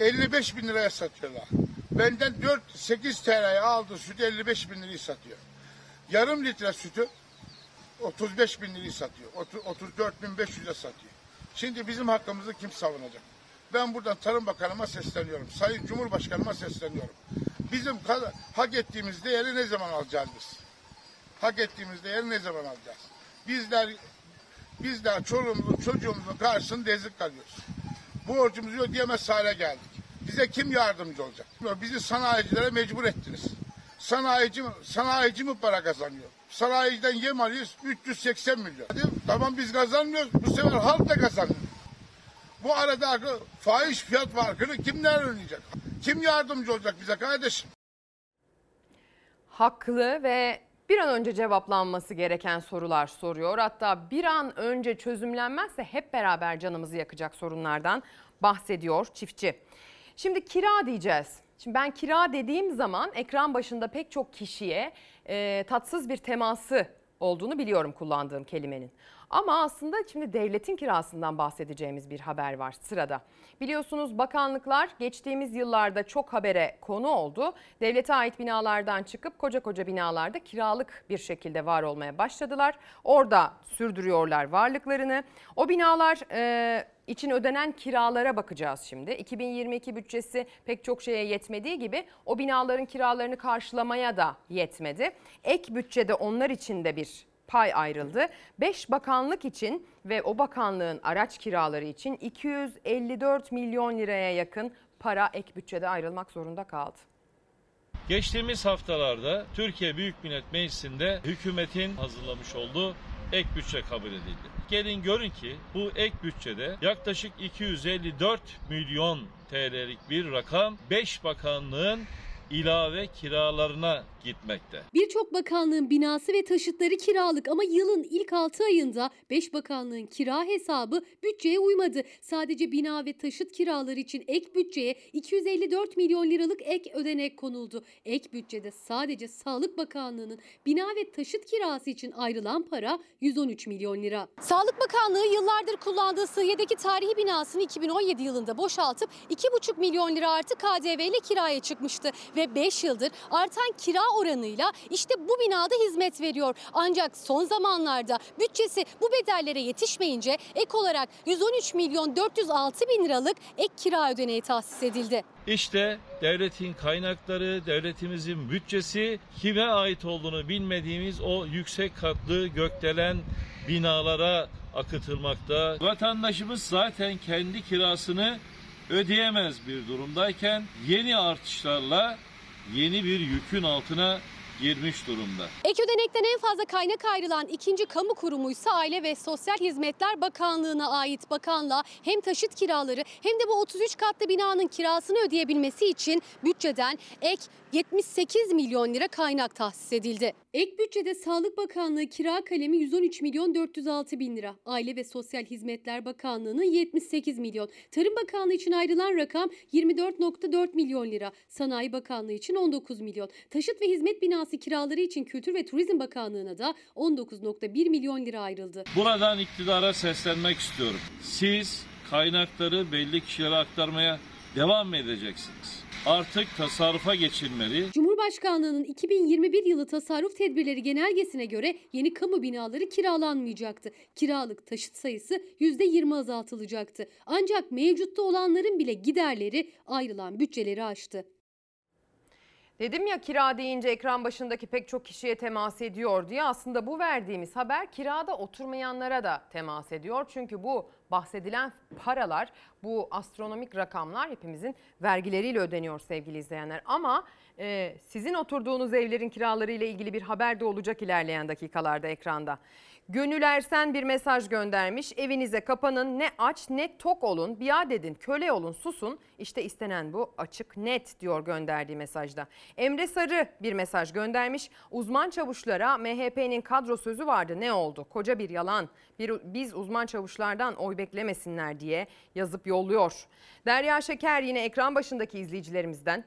[SPEAKER 48] 55 bin liraya satıyorlar. Benden 4-8 TL'ye aldığı sütü 55 bin liraya satıyor. Yarım litre sütü 35 bin liraya satıyor. 34 bin 500'e satıyor. Şimdi bizim hakkımızı kim savunacak? Ben buradan Tarım Bakanıma sesleniyorum. Sayın Cumhurbaşkanıma sesleniyorum. Bizim hak ettiğimiz değeri ne zaman alacağız biz? Hak ettiğimiz değeri ne zaman alacağız? Bizler bizler çoluğumuzun çocuğumuzun karşısında ezik kalıyoruz. Borcumuzu ödeyemez hale geldik. Bize kim yardımcı olacak? Bizi sanayicilere mecbur ettiniz. Sanayici sanayici mi para kazanıyor? Sanayiciden yem alıyoruz 380 milyon. Tamam biz kazanmıyoruz. Bu sefer halk da kazanıyor. Bu aradaki fahiş fiyat farkını kimler önleyecek? Kim yardımcı olacak bize kardeşim?
[SPEAKER 1] Haklı ve bir an önce cevaplanması gereken sorular soruyor. Hatta bir an önce çözümlenmezse hep beraber canımızı yakacak sorunlardan bahsediyor çiftçi. Şimdi kira diyeceğiz. Şimdi ben kira dediğim zaman ekran başında pek çok kişiye e, tatsız bir teması olduğunu biliyorum kullandığım kelimenin. Ama aslında şimdi devletin kirasından bahsedeceğimiz bir haber var sırada. Biliyorsunuz bakanlıklar geçtiğimiz yıllarda çok habere konu oldu. Devlete ait binalardan çıkıp koca koca binalarda kiralık bir şekilde var olmaya başladılar. Orada sürdürüyorlar varlıklarını. O binalar e, için ödenen kiralara bakacağız şimdi. 2022 bütçesi pek çok şeye yetmediği gibi o binaların kiralarını karşılamaya da yetmedi. Ek bütçede onlar için de bir pay ayrıldı. 5 bakanlık için ve o bakanlığın araç kiraları için 254 milyon liraya yakın para ek bütçede ayrılmak zorunda kaldı.
[SPEAKER 49] Geçtiğimiz haftalarda Türkiye Büyük Millet Meclisi'nde hükümetin hazırlamış olduğu ek bütçe kabul edildi. Gelin görün ki bu ek bütçede yaklaşık 254 milyon TL'lik bir rakam 5 bakanlığın ilave kiralarına gitmekte.
[SPEAKER 50] Birçok bakanlığın binası ve taşıtları kiralık ama yılın ilk 6 ayında 5 bakanlığın kira hesabı bütçeye uymadı. Sadece bina ve taşıt kiraları için ek bütçeye 254 milyon liralık ek ödenek konuldu. Ek bütçede sadece Sağlık Bakanlığı'nın bina ve taşıt kirası için ayrılan para 113 milyon lira. Sağlık Bakanlığı yıllardır kullandığı Sıhhiye'deki tarihi binasını 2017 yılında boşaltıp 2,5 milyon lira artı KDV ile kiraya çıkmıştı ve 5 yıldır artan kira oranıyla işte bu binada hizmet veriyor. Ancak son zamanlarda bütçesi bu bedellere yetişmeyince ek olarak 113 milyon 406 bin liralık ek kira ödeneği tahsis edildi.
[SPEAKER 49] İşte devletin kaynakları, devletimizin bütçesi kime ait olduğunu bilmediğimiz o yüksek katlı gökdelen binalara akıtılmakta. Vatandaşımız zaten kendi kirasını ödeyemez bir durumdayken yeni artışlarla yeni bir yükün altına girmiş durumda.
[SPEAKER 50] Ek ödenekten en fazla kaynak ayrılan ikinci kamu kurumuysa Aile ve Sosyal Hizmetler Bakanlığı'na ait bakanlığa hem taşıt kiraları hem de bu 33 katlı binanın kirasını ödeyebilmesi için bütçeden ek 78 milyon lira kaynak tahsis edildi. Ek bütçede Sağlık Bakanlığı kira kalemi 113 milyon 406 bin lira. Aile ve Sosyal Hizmetler Bakanlığı'nın 78 milyon. Tarım Bakanlığı için ayrılan rakam 24.4 milyon lira. Sanayi Bakanlığı için 19 milyon. Taşıt ve hizmet binası kiraları için Kültür ve Turizm Bakanlığı'na da 19.1 milyon lira ayrıldı.
[SPEAKER 49] Buradan iktidara seslenmek istiyorum. Siz kaynakları belli kişilere aktarmaya devam mı edeceksiniz? Artık tasarrufa geçilmeli.
[SPEAKER 50] Cumhurbaşkanlığının 2021 yılı tasarruf tedbirleri genelgesine göre yeni kamu binaları kiralanmayacaktı. Kiralık taşıt sayısı %20 azaltılacaktı. Ancak mevcutta olanların bile giderleri ayrılan bütçeleri aştı.
[SPEAKER 1] Dedim ya kira deyince ekran başındaki pek çok kişiye temas ediyor diye aslında bu verdiğimiz haber kirada oturmayanlara da temas ediyor. Çünkü bu bahsedilen paralar, bu astronomik rakamlar hepimizin vergileriyle ödeniyor sevgili izleyenler. Ama e, sizin oturduğunuz evlerin kiraları ile ilgili bir haber de olacak ilerleyen dakikalarda ekranda. Gönül Ersen bir mesaj göndermiş. Evinize kapanın ne aç ne tok olun biat edin köle olun susun. İşte istenen bu açık net diyor gönderdiği mesajda. Emre Sarı bir mesaj göndermiş. Uzman çavuşlara MHP'nin kadro sözü vardı ne oldu? Koca bir yalan. Bir, biz uzman çavuşlardan oy beklemesinler diye yazıp yolluyor. Derya Şeker yine ekran başındaki izleyicilerimizden.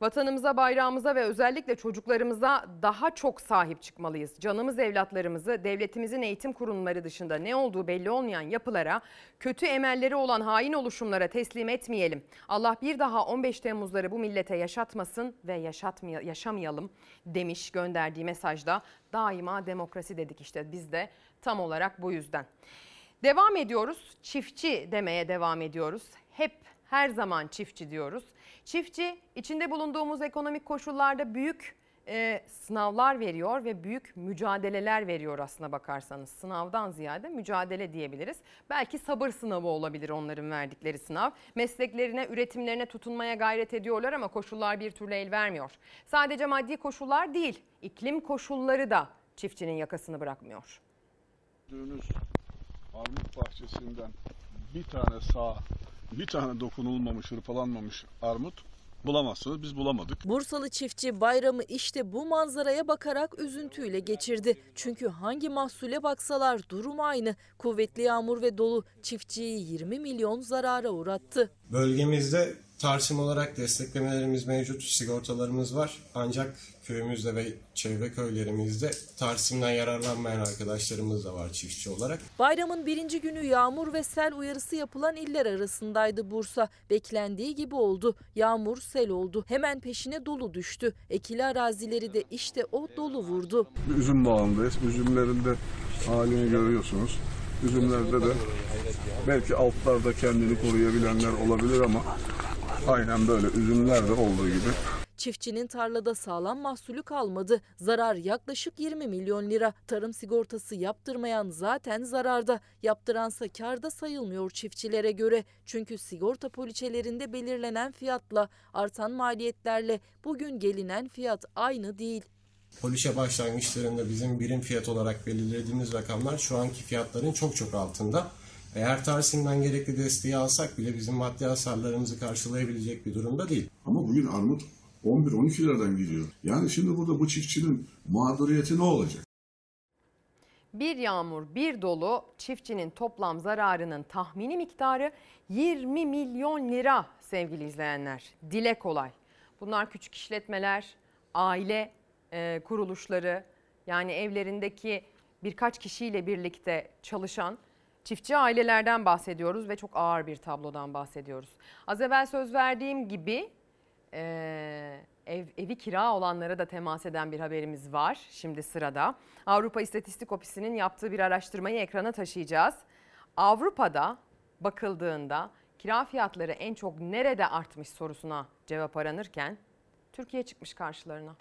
[SPEAKER 1] Vatanımıza, bayrağımıza ve özellikle çocuklarımıza daha çok sahip çıkmalıyız. Canımız evlatlarımızı devletimizin eğitim kurumları dışında ne olduğu belli olmayan yapılara, kötü emelleri olan hain oluşumlara teslim etmeyelim. Allah bir daha 15 Temmuzları bu millete yaşatmasın ve yaşatmay yaşamayalım demiş gönderdiği mesajda. Daima demokrasi dedik işte biz de tam olarak bu yüzden. Devam ediyoruz. Çiftçi demeye devam ediyoruz. Hep her zaman çiftçi diyoruz. Çiftçi içinde bulunduğumuz ekonomik koşullarda büyük e, sınavlar veriyor ve büyük mücadeleler veriyor aslına bakarsanız. Sınavdan ziyade mücadele diyebiliriz. Belki sabır sınavı olabilir onların verdikleri sınav. Mesleklerine, üretimlerine tutunmaya gayret ediyorlar ama koşullar bir türlü el vermiyor. Sadece maddi koşullar değil, iklim koşulları da çiftçinin yakasını bırakmıyor.
[SPEAKER 51] Gördüğünüz armut bahçesinden bir tane sağ, bir tane dokunulmamış, hırpalanmamış armut bulamazsınız. Biz bulamadık.
[SPEAKER 4] Bursalı çiftçi bayramı işte bu manzaraya bakarak üzüntüyle geçirdi. Çünkü hangi mahsule baksalar durum aynı. Kuvvetli yağmur ve dolu çiftçiyi 20 milyon zarara uğrattı.
[SPEAKER 40] Bölgemizde tarsim olarak desteklemelerimiz mevcut, sigortalarımız var. Ancak köyümüzde ve çevre köylerimizde tarsimden yararlanmayan arkadaşlarımız da var çiftçi olarak.
[SPEAKER 4] Bayramın birinci günü yağmur ve sel uyarısı yapılan iller arasındaydı Bursa. Beklendiği gibi oldu. Yağmur sel oldu. Hemen peşine dolu düştü. Ekili arazileri de işte o dolu vurdu.
[SPEAKER 51] Bir üzüm bağındayız. Üzümlerin de halini görüyorsunuz. Üzümlerde de belki altlarda kendini koruyabilenler olabilir ama aynen böyle üzümlerde olduğu gibi
[SPEAKER 4] Çiftçinin tarlada sağlam mahsulü kalmadı. Zarar yaklaşık 20 milyon lira. Tarım sigortası yaptırmayan zaten zararda. Yaptıransa karda sayılmıyor çiftçilere göre. Çünkü sigorta poliçelerinde belirlenen fiyatla artan maliyetlerle bugün gelinen fiyat aynı değil.
[SPEAKER 40] Polişe başlangıçlarında bizim birim fiyat olarak belirlediğimiz rakamlar şu anki fiyatların çok çok altında. Eğer Tarsim'den gerekli desteği alsak bile bizim maddi hasarlarımızı karşılayabilecek bir durumda değil.
[SPEAKER 52] Ama bugün armut 11-12 liradan gidiyor. Yani şimdi burada bu çiftçinin mağduriyeti ne olacak?
[SPEAKER 1] Bir yağmur, bir dolu çiftçinin toplam zararının tahmini miktarı 20 milyon lira sevgili izleyenler. Dile kolay. Bunlar küçük işletmeler, aile e, kuruluşları yani evlerindeki birkaç kişiyle birlikte çalışan çiftçi ailelerden bahsediyoruz ve çok ağır bir tablodan bahsediyoruz. Az evvel söz verdiğim gibi e, ev, evi kira olanlara da temas eden bir haberimiz var şimdi sırada. Avrupa İstatistik Ofisi'nin yaptığı bir araştırmayı ekrana taşıyacağız. Avrupa'da bakıldığında kira fiyatları en çok nerede artmış sorusuna cevap aranırken Türkiye çıkmış karşılarına.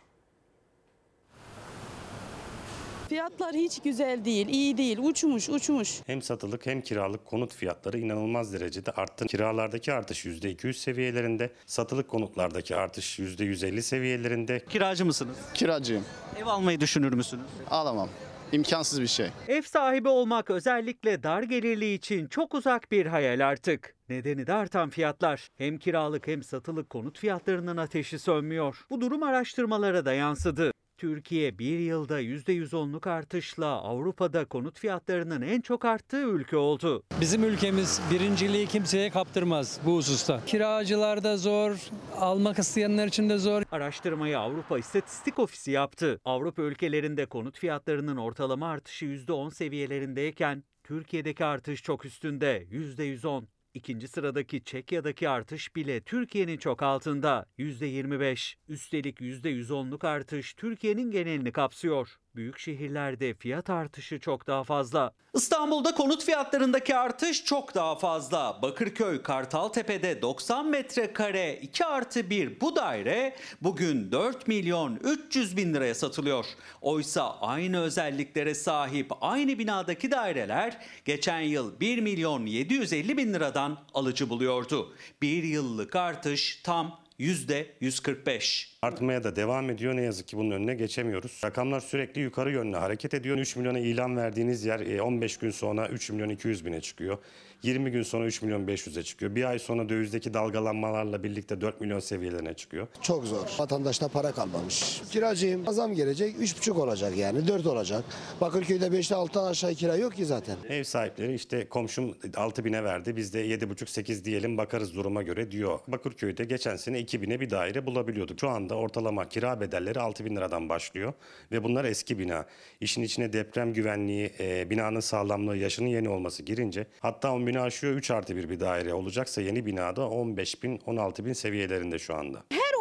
[SPEAKER 53] Fiyatlar hiç güzel değil, iyi değil, uçmuş, uçmuş.
[SPEAKER 54] Hem satılık hem kiralık konut fiyatları inanılmaz derecede arttı. Kiralardaki artış %200 seviyelerinde, satılık konutlardaki artış %150 seviyelerinde.
[SPEAKER 16] Kiracı mısınız?
[SPEAKER 55] Kiracıyım.
[SPEAKER 16] Ev almayı düşünür müsünüz?
[SPEAKER 55] Alamam. İmkansız bir şey.
[SPEAKER 16] Ev sahibi olmak özellikle dar gelirli için çok uzak bir hayal artık. Nedeni de artan fiyatlar. Hem kiralık hem satılık konut fiyatlarının ateşi sönmüyor. Bu durum araştırmalara da yansıdı. Türkiye bir yılda %110'luk artışla Avrupa'da konut fiyatlarının en çok arttığı ülke oldu.
[SPEAKER 56] Bizim ülkemiz birinciliği kimseye kaptırmaz bu hususta. Kiracılar da zor, almak isteyenler için de zor.
[SPEAKER 16] Araştırmayı Avrupa İstatistik Ofisi yaptı. Avrupa ülkelerinde konut fiyatlarının ortalama artışı %10 seviyelerindeyken Türkiye'deki artış çok üstünde %110. İkinci sıradaki Çekya'daki artış bile Türkiye'nin çok altında %25. Üstelik %110'luk artış Türkiye'nin genelini kapsıyor. Büyük şehirlerde fiyat artışı çok daha fazla. İstanbul'da konut fiyatlarındaki artış çok daha fazla. Bakırköy Kartaltepe'de 90 metrekare 2 artı 1 bu daire bugün 4 milyon 300 bin liraya satılıyor. Oysa aynı özelliklere sahip aynı binadaki daireler geçen yıl 1 milyon 750 bin liradan alıcı buluyordu. Bir yıllık artış tam %145.
[SPEAKER 54] Artmaya da devam ediyor. Ne yazık ki bunun önüne geçemiyoruz. Rakamlar sürekli yukarı yönlü hareket ediyor. 3 milyona ilan verdiğiniz yer e, 15 gün sonra 3 milyon 200 bine çıkıyor. 20 gün sonra 3 milyon 500'e çıkıyor. Bir ay sonra dövizdeki dalgalanmalarla birlikte 4 milyon seviyelerine çıkıyor.
[SPEAKER 57] Çok zor. Vatandaşta para kalmamış. Kiracıyım. Zam gelecek. 3,5 olacak yani. 4 olacak. Bakırköy'de 5'te 6'dan aşağı kira yok ki zaten.
[SPEAKER 54] Ev sahipleri işte komşum 6 bine verdi biz de 7,5-8 diyelim bakarız duruma göre diyor. Bakırköy'de geçen sene 2 bine bir daire bulabiliyorduk. Şu anda ortalama kira bedelleri 6 bin liradan başlıyor ve bunlar eski bina. İşin içine deprem güvenliği, e, binanın sağlamlığı, yaşının yeni olması girince hatta 10 bini aşıyor 3 artı bir bir daire olacaksa yeni binada 15 bin 16 bin seviyelerinde şu anda.
[SPEAKER 58] Her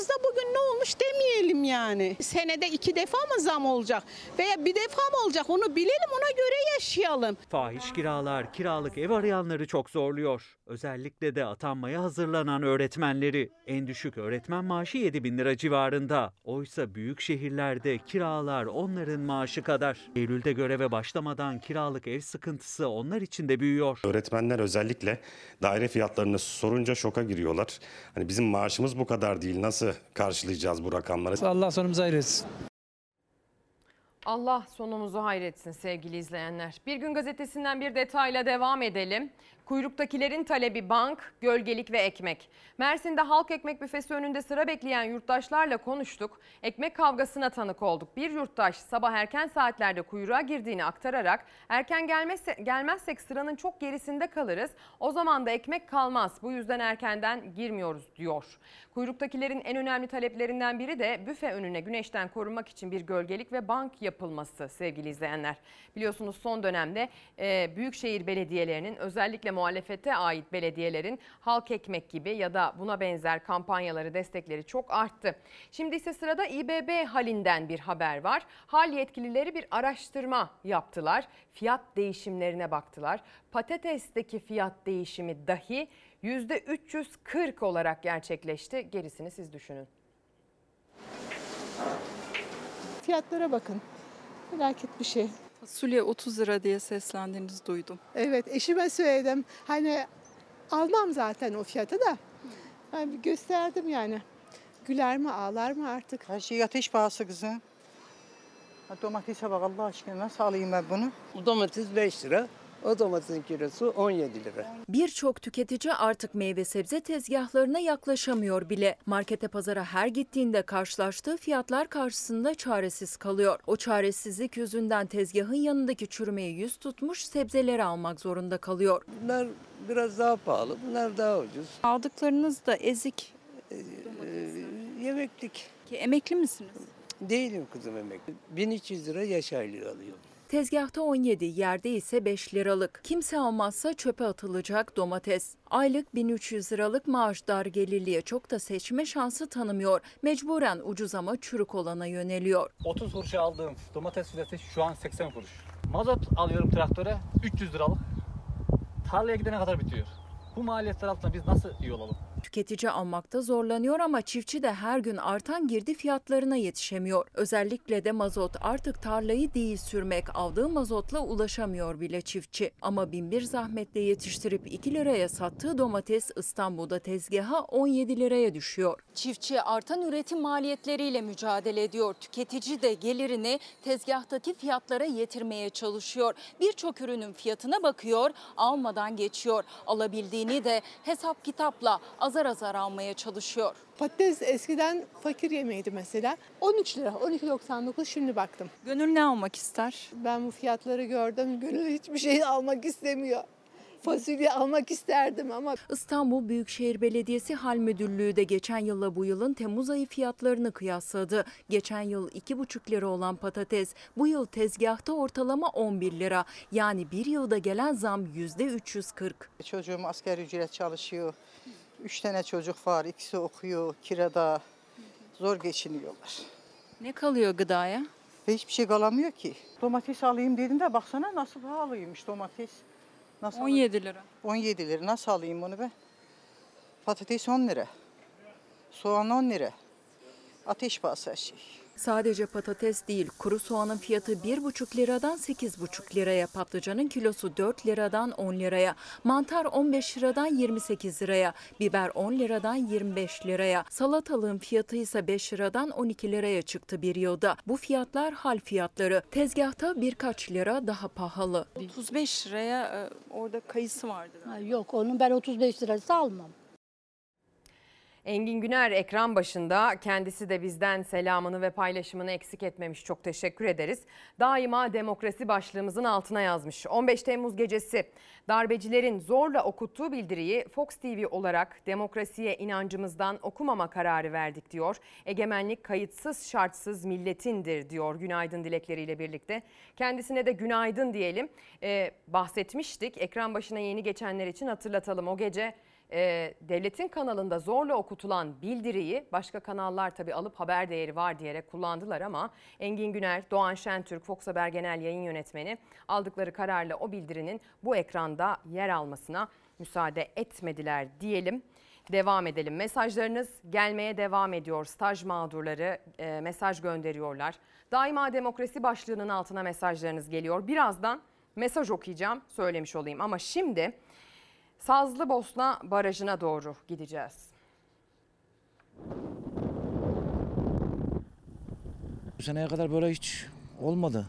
[SPEAKER 58] uyandığımızda bugün ne olmuş demeyelim yani. Senede iki defa mı zam olacak veya bir defa mı olacak onu bilelim ona göre yaşayalım.
[SPEAKER 30] Fahiş kiralar kiralık ev arayanları çok zorluyor. Özellikle de atanmaya hazırlanan öğretmenleri. En düşük öğretmen maaşı 7 bin lira civarında. Oysa büyük şehirlerde kiralar onların maaşı kadar. Eylül'de göreve başlamadan kiralık ev sıkıntısı onlar için de büyüyor.
[SPEAKER 54] Öğretmenler özellikle daire fiyatlarını sorunca şoka giriyorlar. Hani bizim maaşımız bu kadar değil nasıl karşılayacağız bu rakamları?
[SPEAKER 59] Allah sonumuzu hayretsin.
[SPEAKER 1] Allah sonumuzu hayretsin sevgili izleyenler. Bir gün gazetesinden bir detayla devam edelim. Kuyruktakilerin talebi bank, gölgelik ve ekmek. Mersin'de halk ekmek büfesi önünde sıra bekleyen yurttaşlarla konuştuk. Ekmek kavgasına tanık olduk. Bir yurttaş sabah erken saatlerde kuyruğa girdiğini aktararak erken gelmezse, gelmezsek sıranın çok gerisinde kalırız. O zaman da ekmek kalmaz. Bu yüzden erkenden girmiyoruz diyor. Kuyruktakilerin en önemli taleplerinden biri de büfe önüne güneşten korunmak için bir gölgelik ve bank yapılması sevgili izleyenler. Biliyorsunuz son dönemde e, büyükşehir belediyelerinin özellikle muhalefete ait belediyelerin halk ekmek gibi ya da buna benzer kampanyaları destekleri çok arttı. Şimdi ise sırada İBB halinden bir haber var. Hal yetkilileri bir araştırma yaptılar. Fiyat değişimlerine baktılar. Patatesteki fiyat değişimi dahi %340 olarak gerçekleşti. Gerisini siz düşünün.
[SPEAKER 60] Fiyatlara bakın. Felaket bir şey.
[SPEAKER 61] Fasulye 30 lira diye seslendiğinizi duydum.
[SPEAKER 60] Evet eşime söyledim. Hani almam zaten o fiyatı da. Bir gösterdim yani. Güler mi ağlar mı artık?
[SPEAKER 51] Her şey ateş pahası kızım. Domatese bak Allah aşkına nasıl alayım ben bunu?
[SPEAKER 62] Domates 5 lira. O domatesin kilosu 17 lira.
[SPEAKER 40] Birçok tüketici artık meyve sebze tezgahlarına yaklaşamıyor bile. Markete pazara her gittiğinde karşılaştığı fiyatlar karşısında çaresiz kalıyor. O çaresizlik yüzünden tezgahın yanındaki çürümeye yüz tutmuş sebzeleri almak zorunda kalıyor.
[SPEAKER 62] Bunlar biraz daha pahalı, bunlar daha ucuz.
[SPEAKER 61] Aldıklarınız da ezik.
[SPEAKER 62] Ee, yemeklik.
[SPEAKER 61] Ki emekli misiniz?
[SPEAKER 62] Değilim kızım emekli. 1300 lira yaş aylığı alıyorum.
[SPEAKER 40] Tezgahta 17, yerde ise 5 liralık. Kimse almazsa çöpe atılacak domates. Aylık 1300 liralık maaş dar gelirliye çok da seçme şansı tanımıyor. Mecburen ucuz ama çürük olana yöneliyor.
[SPEAKER 63] 30 kuruşa aldığım domates filesi şu an 80 kuruş. Mazot alıyorum traktöre 300 liralık. Tarlaya gidene kadar bitiyor. Bu maliyetler altında biz nasıl iyi olalım?
[SPEAKER 40] Tüketici almakta zorlanıyor ama çiftçi de her gün artan girdi fiyatlarına yetişemiyor. Özellikle de mazot artık tarlayı değil sürmek aldığı mazotla ulaşamıyor bile çiftçi. Ama binbir zahmetle yetiştirip 2 liraya sattığı domates İstanbul'da tezgaha 17 liraya düşüyor. Çiftçi artan üretim maliyetleriyle mücadele ediyor. Tüketici de gelirini tezgahtaki fiyatlara yetirmeye çalışıyor. Birçok ürünün fiyatına bakıyor, almadan geçiyor. Alabildiğini de hesap kitapla azar azar almaya çalışıyor.
[SPEAKER 60] Patates eskiden fakir yemeğiydi mesela. 13 lira, 12.99 şimdi baktım.
[SPEAKER 61] Gönül ne almak ister?
[SPEAKER 60] Ben bu fiyatları gördüm. Gönül hiçbir şey almak istemiyor. Fasulye almak isterdim ama
[SPEAKER 40] İstanbul Büyükşehir Belediyesi Hal Müdürlüğü de geçen yılla bu yılın Temmuz ayı fiyatlarını kıyasladı. Geçen yıl 2,5 lira olan patates bu yıl tezgahta ortalama 11 lira. Yani bir yılda gelen zam %340.
[SPEAKER 51] Çocuğum asker ücret çalışıyor. Üç tane çocuk var, ikisi okuyor, kirada. Zor geçiniyorlar.
[SPEAKER 61] Ne kalıyor gıdaya?
[SPEAKER 51] Hiçbir şey kalamıyor ki. Domates alayım dedim de baksana nasıl pahalıymış domates. Nasıl
[SPEAKER 61] 17 lira.
[SPEAKER 51] 17 lira. Nasıl alayım bunu ben? Patates 10 lira. Soğan 10 lira. Ateş pahası her şey.
[SPEAKER 40] Sadece patates değil, kuru soğanın fiyatı 1,5 liradan 8,5 liraya, patlıcanın kilosu 4 liradan 10 liraya, mantar 15 liradan 28 liraya, biber 10 liradan 25 liraya, salatalığın fiyatı ise 5 liradan 12 liraya çıktı bir yılda. Bu fiyatlar hal fiyatları. Tezgahta birkaç lira daha pahalı.
[SPEAKER 61] 35 liraya e, orada kayısı vardı.
[SPEAKER 64] Yok onu ben 35 lirası almam.
[SPEAKER 1] Engin Güner ekran başında kendisi de bizden selamını ve paylaşımını eksik etmemiş. Çok teşekkür ederiz. Daima demokrasi başlığımızın altına yazmış. 15 Temmuz gecesi darbecilerin zorla okuttuğu bildiriyi Fox TV olarak demokrasiye inancımızdan okumama kararı verdik diyor. Egemenlik kayıtsız şartsız milletindir diyor günaydın dilekleriyle birlikte. Kendisine de günaydın diyelim. Ee, bahsetmiştik ekran başına yeni geçenler için hatırlatalım o gece e, devletin kanalında zorla okutulan bildiriyi başka kanallar tabii alıp haber değeri var diyerek kullandılar ama Engin Güner, Doğan Şentürk, Fox Haber Genel Yayın Yönetmeni aldıkları kararla o bildirinin bu ekranda yer almasına müsaade etmediler diyelim. Devam edelim. Mesajlarınız gelmeye devam ediyor. Staj mağdurları e, mesaj gönderiyorlar. Daima demokrasi başlığının altına mesajlarınız geliyor. Birazdan mesaj okuyacağım söylemiş olayım ama şimdi Sazlıbosna Barajı'na doğru gideceğiz.
[SPEAKER 60] Bu seneye kadar böyle hiç olmadı.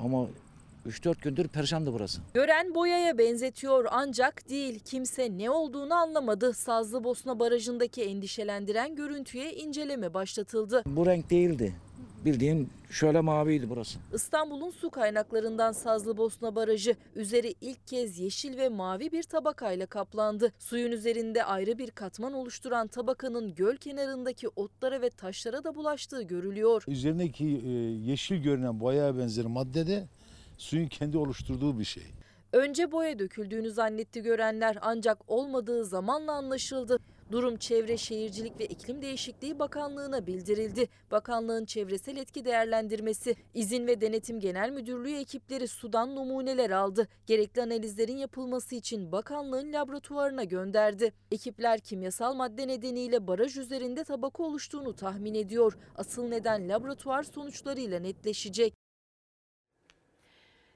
[SPEAKER 60] Ama 3-4 gündür perişandı burası.
[SPEAKER 4] Gören boyaya benzetiyor ancak değil. Kimse ne olduğunu anlamadı. Sazlıbosna Barajı'ndaki endişelendiren görüntüye inceleme başlatıldı.
[SPEAKER 60] Bu renk değildi. Bildiğin şöyle maviydi burası.
[SPEAKER 4] İstanbul'un su kaynaklarından Sazlıbosna Barajı üzeri ilk kez yeşil ve mavi bir tabakayla kaplandı. Suyun üzerinde ayrı bir katman oluşturan tabakanın göl kenarındaki otlara ve taşlara da bulaştığı görülüyor.
[SPEAKER 41] Üzerindeki e, yeşil görünen boyaya benzer madde de suyun kendi oluşturduğu bir şey.
[SPEAKER 4] Önce boya döküldüğünü zannetti görenler ancak olmadığı zamanla anlaşıldı. Durum Çevre Şehircilik ve İklim Değişikliği Bakanlığı'na bildirildi. Bakanlığın çevresel etki değerlendirmesi, izin ve denetim genel müdürlüğü ekipleri sudan numuneler aldı. Gerekli analizlerin yapılması için bakanlığın laboratuvarına gönderdi. Ekipler kimyasal madde nedeniyle baraj üzerinde tabaka oluştuğunu tahmin ediyor. Asıl neden laboratuvar sonuçlarıyla netleşecek.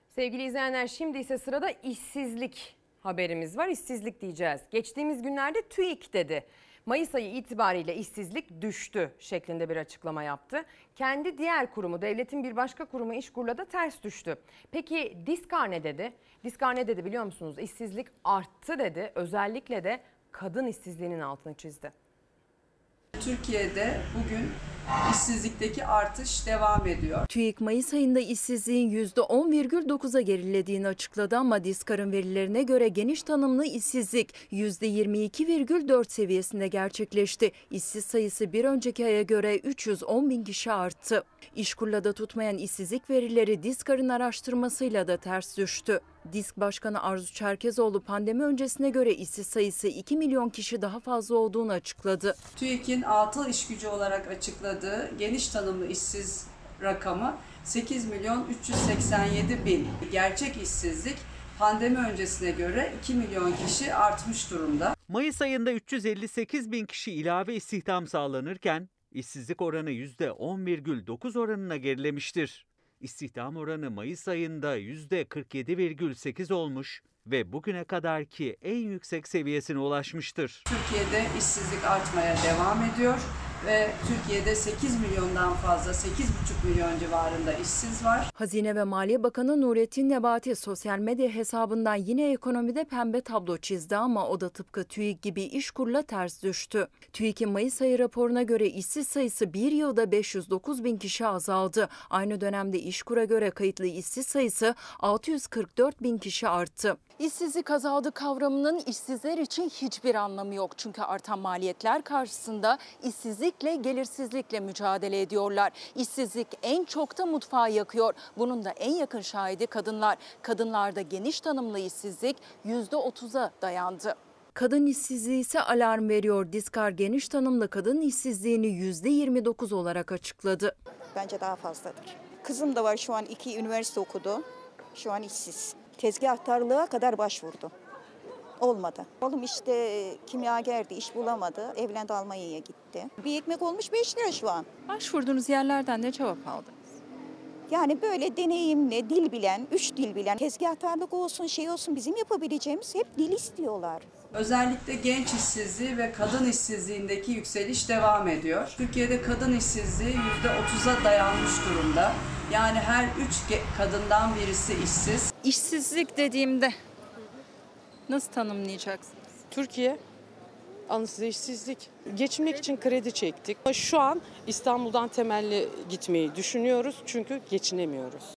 [SPEAKER 1] Sevgili izleyenler şimdi ise sırada işsizlik haberimiz var. İşsizlik diyeceğiz. Geçtiğimiz günlerde TÜİK dedi. Mayıs ayı itibariyle işsizlik düştü şeklinde bir açıklama yaptı. Kendi diğer kurumu, devletin bir başka kurumu İşkur'la da ters düştü. Peki Diskar ne dedi? Diskar ne dedi biliyor musunuz? İşsizlik arttı dedi. Özellikle de kadın işsizliğinin altını çizdi.
[SPEAKER 65] Türkiye'de bugün işsizlikteki artış devam ediyor.
[SPEAKER 4] TÜİK Mayıs ayında işsizliğin %10,9'a gerilediğini açıkladı ama Diskar'ın verilerine göre geniş tanımlı işsizlik %22,4 seviyesinde gerçekleşti. İşsiz sayısı bir önceki aya göre 310 bin kişi arttı. İşkur'la da tutmayan işsizlik verileri Diskar'ın araştırmasıyla da ters düştü. Disk Başkanı Arzu Çerkezoğlu pandemi öncesine göre işsiz sayısı 2 milyon kişi daha fazla olduğunu açıkladı.
[SPEAKER 65] TÜİK'in atıl iş gücü olarak açıkladığı geniş tanımlı işsiz rakamı 8 milyon 387 bin. Gerçek işsizlik pandemi öncesine göre 2 milyon kişi artmış durumda.
[SPEAKER 16] Mayıs ayında 358 bin kişi ilave istihdam sağlanırken işsizlik oranı %10,9 oranına gerilemiştir. İstihdam oranı Mayıs ayında %47,8 olmuş ve bugüne kadarki en yüksek seviyesine ulaşmıştır.
[SPEAKER 65] Türkiye'de işsizlik artmaya devam ediyor ve Türkiye'de 8 milyondan fazla 8,5 milyon civarında işsiz var.
[SPEAKER 4] Hazine ve Maliye Bakanı Nurettin Nebati sosyal medya hesabından yine ekonomide pembe tablo çizdi ama o da tıpkı TÜİK gibi işkurla ters düştü. TÜİK'in Mayıs ayı raporuna göre işsiz sayısı bir yılda 509 bin kişi azaldı. Aynı dönemde işkura göre kayıtlı işsiz sayısı 644 bin kişi arttı. İşsizlik azaldı kavramının işsizler için hiçbir anlamı yok. Çünkü artan maliyetler karşısında işsizlikle gelirsizlikle mücadele ediyorlar. İşsizlik en çok da mutfağı yakıyor. Bunun da en yakın şahidi kadınlar. Kadınlarda geniş tanımlı işsizlik %30'a dayandı. Kadın işsizliği ise alarm veriyor. Diskar geniş tanımlı kadın işsizliğini %29 olarak açıkladı.
[SPEAKER 66] Bence daha fazladır. Kızım da var şu an iki üniversite okudu. Şu an işsiz. Tezgahtarlığa kadar başvurdu. Olmadı. Oğlum işte kimyagerdi, iş bulamadı. Evlendi Almanya'ya gitti. Bir ekmek olmuş 5 lira şu an.
[SPEAKER 67] Başvurduğunuz yerlerden ne cevap aldınız?
[SPEAKER 66] Yani böyle deneyimli, dil bilen, üç dil bilen, tezgahtarlık olsun, şey olsun bizim yapabileceğimiz hep dil istiyorlar.
[SPEAKER 65] Özellikle genç işsizliği ve kadın işsizliğindeki yükseliş devam ediyor. Türkiye'de kadın işsizliği %30'a dayanmış durumda. Yani her üç kadından birisi işsiz.
[SPEAKER 67] İşsizlik dediğimde nasıl tanımlayacaksınız?
[SPEAKER 68] Türkiye anısız işsizlik. Geçinmek için kredi çektik. Şu an İstanbul'dan temelli gitmeyi düşünüyoruz çünkü geçinemiyoruz.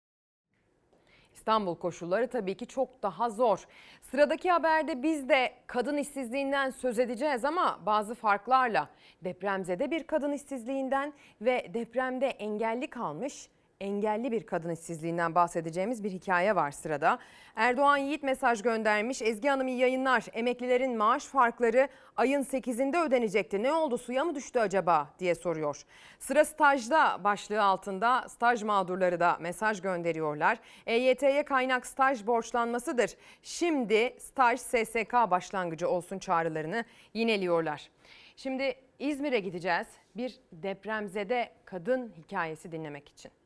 [SPEAKER 1] İstanbul koşulları tabii ki çok daha zor. Sıradaki haberde biz de kadın işsizliğinden söz edeceğiz ama bazı farklarla. Depremzede bir kadın işsizliğinden ve depremde engelli kalmış engelli bir kadın işsizliğinden bahsedeceğimiz bir hikaye var sırada. Erdoğan Yiğit mesaj göndermiş. Ezgi Hanım iyi yayınlar. Emeklilerin maaş farkları ayın 8'inde ödenecekti. Ne oldu suya mı düştü acaba diye soruyor. Sıra stajda başlığı altında staj mağdurları da mesaj gönderiyorlar. EYT'ye kaynak staj borçlanmasıdır. Şimdi staj SSK başlangıcı olsun çağrılarını yineliyorlar. Şimdi İzmir'e gideceğiz. Bir depremzede kadın hikayesi dinlemek için.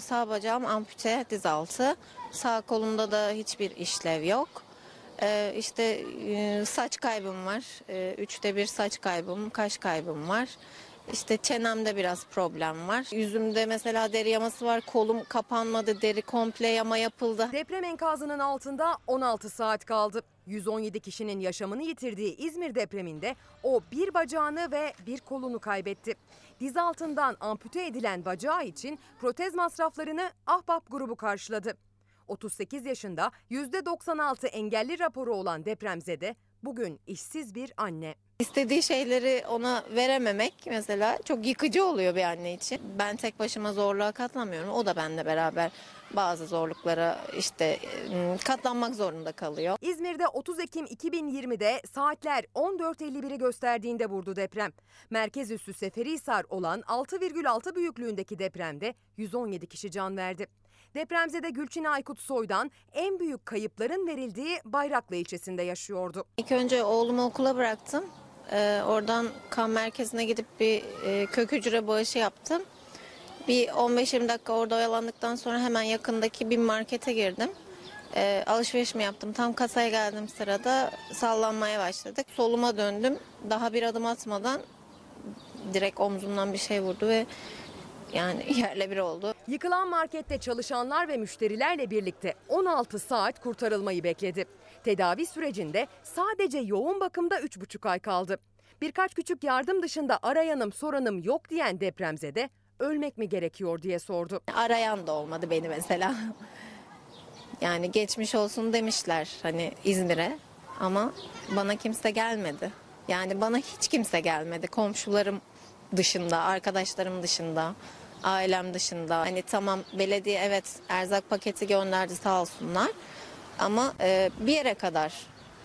[SPEAKER 69] Sağ bacağım ampute diz altı. Sağ kolumda da hiçbir işlev yok. Ee, işte e, saç kaybım var. Ee, üçte bir saç kaybım, kaş kaybım var. İşte çenemde biraz problem var. Yüzümde mesela deri yaması var. Kolum kapanmadı, deri komple yama yapıldı.
[SPEAKER 1] Deprem enkazının altında 16 saat kaldı. 117 kişinin yaşamını yitirdiği İzmir depreminde o bir bacağını ve bir kolunu kaybetti. Diz altından ampute edilen bacağı için protez masraflarını Ahbap grubu karşıladı. 38 yaşında %96 engelli raporu olan depremzede bugün işsiz bir anne.
[SPEAKER 69] İstediği şeyleri ona verememek mesela çok yıkıcı oluyor bir anne için. Ben tek başıma zorluğa katlanmıyorum. O da benimle beraber bazı zorluklara işte ım, katlanmak zorunda kalıyor.
[SPEAKER 1] İzmir'de 30 Ekim 2020'de saatler 14.51'i gösterdiğinde vurdu deprem. Merkez üssü Seferihisar olan 6,6 büyüklüğündeki depremde 117 kişi can verdi. Depremzede Gülçin Aykut Soy'dan en büyük kayıpların verildiği Bayraklı ilçesinde yaşıyordu.
[SPEAKER 69] İlk önce oğlumu okula bıraktım. Ee, oradan kan merkezine gidip bir e, kök hücre bağışı yaptım. Bir 15-20 dakika orada oyalandıktan sonra hemen yakındaki bir markete girdim. Ee, alışverişimi yaptım. Tam kasaya geldiğim sırada sallanmaya başladık. Soluma döndüm. Daha bir adım atmadan direkt omzumdan bir şey vurdu ve yani yerle bir oldu.
[SPEAKER 1] Yıkılan markette çalışanlar ve müşterilerle birlikte 16 saat kurtarılmayı bekledi. Tedavi sürecinde sadece yoğun bakımda 3,5 ay kaldı. Birkaç küçük yardım dışında arayanım soranım yok diyen depremzede ölmek mi gerekiyor diye sordu.
[SPEAKER 69] Arayan da olmadı beni mesela. Yani geçmiş olsun demişler hani İzmir'e ama bana kimse gelmedi. Yani bana hiç kimse gelmedi. Komşularım dışında, arkadaşlarım dışında, ailem dışında. Hani tamam belediye evet erzak paketi gönderdi sağ olsunlar. Ama e, bir yere kadar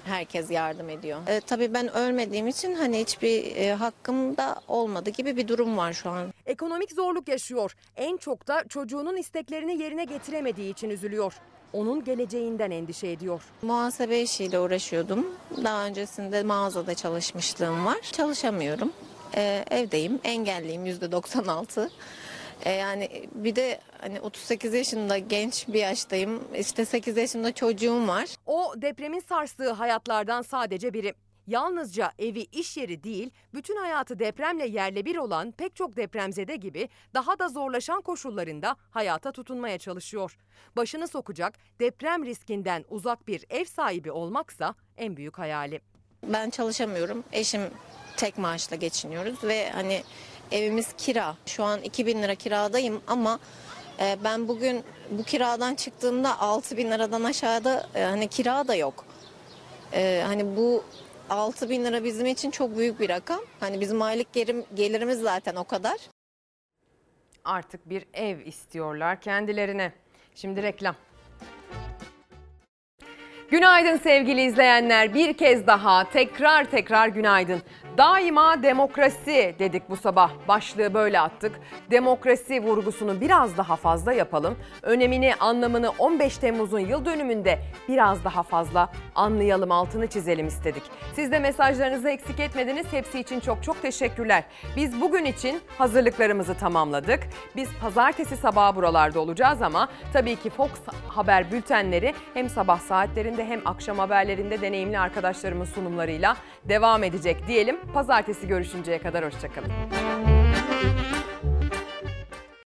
[SPEAKER 69] herkes yardım ediyor. E, tabii ben ölmediğim için hani hiçbir e, hakkım da olmadı gibi bir durum var şu an.
[SPEAKER 1] Ekonomik zorluk yaşıyor. En çok da çocuğunun isteklerini yerine getiremediği için üzülüyor. Onun geleceğinden endişe ediyor.
[SPEAKER 69] Muhasebe işiyle uğraşıyordum. Daha öncesinde mağazada çalışmışlığım var. Çalışamıyorum. Ee, evdeyim. Engelliyim %96. Ee, yani bir de hani 38 yaşında genç bir yaştayım. İşte 8 yaşında çocuğum var.
[SPEAKER 1] O depremin sarstığı hayatlardan sadece biri. Yalnızca evi iş yeri değil, bütün hayatı depremle yerle bir olan pek çok depremzede gibi daha da zorlaşan koşullarında hayata tutunmaya çalışıyor. Başını sokacak, deprem riskinden uzak bir ev sahibi olmaksa en büyük hayali.
[SPEAKER 69] Ben çalışamıyorum. Eşim tek maaşla geçiniyoruz ve hani evimiz kira. Şu an 2000 lira kiradayım ama e, ben bugün bu kiradan çıktığımda 6000 liradan aşağıda e, hani kira da yok. E, hani bu 6 bin lira bizim için çok büyük bir rakam. Hani bizim aylık gelirimiz zaten o kadar.
[SPEAKER 1] Artık bir ev istiyorlar kendilerine. Şimdi reklam. Günaydın sevgili izleyenler. Bir kez daha tekrar tekrar günaydın. Daima demokrasi dedik bu sabah. Başlığı böyle attık. Demokrasi vurgusunu biraz daha fazla yapalım. Önemini, anlamını 15 Temmuz'un yıl dönümünde biraz daha fazla anlayalım, altını çizelim istedik. Siz de mesajlarınızı eksik etmediniz. Hepsi için çok çok teşekkürler. Biz bugün için hazırlıklarımızı tamamladık. Biz pazartesi sabahı buralarda olacağız ama tabii ki Fox Haber bültenleri hem sabah saatlerinde hem akşam haberlerinde deneyimli arkadaşlarımın sunumlarıyla devam edecek diyelim. Pazartesi görüşünceye kadar hoşçakalın.